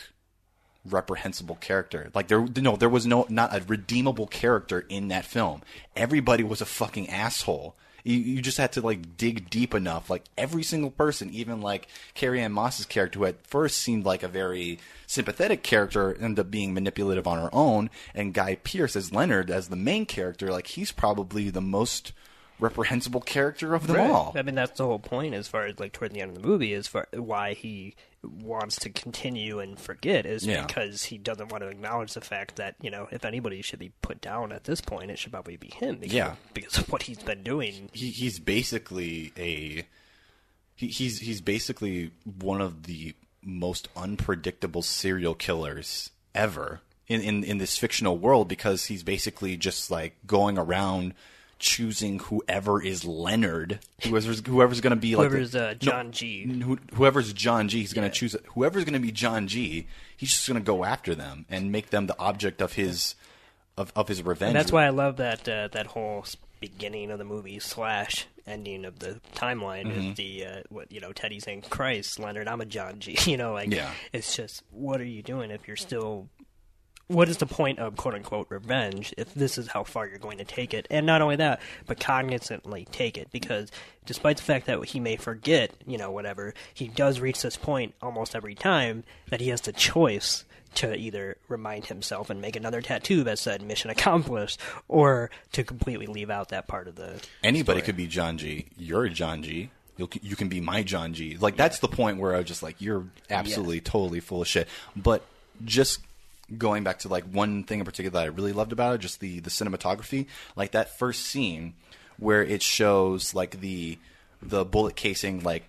reprehensible character. Like there, no, there was no not a redeemable character in that film. Everybody was a fucking asshole. You, you just had to like dig deep enough. Like every single person, even like Carrie-Anne Moss's character, who at first seemed like a very sympathetic character, ended up being manipulative on her own. And Guy Pearce as Leonard, as the main character, like he's probably the most reprehensible character of them Right. all. I mean, that's the whole point as far as like toward the end of the movie, is for why he wants to continue and forget is Yeah. because he doesn't want to acknowledge the fact that you know if anybody should be put down at this point, it should probably be him. Because, Yeah. because of what he's been doing. he, he's basically a he, he's he's basically one of the most unpredictable serial killers ever in, in in this fictional world because he's basically just like going around choosing whoever is Leonard, whoever's whoever's going to be like Whoever's, the- uh, John G. who, whoever's John G. He's going to choose whoever's going to be John G. He's just going to go after them and make them the object of his of, of his revenge. And that's why I love that uh, that whole beginning of the movie slash ending of the timeline Mhm. is the uh, what you know Teddy saying, "Christ, Leonard, I'm a John G." [laughs] You know, like Yeah. it's just what are you doing if you're still what is the point of quote unquote revenge if this is how far you're going to take it? And not only that, but cognizantly take it because despite the fact that he may forget, you know, whatever, he does reach this point almost every time that he has the choice to either remind himself and make another tattoo that said mission accomplished or to completely leave out that part of the Anybody could be John G. You're a John G. You'll, you can be my John G. Like that's the point where I was just like, you're absolutely totally full of shit. But just going back to like one thing in particular that I really loved about it, just the the cinematography. Like that first scene where it shows like the the bullet casing like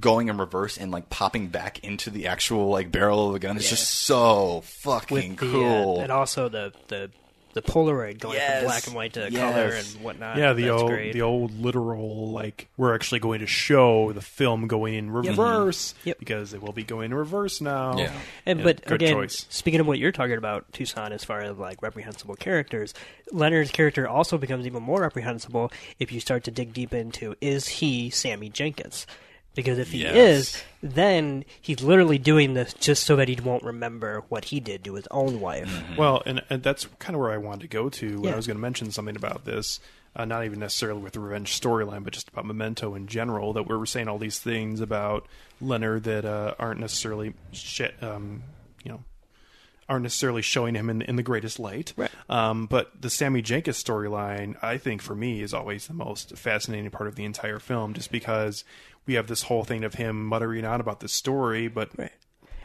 going in reverse and like popping back into the actual like barrel of the gun. It's just so fucking the, uh, cool. and also the the the Polaroid going Yes. from black and white to Yes. color and whatnot. yeah, the That's old great. the old literal like we're actually going to show the film going in reverse because it will be going in reverse now. Yeah. And Yeah, but good again, choice. speaking of what you're talking about, Toussaint, as far as like reprehensible characters, Leonard's character also becomes even more reprehensible if you start to dig deep into is he Sammy Jankis? Because if he Yes. is, then he's literally doing this just so that he won't remember what he did to his own wife. Well, and, and that's kind of where I wanted to go to when Yeah. I was going to mention something about this. Uh, not even necessarily with the revenge storyline, but just about Memento in general. That we're saying all these things about Leonard that uh, aren't necessarily, sh- um, you know, aren't necessarily showing him in, in the greatest light. Right. Um, but the Sammy Jankis storyline, I think for me, is always the most fascinating part of the entire film, just because we have this whole thing of him muttering out about this story, but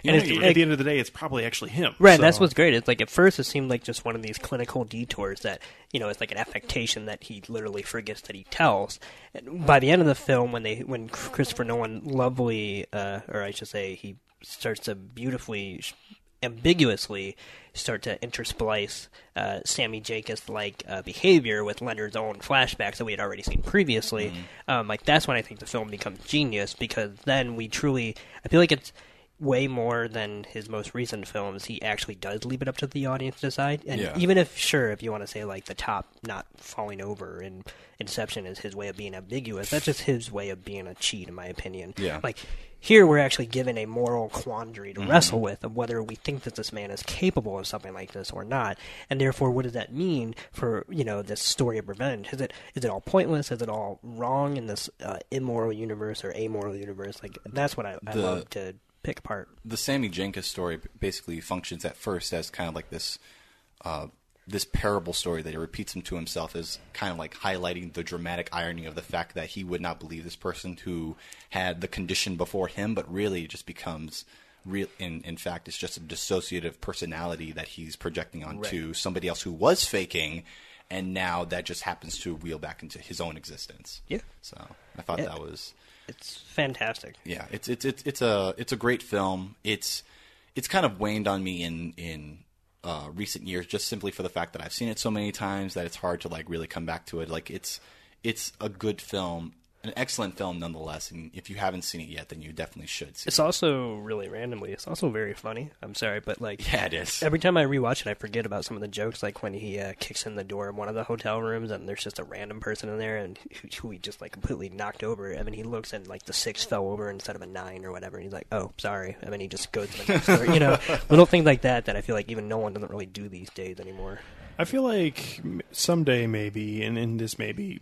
And at, at the end of the day, it's probably actually him. Right, So- that's what's great. It's like at first it seemed like just one of these clinical detours that you know it's like an affectation that he literally forgets that he tells. And by the end of the film, when they when Christopher Nolan lovely, uh, or I should say, he starts to beautifully, ambiguously start to intersplice uh, Sammy Jacobs like uh, behavior with Leonard's own flashbacks that we had already seen previously. Um, like that's when I think the film becomes genius because then we truly, I feel like it's way more than his most recent films, he actually does leave it up to the audience to decide. And Yeah. even if, sure, if you want to say like the top not falling over in Inception is his way of being ambiguous, that's just his way of being a cheat, in my opinion. Yeah. Like here, we're actually given a moral quandary to Mhm. wrestle with of whether we think that this man is capable of something like this or not, and therefore, what does that mean for you know this story of revenge? Is it is it all pointless? Is it all wrong in this uh, immoral universe or amoral universe? Like that's what I, I The- love to pick apart. the Sammy Jankis story basically functions at first as kind of like this uh, this parable story that he repeats him to himself is kind of like highlighting the dramatic irony of the fact that he would not believe this person who had the condition before him, but really just becomes real. In in fact, it's just a dissociative personality that he's projecting onto somebody else who was faking. And now that just happens to wheel back into his own existence. Yeah. So I thought Yeah. that was It's fantastic. yeah, it's it's it's it's a it's a great film. It's it's kind of waned on me in in uh, recent years, just simply for the fact that I've seen it so many times that it's hard to like really come back to it. Like it's it's a good film, an excellent film nonetheless. And if you haven't seen it yet, then you definitely should see. It's also really randomly. It's also very funny. I'm sorry, but like Yeah, it is. Every time I rewatch it, I forget about some of the jokes. Like when he uh, kicks in the door of one of the hotel rooms, and there's just a random person in there, and [laughs] who, who he just like completely knocked over. I mean, he looks and like the six fell over instead of a nine or whatever. And he's like, "Oh, sorry." I mean, he just goes to the next door. You know, [laughs] little things like that that I feel like even no one doesn't really do these days anymore. I feel like someday maybe, and in this maybe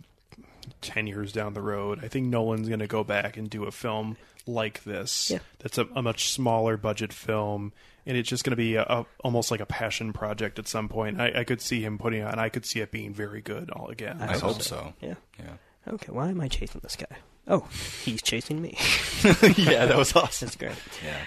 ten years down the road, I think Nolan's going to go back and do a film like this. Yeah. That's a, a much smaller budget film, and it's just going to be a, a, almost like a passion project at some point. I, I could see him putting it, and I could see it being very good all again. I hope so. Yeah. Yeah. Okay, why am I chasing this guy? Oh, he's chasing me. [laughs] Yeah, that was [laughs] awesome. That's great. Yeah.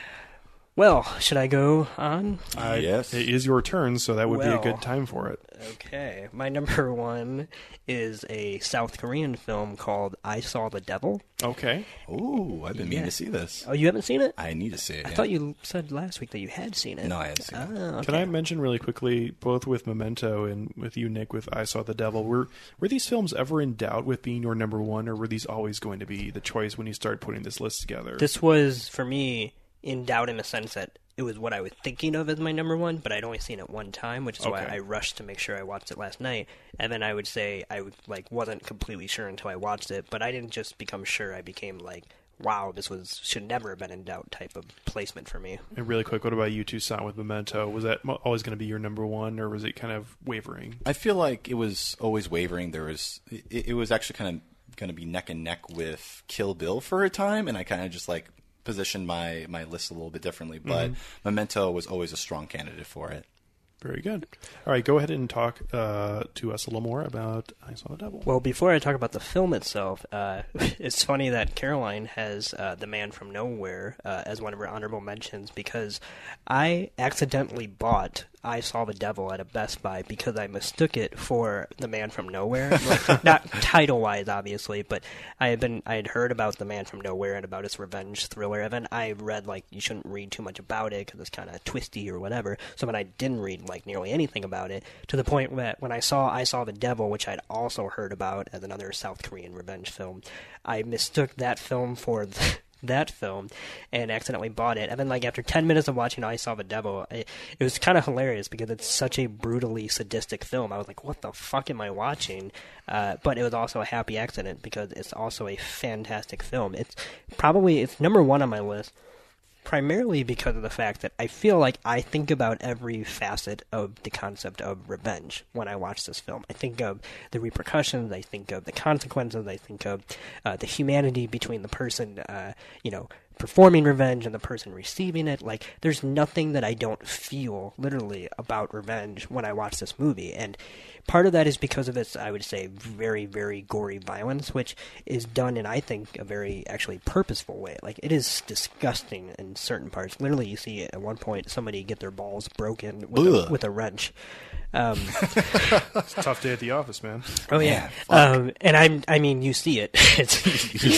Well, should I go on? I- Yes. it is your turn, so that would be a good time for it. Okay, my number [laughs] one is a South Korean film called I Saw the Devil. Okay. Ooh, I've been meaning to see this. Oh, you haven't seen it? I need to see it. I yeah. thought you said last week that you had seen it. No, I hadn't seen it. Oh, okay. Can I mention really quickly, both with Memento and with you, Nick, with I Saw the Devil, were were these films ever in doubt with being your number one, or were these always going to be the choice when you started putting this list together? This was for me in doubt in the sense that it was what I was thinking of as my number one, but I'd only seen it one time, which is why I rushed to make sure I watched it last night. And then I would say I would, like wasn't completely sure until I watched it, but I didn't just become sure. I became like, wow, this was should never have been in doubt type of placement for me. and really quick, what about you Toussaint, with Memento? Was that always going to be your number one, or was it kind of wavering? I feel like it was always wavering. There was it, it was actually kind of going to be neck and neck with Kill Bill for a time, and I kind of just like positioned my my list a little bit differently. But Mhm. Memento was always a strong candidate for it. Very good. All right, go ahead and talk uh, to us a little more about I Saw the Devil. Well, before I talk about the film itself, uh, [laughs] it's funny that Caroline has uh, The Man from Nowhere uh, as one of her honorable mentions because I accidentally bought I Saw the Devil at a Best Buy because I mistook it for The Man from Nowhere. Like, [laughs] not title wise, obviously, but I had been I had heard about The Man from Nowhere and about its revenge thriller. And then I read like you shouldn't read too much about it because it's kind of twisty or whatever. So then I didn't read like nearly anything about it to the point that when I saw I Saw the Devil, which I'd also heard about as another South Korean revenge film, I mistook that film for. The, that film and accidentally bought it. And then, like after ten minutes of watching I Saw the Devil, it, it was kind of hilarious because it's such a brutally sadistic film. I was like, "What the fuck am I watching?" Uh, but it was also a happy accident because it's also a fantastic film. It's probably it's number one on my list primarily because of the fact that I feel like I think about every facet of the concept of revenge when I watch this film. I think of the repercussions, I think of the consequences, I think of uh, the humanity between the person, uh, you know, performing revenge and the person receiving it. Like, there's nothing that I don't feel literally about revenge when I watch this movie. And part of that is because of its, I would say, very, very gory violence, which is done in, I think, a very actually purposeful way. Like, it is disgusting in certain parts. Literally, you see at one point somebody get their balls broken with, a, with a wrench. Um, [laughs] It's a tough day at the office, man. Oh yeah, um, and I'm. I mean, you see it. [laughs] it's [laughs] You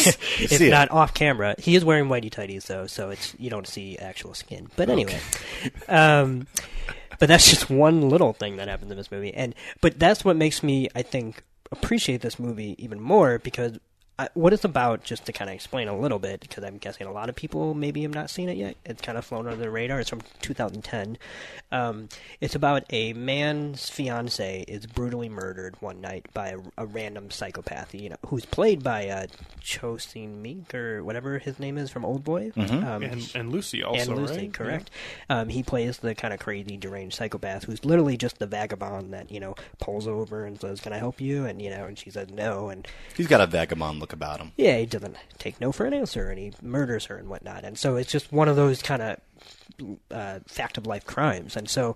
it's see it. not off camera. He is wearing whitey tighties though, so it's you don't see actual skin. But anyway, um, but that's just one little thing that happens in this movie, and but that's what makes me, I think, appreciate this movie even more because. I, what it's about, just to kind of explain a little bit, because I'm guessing a lot of people maybe have not seen it yet. It's kind of flown under the radar. It's from 2010. Um, it's about a man's fiance is brutally murdered one night by a, a random psychopath, you know, who's played by uh, Choi Min-sik or whatever his name is from Old Boy, Mhm. um, And- and Lucy also, and Lucy, right? correct. Um, he plays the kind of crazy, deranged psychopath who's literally just the vagabond that you know pulls over and says, "Can I help you?" and you know, and she says no, and He's got a vagabond look about him. yeah, he doesn't take no for an answer, and he murders her and whatnot. And so it's just one of those kind of uh, fact of life crimes. And so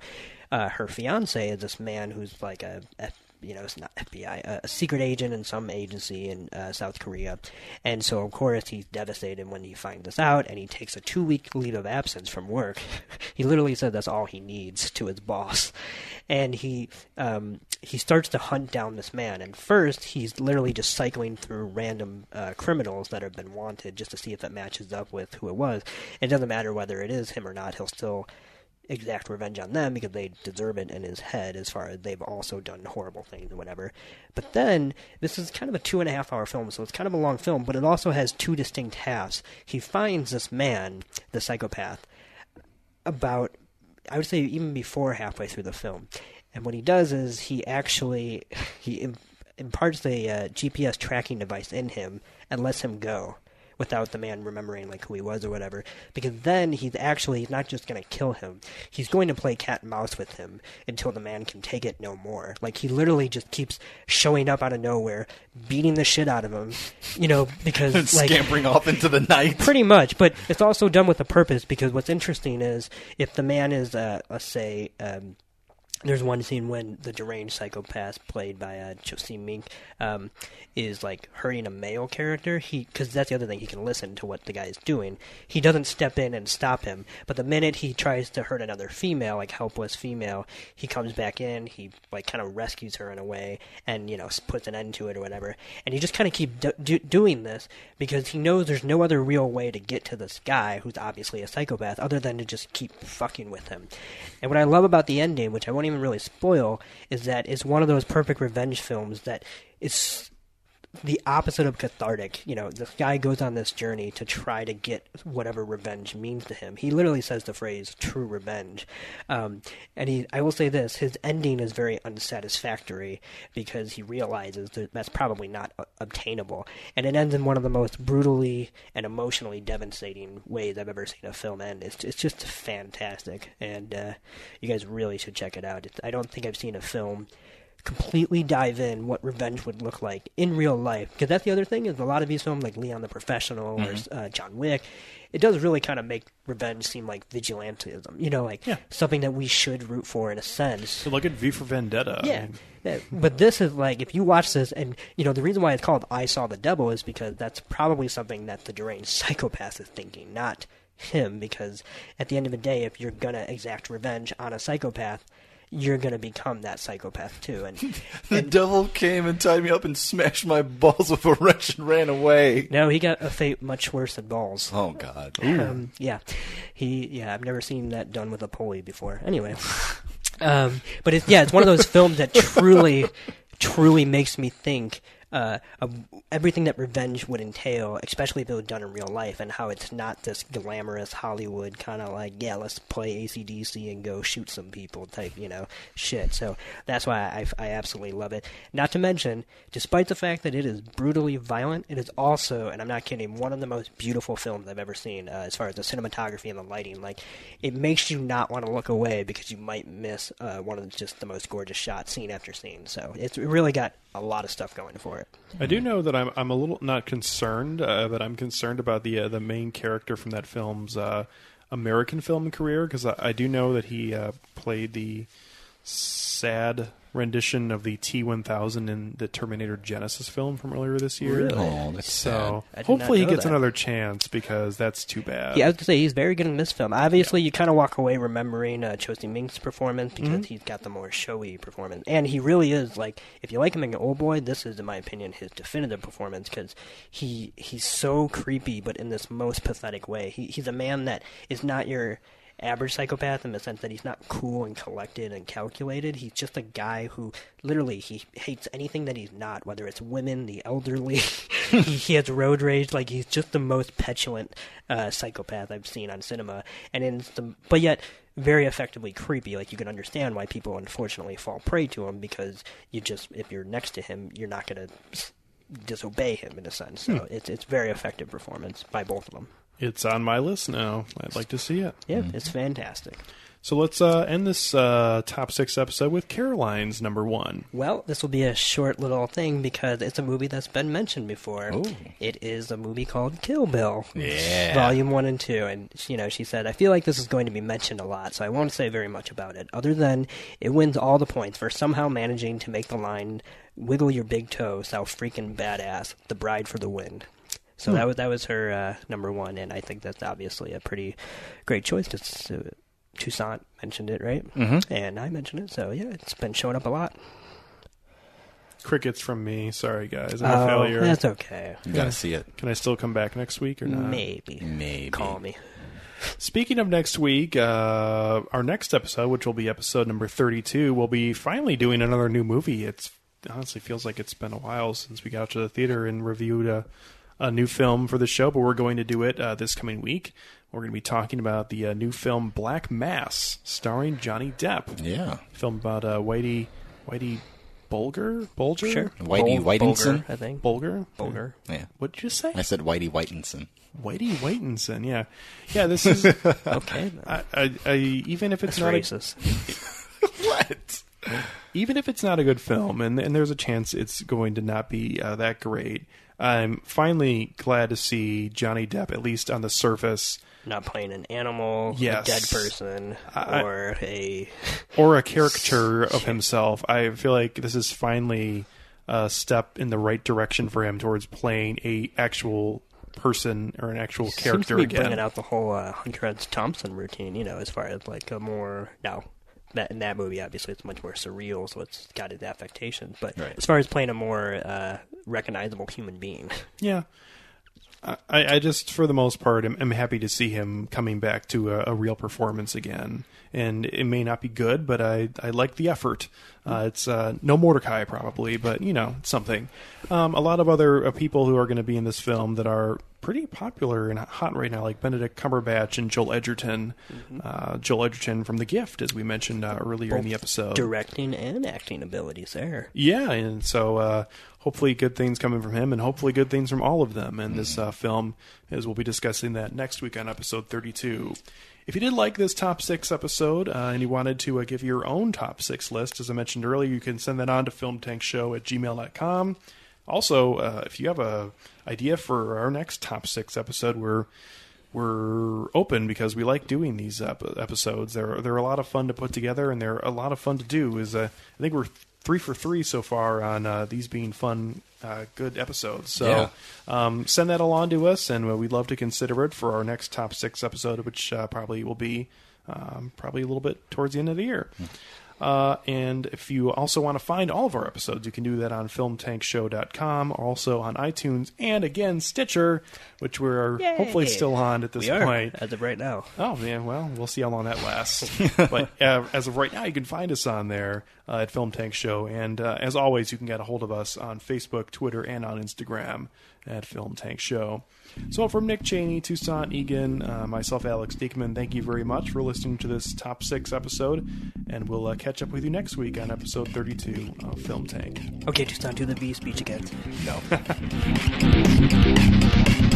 uh, her fiance is this man who's like a, F, you know, it's not FBI, a, a secret agent in some agency in uh, South Korea. And so of course he's devastated when he finds this out, and he takes a two week leave of absence from work. [laughs] he literally said that's all he needs to his boss, and he um, he starts to hunt down this man. And first he's literally just cycling through random uh, criminals that have been wanted just to see if it matches up with who it was. It doesn't matter whether it is him or not. He'll still exact revenge on them because they deserve it in his head as far as they've also done horrible things and whatever. But then this is kind of a two and a half hour film, so it's kind of a long film, but it also has two distinct halves. He finds this man, the psychopath, about I would say even before halfway through the film. And what he does is he actually he imparts a uh, GPS tracking device in him and lets him go without the man remembering like who he was or whatever. Because then he's actually he's not just going to kill him. He's going to play cat and mouse with him until the man can take it no more. Like he literally just keeps showing up out of nowhere, beating the shit out of him, you know, because [laughs] like scampering off into the night. [laughs] Pretty much, but it's also done with a purpose because what's interesting is if the man is, uh, let's say, um, there's one scene when the deranged psychopath played by uh, Choi Min-sik um, is like hurting a male character. He because that's the other thing he can listen to what the guy is doing. He doesn't step in and stop him, but the minute he tries to hurt another female, like helpless female, he comes back in. He like kind of rescues her in a way, and you know puts an end to it or whatever. And he just kind of keep do- do- doing this because he knows there's no other real way to get to this guy who's obviously a psychopath other than to just keep fucking with him. And what I love about the ending, which I won't even really spoil, is that it's one of those perfect revenge films that is the opposite of cathartic. You know, this guy goes on this journey to try to get whatever revenge means to him. He literally says the phrase "true revenge," um, and he. I will say this: his ending is very unsatisfactory because he realizes that that's probably not obtainable, and it ends in one of the most brutally and emotionally devastating ways I've ever seen a film end. It's it's just fantastic, and uh, you guys really should check it out. It's, I don't think I've seen a film completely dive in what revenge would look like in real life. Because that's the other thing is a lot of these films, like Leon the Professional Mhm. or uh, John Wick, it does really kind of make revenge seem like vigilantism. You know, like something that we should root for in a sense. So look at V for Vendetta. I mean, Yeah, But this is like if you watch this, and you know the reason why it's called "I Saw the Devil" is because that's probably something that the deranged psychopath is thinking, not him because at the end of the day, if you're gonna exact revenge on a psychopath, you're gonna become that psychopath too. And [laughs] The devil came and tied me up and smashed my balls with a wrench and ran away. no, he got a fate much worse than balls. Oh God. Um, yeah, he. Yeah, I've never seen that done with a pulley before. Anyway, um, but it's yeah, it's one of those films that truly, [laughs] truly makes me think uh, of everything that revenge would entail, especially if it was done in real life, and how it's not this glamorous Hollywood kind of like yeah, let's play ACDC and go shoot some people type you know shit. So that's why I, I absolutely love it. Not to mention, despite the fact that it is brutally violent, it is also, and I'm not kidding, one of the most beautiful films I've ever seen uh, as far as the cinematography and the lighting. Like, it makes you not want to look away because you might miss uh, one of the, just the most gorgeous shots, scene after scene. So it's really got a lot of stuff going for it. I do know that I'm I'm a little not concerned, uh, but I'm concerned about the uh, the main character from that film's uh, American film career because I, I do know that he uh, played the sad rendition of the T1000 in the Terminator Genisys film from earlier this year. Really? Oh, that's so sad. Hopefully he gets that. another chance because that's too bad. Yeah, I was gonna say he's very good in this film. Obviously, you kind of walk away remembering uh, Choi Min-sik's performance because Mhm. he's got the more showy performance, and he really is like if you like him in an Old Boy, this is, in my opinion, his definitive performance because he he's so creepy, but in this most pathetic way. He he's a man that is not your average psychopath in the sense that he's not cool and collected and calculated. He's just a guy who literally he hates anything that he's not, whether it's women, the elderly. [laughs] he, he has road rage. Like he's just the most petulant uh, psychopath I've seen on cinema, and in the but yet very effectively creepy. Like you can understand why people unfortunately fall prey to him because you just if you're next to him, you're not going to disobey him in a sense. So Hmm. it's it's very effective performance by both of them. It's on my list now. I'd like to see it. Yeah, it's fantastic. So let's uh, end this uh, top six episode with Caroline's number one. Well, this will be a short little thing because it's a movie that's been mentioned before. Ooh. It is a movie called Kill Bill. Yeah. Volume 1 and 2. And, you know, she said, I feel like this is going to be mentioned a lot, so I won't say very much about it, other than it wins all the points for somehow managing to make the line, wiggle your big toe, so freaking badass, the bride for the win. So Hmm. that was that was her uh, number one, and I think that's obviously a pretty great choice. It's, uh, Toussaint mentioned it, right? Mhm. And I mentioned it, so yeah, it's been showing up a lot. Crickets from me. Sorry, guys. I'm Oh, a failure. that's okay. You gotta see it. Can I still come back next week or not? Maybe. Maybe. Call me. Speaking of next week, uh, our next episode, which will be episode number 32, we'll be finally doing another new movie. It's honestly feels like it's been a while since we got to the theater and reviewed a, a new film for the show, but we're going to do it uh, this coming week. We're going to be talking about the uh, new film Black Mass, starring Johnny Depp. Yeah. film about uh, Whitey Whitey Bulger Bulger Sure. Whitey Bul- Whitington? Bulger, I think. Bulger Bulger. Yeah. What did you say? I said Whitey Whitington. Whitey Whitenson, yeah, yeah. This is [laughs] Okay. I, I, I, even if it's That's not racist. [laughs] what? A, even if it's not a good film, and and there's a chance it's going to not be uh, that great. I'm finally glad to see Johnny Depp at least on the surface, Not playing an animal, Yes. a dead person, I- or a [laughs] or a caricature of himself. I feel like this is finally a step in the right direction for him towards playing a actual person or an actual seems character to be again. bringing out the whole uh, Hunter S. Thompson routine. You know, as far as like a more now. That, in that movie, obviously, it's much more surreal, so it's got its affectations. But Right. as far as playing a more uh, recognizable human being, [laughs] Yeah. I, I just, for the most part, am, am happy to see him coming back to a, a real performance again. And it may not be good, but I, I like the effort. Uh, it's uh, no Mortdecai, probably, but, you know, something. Um, a lot of other uh, people who are going to be in this film that are pretty popular and hot right now, like Benedict Cumberbatch and Joel Edgerton. Uh, Joel Edgerton from The Gift, as we mentioned uh, earlier in the episode. directing and acting abilities there. Yeah, and so uh, hopefully good things coming from him, and hopefully good things from all of them. And this uh, film, as we'll be discussing that next week on episode 32. If you did like this top six episode uh, and you wanted to uh, give your own top six list, as I mentioned earlier, you can send that on to filmtankshow at gmail.com. Also, uh, if you have a idea for our next top six episode, we're we're open because we like doing these ep- episodes. They're they're a lot of fun to put together, and they're a lot of fun to do. Is uh, I think we're three for three so far on uh, these being fun, uh, good episodes. So Yeah. um, send that along to us, and uh, we'd love to consider it for our next top six episode, which uh, probably will be um, probably a little bit towards the end of the year. Uh, and if you also want to find all of our episodes, you can do that on filmtankshow.com, also on iTunes, and again, Stitcher, which we're Yay. hopefully still on at this We are, point. as of right now. Oh, man, well, we'll see how long that lasts. [laughs] but uh, as of right now, you can find us on there uh, at Film Tank Show. And uh, as always, you can get a hold of us on Facebook, Twitter, and on Instagram at Film Tank Show. So from Nick Cheney, Toussaint Egan, uh, myself, Alex Diekman, thank you very much for listening to this top six episode. And we'll uh, catch up with you next week on episode 32 of Film Tank. Okay, not do the V speech again. No. [laughs]